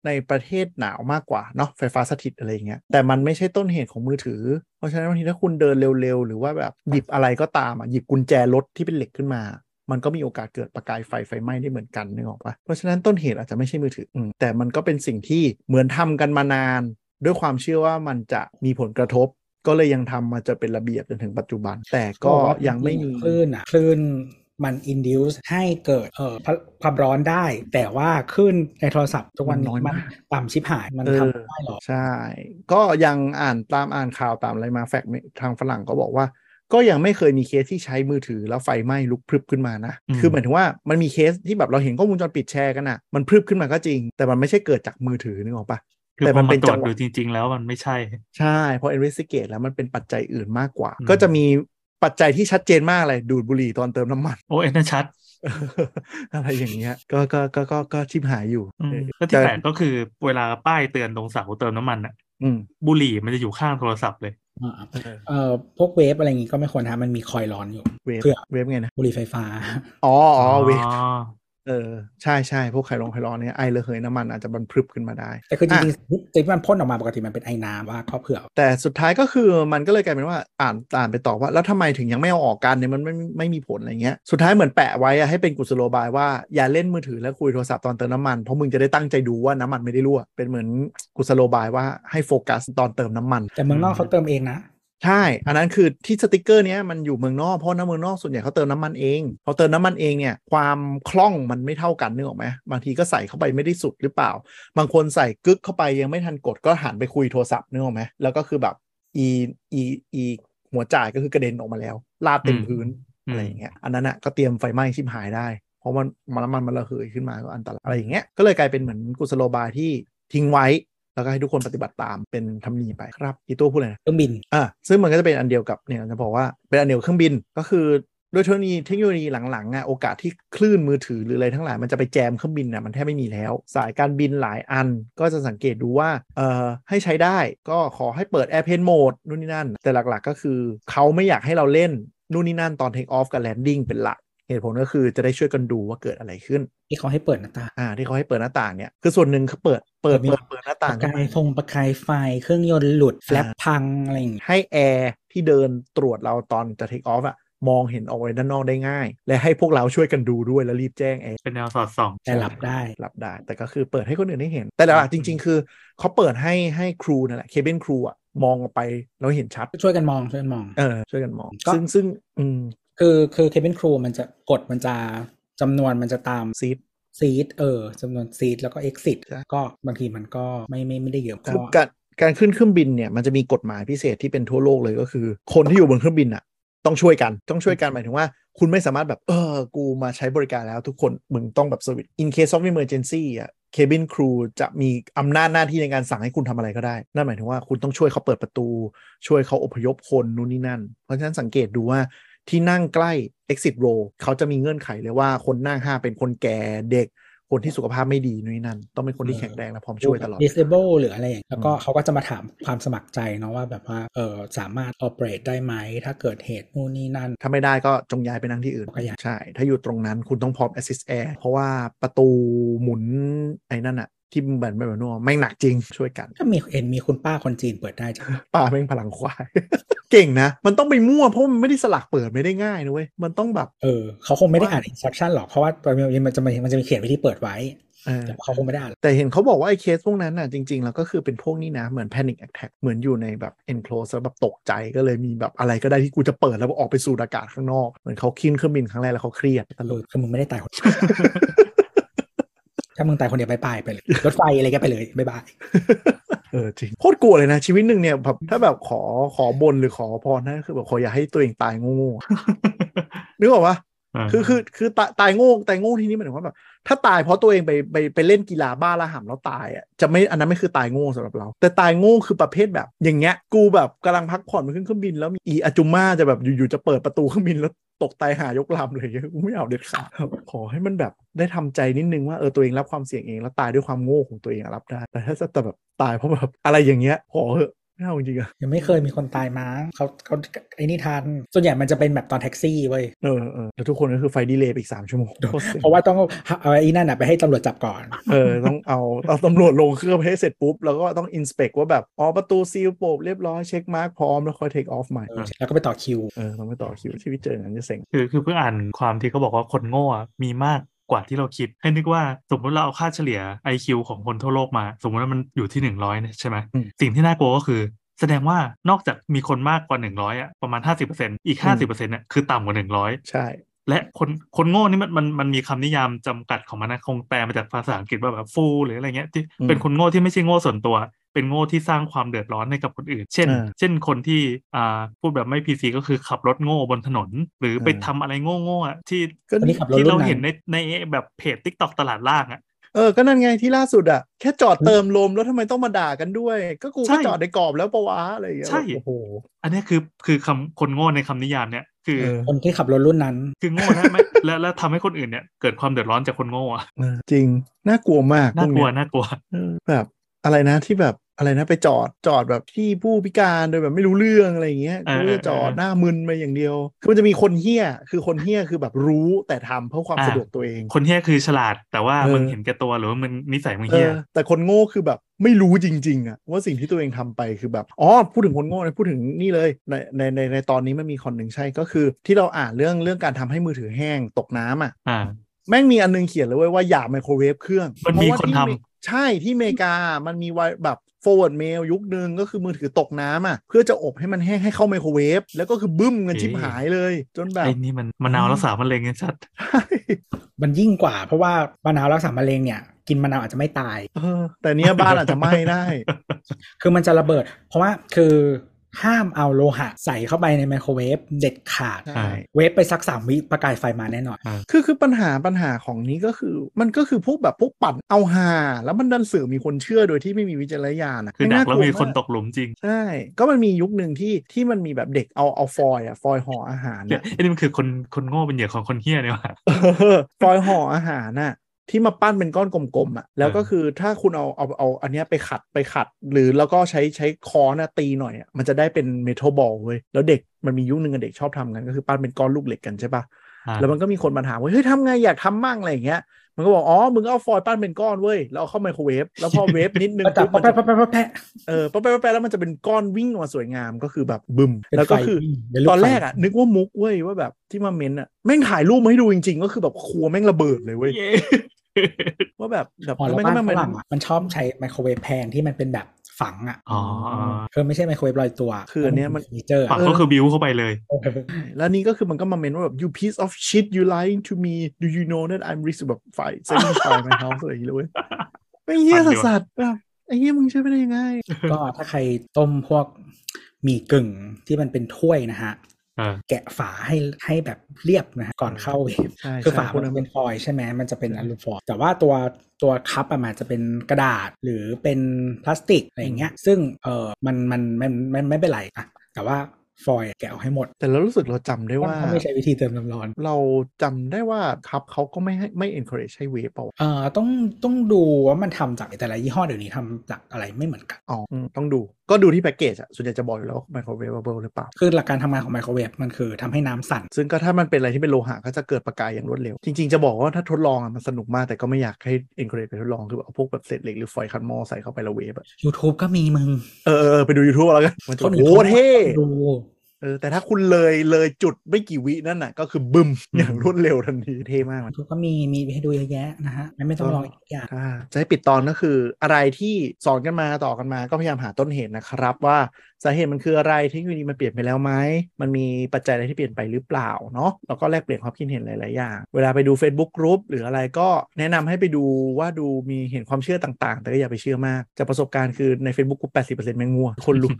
ในประเทศหนาวมากกว่าเนาะไฟฟ้าสถิตอะไรเงี้ยแต่มันไม่ใช่ต้นเหตุของมือถือ เพราะฉะนั้นบางทีถ้าคุณเดินเร็วๆ หรือว่าแบบหยิบอะไรก็ตามอะหยิบกุญแจรถที่เป็นเหล็กขึ้นมา มันก็มีโอกาสเกิดประกายไฟไฟไหม้ได้เหมือนกันนึกออกปะเพราะฉะนั้นต้นเหตุอาจจะไม่ใช่มือถือแต่มันก็เป็นสิ่งที่เหมือนทำกันมานาน ด้วยความเชื่อว่ามันจะมีผลกระทบก็เลยยังทำมาจะเป็นระเบียบจนถึงปัจจุบัน แต่ก็ยังไม่มีคลื่นอะคลื่น มัน induce ให้เกิดเอ่อพะความร้อนได้ แต่ว่าคลื่นในโทรศัพท์ทุกวันมันน้อยนี้มันมากต่ำชิบหายมันเออทำไม่ได้หรอกใช่ ก็ยังอ่านตามอ่านข่าวตามอะไรมาแฟกต์ทางฝรั่งก็บอกว่า ก็ยังไม่เคยมีเคสที่ใช้มือถือแล้วไฟไหม้ลุกพรึบขึ้นมานะอืมคือหมายถึงว่ามันมีเคสที่แบบเราเห็นกล้องวงจรปิดแชร์กันอะมันพรึบขึ้นมาก็จริง แต่มันไม่ใช่เกิดจากมือถือนึกออกปะคือแต่พมันมาเป็นตรวจจังหวะดูจริง ๆ แล้วมันไม่ใช่ ใช่พอ investigate แล้วมันเป็นปัจจัยอื่นมากกว่าอืมก็จะมี ปัจจัยที่ชัดเจนมากเลยดูดบุหรี่ตอนเติมน้ำมันโอ้อันนั้นชัดอะไรอย่างเงี้ยก็ก็ก็ก็ก็ชิบหายอยู่อืมเออแล้วที่แต่แปลกก็คือเวลาป้ายเตือนตรงเสาเติมน้ำมันอะอืมบุหรี่มันจะอยู่ข้างโทรศัพท์เลยอ่าเออเอ่อพวกเวฟอะไรอย่างงี้ก็ไม่ควรทำมันมีคอยล์ร้อนอยู่เวฟเพื่อเวฟไงนะบุหรี่ไฟฟ้า อ๋ออ๋อเวฟอ๋อ เออใช่ใช่พวกไข่ลงไข่ร้อนเนี่ยไอระเหยน้ำมันอาจจะบันพรึบขึ้นมาได้ แต่คือจอะริงๆสิ่งที่มันพ่นออกมาปกติมันเป็นไอ้น้ำว่าก็เผื่อ แต่สุดท้ายก็คือมันก็เลยกลายเป็นว่าอ่านอ่านไปต่อว่า แล้วทำไมถึงยังไม่เอาออกกันเนี่ยมันไม่ไม่มีผลอะไรเงี้ยสุดท้ายเหมือนแปะไว้อะให้เป็นกุศโลบายว่าอย่าเล่นมือถือแล้วคุยโทรศัพท์ตอนเติมน้ำมันเพราะมึงจะได้ตั้งใจดูว่าน้ำมันไม่ได้รั่วเป็นเหมือนกุศโลบายว่าให้โฟกัสตอนเติมน้ำมัน แต่เมืองนอกเขาเติมเองนะ ใช่ อันนั้นคือที่สติกเกอร์เนี้ยมันอยู่เมืองนอก เพราะน้ำเมืองนอกส่วนใหญ่เขาเติมน้ำมันเองพอเติมน้ำมันเองเนี่ยความคล่องมันไม่เท่ากันนึกออกไหมบางทีก็ใส่เข้าไปไม่ได้สุดหรือเปล่า บางคนใส่กึกเข้าไปยังไม่ทันกดก็หันไปคุยโทรศัพท์นึกออกไหมแล้วก็คือแบบอีอีอีหัวจ่ายก็คือกระเด็นออกมาแล้ว ลาดเต็มพื้นอืมอะไรอย่างเงี้ยอันนั้นอะก็เตรียมไฟไหม้ชิมหายได้ เพราะมันมันน้ำมันมันระเหยขึ้นมาก็อันตรายอะไรอย่างเงี้ยก็เลยกลายเป็นเหมือนกุศโลบายที่ทิ้งไว้ แล้วก็ให้ทุกคนปฏิบัติตามเป็นธรรมเนียมไปครับอีตัวพูดเลยนะเครื่องบินอะซึ่งมันก็จะเป็นอันเดียวกับเนี่ยจะบอกว่าเป็นอันเดียวกับเครื่องบินก็คือด้วยเทคโนโลยีเทคโนโลยีหลังๆอะโอกาสที่คลื่นมือถือหรืออะไรทั้งหลายมันจะไปแจมเครื่องบินน่ะมันแทบไม่มีแล้ว สายการบินหลายอันก็จะสังเกตดูว่าเอ่อให้ใช้ได้ก็ขอให้เปิด Airplane Mode นู่นนี่นั่น แต่หลักๆก็คือเขาไม่อยากให้เราเล่นนู่นนี่นั่นตอน Take Off กับ Landing เป็นหลัก เหตุผลก็คือจะได้ช่วยกันดูว่าเกิดอะไรขึ้น ที่เขาให้เปิดหน้าต่าง อ่า ที่เขาให้เปิดหน้าต่างเนี่ยคือส่วนหนึ่งเขาเปิดเปิดมีเปิดเปิดหน้าปต่าระงกายฟงประกายไฟเครื่องยนต์หลุดแฟลปพังอะไรอย่างเงี้ยให้แอร์ที่เดินตรวจเราตอนจะเทคออฟอะมองเห็นออกไปด้านนอกได้ง่าย และให้พวกเราช่วยกันดูด้วยแล้วรีบแจ้งแอร์เป็นแนวสอดส่องแต่หลับได้หลับได้ แต่ก็คือเปิดให้คนอื่นได้เห็น แต่หลักๆจริง ๆ คือเขาเปิดให้ให้ crew นั่นแหละ cabin crew อะมองออกไปแล้วเห็นชัด ช่วยกันมองช่วยกันมองเออช่วยกันมองก็ซึ่งซึ่งอืม คือคือ cabin crew มันจะกดมันจะจำนวนมันจะตาม seat seat เออจำนวน seat แล้วก็ exit ใช่ก็บางทีมันก็ไม่ไม่ไม่ได้เยอะคือก็การการขึ้นเครื่องบินเนี่ยมันจะมีกฎหมายพิเศษที่เป็นทั่วโลกเลยก็คือ คนที่อยู่บนเครื่องบินอะต้องช่วยกันต้องช่วยกันหมายถึงว่าคุณไม่สามารถแบบเออ กูมาใช้บริการแล้วทุกคนมึงต้องแบบ service in case of emergency อะ cabin crew จะมีอำนาจหน้าที่ในการสั่งให้คุณทำอะไรก็ได้ นั่นหมายถึงว่าคุณต้องช่วยเขาเปิดประตู ช่วยเขาอพยพคนนู่นนี่นั่น เพราะฉะนั้นสังเกตดูว่า ที่นั่งใกล้ exit row เขาจะมีเงื่อนไขเลยว่าคนนั่งห้ามเป็นคนแก่เด็กคนที่สุขภาพไม่ดีนู่นนนั่น ต้องเป็นคนที่แข็งแรงและพร้อมช่วยตลอด disable หรืออะไรอย่างแล้วก็อืมเขาก็จะมาถามความสมัครใจเนาะว่าแบบว่าเออสามารถ operate ได้ไหม ถ้าเกิดเหตุนู่นนี่นั่น ถ้าไม่ได้ก็จงย้ายไปนั่งที่อื่นก็ย้ายใช่ ถ้าอยู่ตรงนั้นคุณต้องพร้อม assist air เพราะว่าประตูหมุนไอ้นั่นอะ ที่เหมือนแบบนัวไม่งหนักจริงช่วยกันถ้ามีเห็นมีคุณป้าคนจีนเปิดได้จ้ะป่าแม่งพลังควาย เก่งนะ มันต้องไปมั่วเพราะมันไม่ได้สลักเปิดไม่ได้ง่ายนะเว้ยมันต้องแบบเออเขาคงไม่ได้อ่าน instruction หรอกเพราะว่ามันจะมีมันจะมีเขียนวิธีเปิดไว้เออแต่เขาคงไม่ได้อ่านแต่เห็นเขาบอกว่าไอ้เคสพวกนั้นน่ะจริง ๆ แล้วก็คือเป็นพวกนี้นะ เหมือน panic attack เหมือนอยู่ในแบบ enclose แล้วแบบตกใจก็เลยมีแบบอะไรก็ได้ที่กูจะเปิดแล้วออกไปสู่อากาศข้างนอก เหมือนเขาขึ้นเครื่องบินครั้งแรกแล้วเขาเครียดตเอลอกคือมึงไม่ได้ตายคน ถ้ามึงตายคนเดียวไปไปไปเลยรถไฟอะไรก็ไปเลยบายบายเออจริงโคตรกลัวเลยนะ ชีวิตหนึ่งเนี่ยแบบถ้าแบบขอขอบนหรือขอพรนั่นก็คือแบบขออย่าให้ตัวเองตายโง่ๆนึกออกปะคือคือคือตายตายโง่ตายโง่ที่นี่หมายถึงว่าแบบถ้าตายเพราะตัวเองไปไปไปเล่นกีฬาบ้าระห่ำแล้วตายอะจะไม่อันนั้นไม่คือตายโง่สำหรับเรา แต่ตายโง่คือประเภทแบบ อย่างเงี้ยกูแบบกำลังพักผ่อนบนเครื่องบินแล้วมีอีอาจุม่าจะแบบอยู่ๆจะเปิดประตูเครื่องบินแล้ว ตกตายห่ายกลำเลยอย่างเงี้ยกูไม่เอาเด็ดขาดขอให้มันแบบได้ทำใจนิดนึงว่าเออตัวเองรับความเสี่ยงเองแล้วตายด้วยความโง่ของตัวเองรับได้แต่ถ้าจะแต่แบบตายเพราะแบบอะไรอย่างเงี้ยขอเหอะ ไม่เอาจริงๆอะยังไม่เคยมีคนตายมั้งเขาเขาไอ้นี่ทันส่วนใหญ่มันจะเป็นแบบตอนแท็กซี่เว้ยเออเออแล้วทุกคนก็คือ flight delay ไปอีกสามชั่วโมงโคตรเซ็งเพราะว่าต้องเอาไอ้นั่นน่ะไปให้ตำรวจจับก่อน เออ ต้องเอาเอาตำรวจลงเครื่องให้เสร็จปุ๊บ แล้วก็ต้อง inspect ว่าแบบอ๋อประตู seal ปุ๊บเรียบร้อย check mark พร้อมแล้วค่อย take offใหม่เออแล้วก็ไปต่อคิวเออต้องไปต่อคิวชีวิตเจออย่างนั้นจะเซ็งคือคือเพิ่งอ่านความที่เขาบอกว่าคนโง่อะมีมาก กว่าที่เราคิด ให้นึกว่าสมมติเราเอาค่าเฉลี่ย IQ ของคนทั่วโลกมา สมมติว่ามันอยู่ที่ 100เนี่ยใช่ไหมอืมสิ่งที่น่ากลัวก็คือ แสดงว่านอกจากมีคนมากกว่า 100อะประมาณ 50%อีก 50%เนี่ยคือต่ำกว่า 100 ใช่และคนคนโง่นี่มันมันมันมีคำนิยามจำกัดของมันนะคงแปลมาจากภาษาอังกฤษว่าแบบฟูหรืออะไรเงี้ยที่อืมเป็นคนโง่ที่ไม่ใช่โง่ส่วนตัว เป็นโง่ที่สร้างความเดือดร้อนให้กับคนอื่น เช่นอ่าเช่นคนที่อ่าพูดแบบไม่ PC ก็คือขับรถโง่บนถนน หรือไปอ่าทำอะไรโง่ๆอะที่ก็คนที่ขับรถที่รุ่นนั้นเห็นในในแบบเพจ TikTok ตลาดล่างอะเออ ก็นั่นไงที่ล่าสุดอะแค่จอดเติมลมแล้วทำไมต้องมาด่ากันด้วย ก็กูใช่ก็จอดในกรอบแล้วปะวะอะไรอย่างเงี้ยใช่โอ้โหอันเนี้ยคือคือคำคนโง่ในคำนิยามเนี่ย คือเออคนที่ขับรถรุ่นนั้น คือโง่นะไม่แล้วแล้วทำให้คนอื่นเนี่ยเกิดความเดือดร้อนจากคนโง่อะเออจริง น่ากลัวมากน่ากลัวพเยน่ากลัวเออแบบ อะไรนะที่แบบอะไรนะไปจอดจอดแบบที่ผู้พิการโดยแบบไม่รู้เรื่องอะไรอย่างเงี้ยเออกูจะจอดเออหน้ามึนไปอย่างเดียว คือมันจะมีคนเฮี้ยคือคนเฮี้ยคือแบบรู้แต่ทำเพื่อความอ่าสะดวกตัวเอง คนเฮี้ยคือฉลาด แต่ว่าเออมึงเห็นแก่ตัวหรือว่ามึงนิสัยมึงเอเฮี้ยอแต่คนโง่คือแบบไม่รู้จริง ๆอะว่าสิ่งที่ตัวเองทำไปคือแบบอ๋อพูดถึงคนโง่นะพูดถึงนี่เลยในในในในตอนนี้มันมีคนหนึ่งใช่ก็คือ ที่เราอ่านเรื่องเรื่องการทำให้มือถือแห้งตกน้ำอะอ่าแม่งมีอันนึงเขียนเลยเว้ยว่าอย่าไมโครเวฟเครื่องมันมีเพราะว่าคนทำที่เม ใช่ที่อเมริกามันมีไว้แบบ forward mail ยุคนึงก็คือมือถือตกน้ำอะ เพื่อจะอบให้มันแห้งให้เข้าไมโครเวฟแล้วก็คือบึ้มกันชิบหายเลย จนแบบไอ้นี่มันมะนาวรักษามะเร็งไงชัดใช่มันยิ่งกว่า เพราะว่ามะนาวรักษามะเร็งเนี่ยกินมะนาวอาจจะไม่ตาย เออ แต่เนี้ยบ้านอาจจะไหม้ได้ คือมันจะระเบิด เพราะว่าคือ ห้ามเอาโลหะใส่เข้าไปในไมโครเวฟเด็ดขาด ใช่ เวฟไปสักสามวิประกายไฟมาแน่นอน คือคือปัญหาปัญหาของนี้ก็คือ มันก็คือพวกแบบพวกปั่นเอาฮาแล้วมันดันเสือกมีคนเชื่อโดยที่ไม่มีวิจารณญาณอะคือดักแล้วมีากคนตกหลุมจริงใช่ ก็มันมียุคหนึ่งที่ที่มันมีแบบเด็กเอาเอาฟอยล์อะฟอยล์ห่ออาหารเนี่ยอะไอ้นี่มันคือคนคนโง่เป็นเหยื่อของคนเหี้ยเนี่ยว่ะ เออฟอยล์ห่ออาหารน่ะ ที่มาปั้นเป็นก้อนกลมๆอะแล้วก็คือถ้าคุณเอาเอาเอาอันเนี้ยไปขัดไปขัด หรือแล้วก็ใช้ใช้ค้อนน่ะตีหน่อยอะมันจะได้เป็น metal ball เว้ยแล้วเด็กมันมียุคนึงอะเด็กชอบทำกันก็คือปั้นเป็นก้อนลูกเหล็กกันใช่ปะอ่าแล้วมันก็มีคนมาถามว่าเฮ้ยทำไงอยากทำมั่งอะไรอย่างเงี้ย มันก็บอกอ๋อมึงก็เอาฟอยล์ปั้นเป็นก้อนเว้ยแล้วเอาเข้าไมโครเวฟแล้วพอเวฟนิดนึงก็จับปุ๊บมันแปะจะแปะแปะแปะเออปั๊บปั๊บปั๊บแล้วมันจะเป็นก้อนวิ่งออกมาสวยงามก็คือแบบบึมเป็นแล้วก็ไฟคือวิ่งเป็นลูกตอนแรกไฟอะนึกว่ามุกเว้ยว่าแบบที่มาเม้นอะแม่งถ่ายรูปมาให้ดูจริง ๆ ก็คือแบบครัวแม่งระเบิดเลยเว้ยเย้ว่าแบบแบบอ๋อแล้วแม่งบ้านก็ฝมันรั่งอะมันชอบใช้ไมโครเวฟแพงที่มันเป็นแบบ ฝังอะอ๋อคือไม่ใช่ไมโครเวฟลอยตัว คืออันเนี้ยมันเฟอร์นิเจอร์ฝังก็คือบิวเข้าไปเลย แล้วนี่ก็คือมันก็มาเม้นว่าแบบ you piece of shit you lying to me do you know that I'm risk แบบไฟ setting fire my house อะไรอย่างเงี้ยเลยเว้ยไม่เหี้ยฟังดีว่ะสัสๆแบบไอ้เหี้ยมึงใช่ไปได้ยังไง ก็ถ้าใครต้มพวกหมี่กึ่งที่มันเป็นถ้วยนะฮะเออ แกะฝาให้ให้แบบเรียบนะฮะก่อนเข้าเวฟใช่คือใช่ฝาพวกนั้นมันเป็นฟอยล์ใช่ไหมมันจะเป็นอลูมิเนียมแต่ว่าตัวตัวคัพอะมันจะเป็นกระดาษหรือเป็นพลาสติกอะไรอย่างเงี้ย ซึ่งเออมันมันมันมันไม่เป็นไรอะแต่ว่าฟอยล์แกะออกให้หมด แต่เรารู้สึกเราจำได้ว่าเขาไม่ใช้วิธีเติมน้ำร้อน เราจำได้ว่าครับเขาก็ไม่ให้ไม่ encourage ให้เวฟเปล่าวะเอ่อต้องต้องดูว่ามันทำจากแต่ละยี่ห้อเดี๋ยวนี้ทำจากอะไรไม่เหมือนกันอ๋ออืมต้องดู ก็ดูที่แพ็กเกจอะส่วนใหญ่จะบอกอยู่แล้ว microwavable หรือเปล่า คือหลักการทำงานของไมโครเวฟมันคือทำให้น้ำสั่น ซึ่งก็ถ้ามันเป็นอะไรที่เป็นโลหะก็จะเกิดประกายอย่างรวดเร็ว จริง ๆ จะบอกว่าถ้าทดลองอะมันสนุกมากแต่ก็ไม่อยากให้ encourage ไปทดลอง คือแบบเอาพวกแบบเศษเหล็กหรือฟอยล์คันหมอใส่เข้าไปแล้วเวฟอะ YouTube ก็มีมึง เออเออเออไปดู YouTube เอาแล้วกันมันจะคนโอ้โหเท่ดูเออแต่ถ้าคุณเลยเลยจุดไม่กี่วินั่นน่ะ ก็คือบึมอย่างรวดเร็วทันทีเท่มาก YouTube ก็มีมีให้ดูเยอะแยะนะฮะไม่ไม่ต้องลองอีกอย่างอ่าจะให้ปิดตอนก็คือ อะไรที่สอนกันมาต่อกันมาก็พยายามหาต้นเหตุนะครับว่า สาเหตุมันคืออะไรเทคโนโลยีมันเปลี่ยนไปแล้วไหมมันมีปัจจัยอะไรที่เปลี่ยนไปหรือเปล่าเนาะแล้วก็แลกเปลี่ยนความคิดเห็นหลาย ๆ อย่าง เวลาไปดู Facebook Group หรืออะไรก็แนะนำให้ไปดูว่าดูมีเห็นความเชื่อต่าง ๆ แต่ก็อย่าไปเชื่อมากจากประสบการณ์คือใน Facebook Group 80%แม่งงัวคนรู้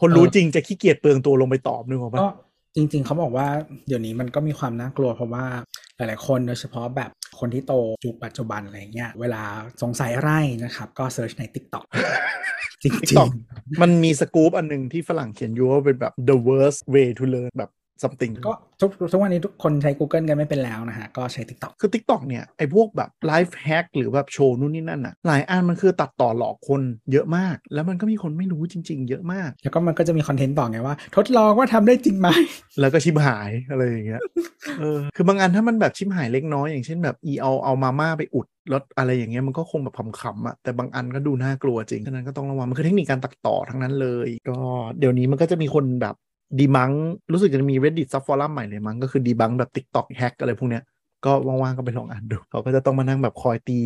คนรู้จริงจะขี้เกียจเปลืองตัวลงไปตอบนึกออกปะก็จริง ๆ เขาบอกว่าเดี๋ยวนี้มันก็มีความน่ากลัวเพราะว่า หลายๆคนโดยเฉพาะแบบคนที่โตยุคปัจจุบันอะไรเงี้ยเวลาสงสัยอะไรนะครับ ก็เซิร์ชใน TikTok จริง TikTok มันมีสกู๊ปอันหนึ่งที่ฝรั่งเขียนอยู่ว่าเป็นแบบ the worst way to learn แบบ something ๆก็ทุกทุกวันนี้ทุกคนใช้ Google กันไม่เป็นแล้วนะฮะ ก็ใช้ TikTok คือ TikTok เนี่ย ไอ้พวกแบบ life hack หรือแบบโชว์นู่นนี่นั่นอะ หลายอันมันคือตัดต่อหลอกคนเยอะมาก แล้วมันก็มีคนไม่รู้จริง ๆ เยอะมาก แล้วก็มันก็จะมีคอนเทนต์ต่อไงว่า ทดลองว่าทำได้จริงไหม แล้วก็ชิบหายอะไรอย่างเงี้ยเออคือบางอันถ้ามันแบบชิบหายเล็กน้อยอย่างเช่นแบบอีเอาเอามาม่าไปอุดแล้วอะไรอย่างเงี้ยมันก็คงแบบขำๆอะแต่บางอันก็ดูน่ากลัวจริง ฉะนั้นก็ต้องระวัง มันคือเทคนิคการตัดต่อทั้งนั้นเลย ก็เดี๋ยวนี้มันก็จะมีคนแบบ debunk รู้สึกจะมี reddit sub forum ใหม่เลยมั้งก็คือดีบังแบบ tiktok hack อะไรพวกเนี้ยก็ว่างๆก็ไปลองอ่านดูเขาก็จะต้องมานั่งแบบคอยตี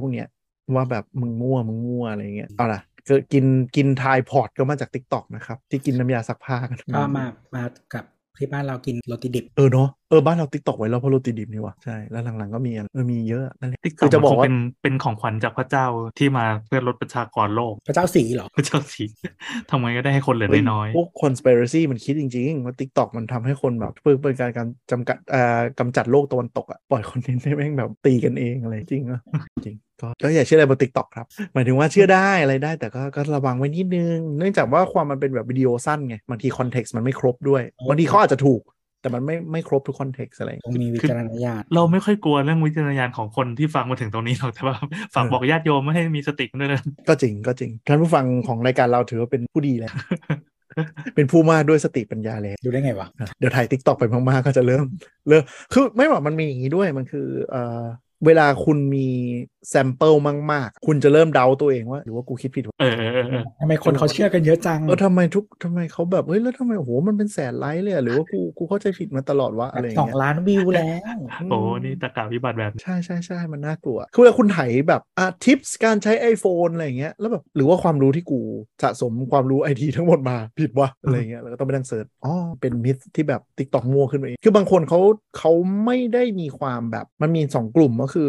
พวกเนี้ยว่าแบบมึงมั่วมึงมั่วอะไรเงี้ยเอาล่ะก็กินกิน Tide Pod ก็มาจาก TikTok นะครับ ที่กินน้ำยาซักผ้ากันก็มามากับ ที่บ้านเรากินโรตีดิบเออเนาะเออบ้านเรา TikTok ไว้แล้วเพราะโรตีดิบนี่วะใช่แล้วหลังๆก็มีอันเออมีเยอะนั่นแหละติ๊กคือจะบอกว่าเป็นเป็นของขวัญจากพระเจ้าที่มาเพื่อลดประชากรโลก พระเจ้าสีเหรอพระเจ้าสีทำไงก็ได้ให้คนเหลือเฮ้ยน้อยพวก conspiracy มันคิดจริงๆว่า TikTok มันทำให้คนแบบเพื่อเป็นการการจำกัดเอ่อกำจัดโลกตะวันตกอะปล่อย content ให้แม่งแบบตีกันเองอะไรจริงอะจริง ก็ก็อย่าเชื่ออะไรบน TikTok ครับ หมายถึงว่าเชื่อได้อะไรได้ แต่ก็ก็ระวังไว้นิดนึง เนื่องจากว่าความมันเป็นแบบวิดีโอสั้นไงบางที context มันไม่ครบด้วยบางทีเขาอาจจะถูก แต่มันไม่ไม่ครบทุก context อะไรต้องมีวิจารณญาณเราไม่ค่อยกลัวเรื่องวิจารณญาณของคนที่ฟังมาถึงตรงนี้หรอกแต่ว่าฝากบอกญาติโยมไม่ให้มีสติกันด้วยนะก็จริงก็จริงท่านผู้ฟังของรายการเราถือว่าเป็นผู้ดีแล้วเป็นผู้มากด้วยสติปัญญาแล้วดูได้ไงวะ เดี๋ยวไถ TikTok ไปมากๆ ก็จะเริ่ม เริ่ม คือไม่ว่ามันมีอย่างนี้ด้วย มันคือเอ่อ เวลาคุณมี sample มาก ๆ คุณจะเริ่มเดาตัวเองว่า หรือว่ากูคิดผิดวะเออเออเออเออทำไมคนเขาเชื่อกันเยอะจัง เออทำไมทุกทำไมเขาแบบ เฮ้ย แล้วทำไมโอ้โหมันเป็นแสนไลค์เลยอะหรือว่ากูกูเข้าใจผิดมาตลอดวะอะไรอย่างสองเงี้ยล้านวิวแล้ว โอ้ นี่ตรรกะวิบัติแบบ ใช่ใช่ใช่มันน่ากลัว คือเวลาคุณไถแบบอะ tips การใช้ iPhone อะไรอย่างเงี้ยแล้วแบบหรือว่าความรู้ที่กูสะสมความรู้ไอทีทั้งหมดมาผิดวะอะไรอย่างเงี้ยแล้วก็ต้องไปนั่ง search อ๋อเป็น myth ที่แบบ TikTok มั่วขึ้นมาเองคือบางคนเขาเขาไม่ได้มีความแบบมันมีสองกลุ่มก็คือ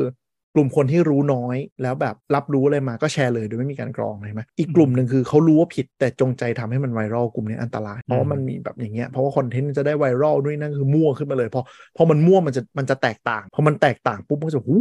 กลุ่มคนที่รู้น้อยแล้วแบบรับรู้อะไรมาก็แชร์เลยโดยไม่มีการกรองใช่ไหมอีกกลุ่มหนึ่งคือเขารู้ว่าผิดแต่จงใจทำให้มัน viral กลุ่มนี้อันตราย เพราะมันมีแบบอย่างเงี้ยเพราะว่า content จะได้ viral ด้วยนั่นคือมั่วขึ้นมาเลยพอพอมันมั่วมันจะมันจะแตกต่างพอมันแตกต่างปุ๊บมันก็จะหู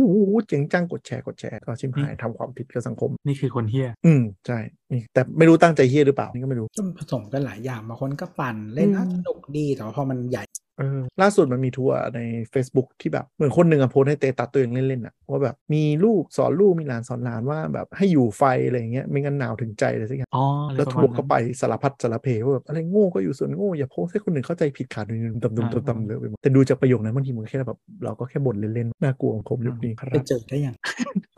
เจ๋งจังกดแชร์กดแชร์ก็ชิมหายทำความผิดกับสังคม นี่คือคนเฮี้ยอืมใช่นี่แต่ไม่รู้ตั้งใจเฮี้ยหรือเปล่านี่ก็ไม่รู้ผสมกันหลายอย่างบางคนก็ปั่นเล่นสนุกดีแต่พอมันใหญ่ ออล่าสุดมันมีทัวร์ใน Facebook ที่แบบเหมือนคนหนึ่งอะโพสต์ให้เตตัดตัวเองเล่นๆอะว่าแบบมีลูกสอนลูกมีหลานสอนหลานว่าแบบให้อยู่ไฟอะไรอย่างเงี้ยไม่งั้นหนาวถึงใจเลยสักอย่างอ๋ออะไรแล้วประทัมาวณร์ก็นั้นไปสารพัดสารเพว่าแบบอะไรโง่ก็อยู่ส่วนโง่อย่าโพสต์ให้คนอื่นเข้าใจผิดขาดนึงตำตำตำตำเลยไปหมดแต่ดูจากประโยคนั้นบางทีมันแค่แบบเราก็แค่บ่นเล่นๆน่ากลัวสังคมยุคนี้คไปรับเจอได้ยัง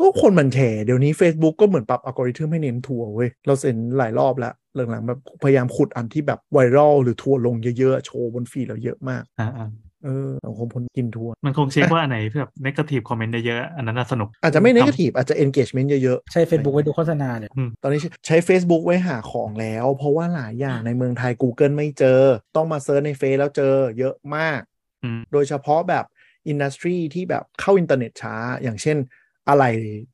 ก็คนมันแชร์เดี๋ยวนี้ Facebook ก็เหมือนปรับอัลกอริทึมให้เน้นทัวร์เว้ยเราเห็นหลายรอบแล้ว หลังๆแบบพยายามขุดอันที่แบบ viral หรือทัวร์ลงเยอะๆ โชว์บน feed เราเยอะมากอ่าอ่าเออสังคมคนกินทัวร์มันคงเช็คว่าอันไหนแบบ negative comment ได้เยอะอันนั้นน่าสนุก อาจจะไม่ negative อาจจะ engagement เยอะใช้ Facebook ไว้ดูโฆษณาเลยๆตอนนี้ใช้ Facebook ไว้หาของแล้ว เพราะว่าหลายอย่างในเมืองไทย Google ไม่เจอ ต้องมา search ในเฟซแล้วเจอเยอะมากอืมโดยเฉพาะแบบ industry ที่แบบเข้าอินเทอร์เน็ตช้า อย่างเช่นอะไร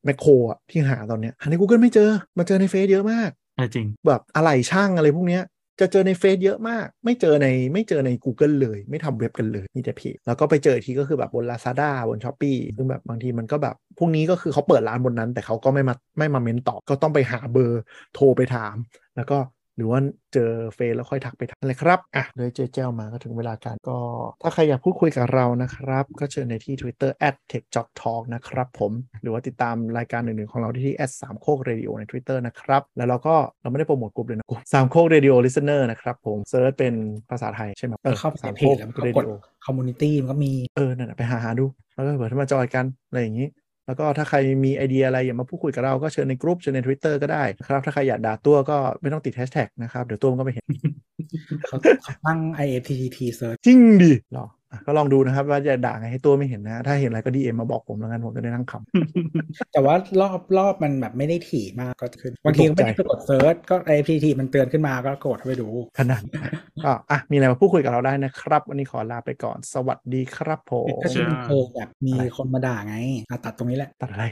แมคโครอะที่หาตอนเนี้ยหาใน Google ไม่เจอมาเจอในเฟซเยอะมากเออ จริง แบบอะไรช่างอะไรพวกเนี้ยจะเจอในเฟซเยอะมาก ไม่เจอในไม่เจอใน Google เลย ไม่ทำเว็บกันเลยมีแต่เพจแล้วก็ไปเจออีกทีก็คือแบบบน Lazada บน Shopee ซึ่งแบบบางทีมันก็แบบ พวกนี้ก็คือเขาเปิดร้านบนนั้น แต่เขาก็ไม่มาไม่มาเม้นตอบก็ต้องไปหาเบอร์โทรไปถาม แล้วก็ หรือว่าเจอเฟซแล้วค่อยทักไปถามเลยครับ อะเลยเจอแจ้วมาก็ถึงเวลาการก็ ถ้าใครอยากพูดคุยกับเรานะครับ ก็เชิญในที่ Twitter @techjocktalk นะครับผม หรือว่าติดตามรายการอื่นๆของเราที่ที่สามโคกเรดิโอใน Twitter นะครับ แล้วเราก็เราไม่ได้โปรโมทกลุ่มเลยนะกลุ่มสามโคกเรดิโอลิสเนอร์นะครับผมเซิร์ชเป็นภาษาไทยใช่ไหมออเข้าไปสามในเพโคจกแล้วมันก็เรกดิดโอคอมมูนิตี้มันก็มีเออนั่นนะไปหาหาดูแล้วก็เผื่อถ้ามาจอยกันอะไรอย่างนี้ แล้วก็ถ้าใครมีไอเดียอะไรอยากมาพูดคุยกับเราก็เชิญในกลุ่มเชิญใน Twitter ก็ได้นะครับ ถ้าใครอยากด่าตัวก็ไม่ต้องติดแฮชแท็กนะครับ เดี๋ยวตัวมันก็ไม่เห็นเขาเขาตั้ง IFTTT search จริงดิหรออะ ก็ลองดูนะครับ ว่าจะด่าไงให้ตัวไม่เห็นนะ ถ้าเห็นอะไรก็ DM มาบอกผมแล้วกันผมจะได้นั่งขำแต่ว่ารอบรอบมันแบบไม่ได้ถี่มากก็ขึ้นบางทีก็ไม่ได้กด search ก็ IFTTT มันเตือนขึ้นมาก็กดไปดู ขนาดอะอะมีอะไรมาพูดคุยกับเราได้นะครับ วันนี้ขอลาไปก่อนสวัสดีครับผมถ้าชื่อเพลงแบบมีคนมาด่าไงตัดตรงนี้แหละตัดอะไร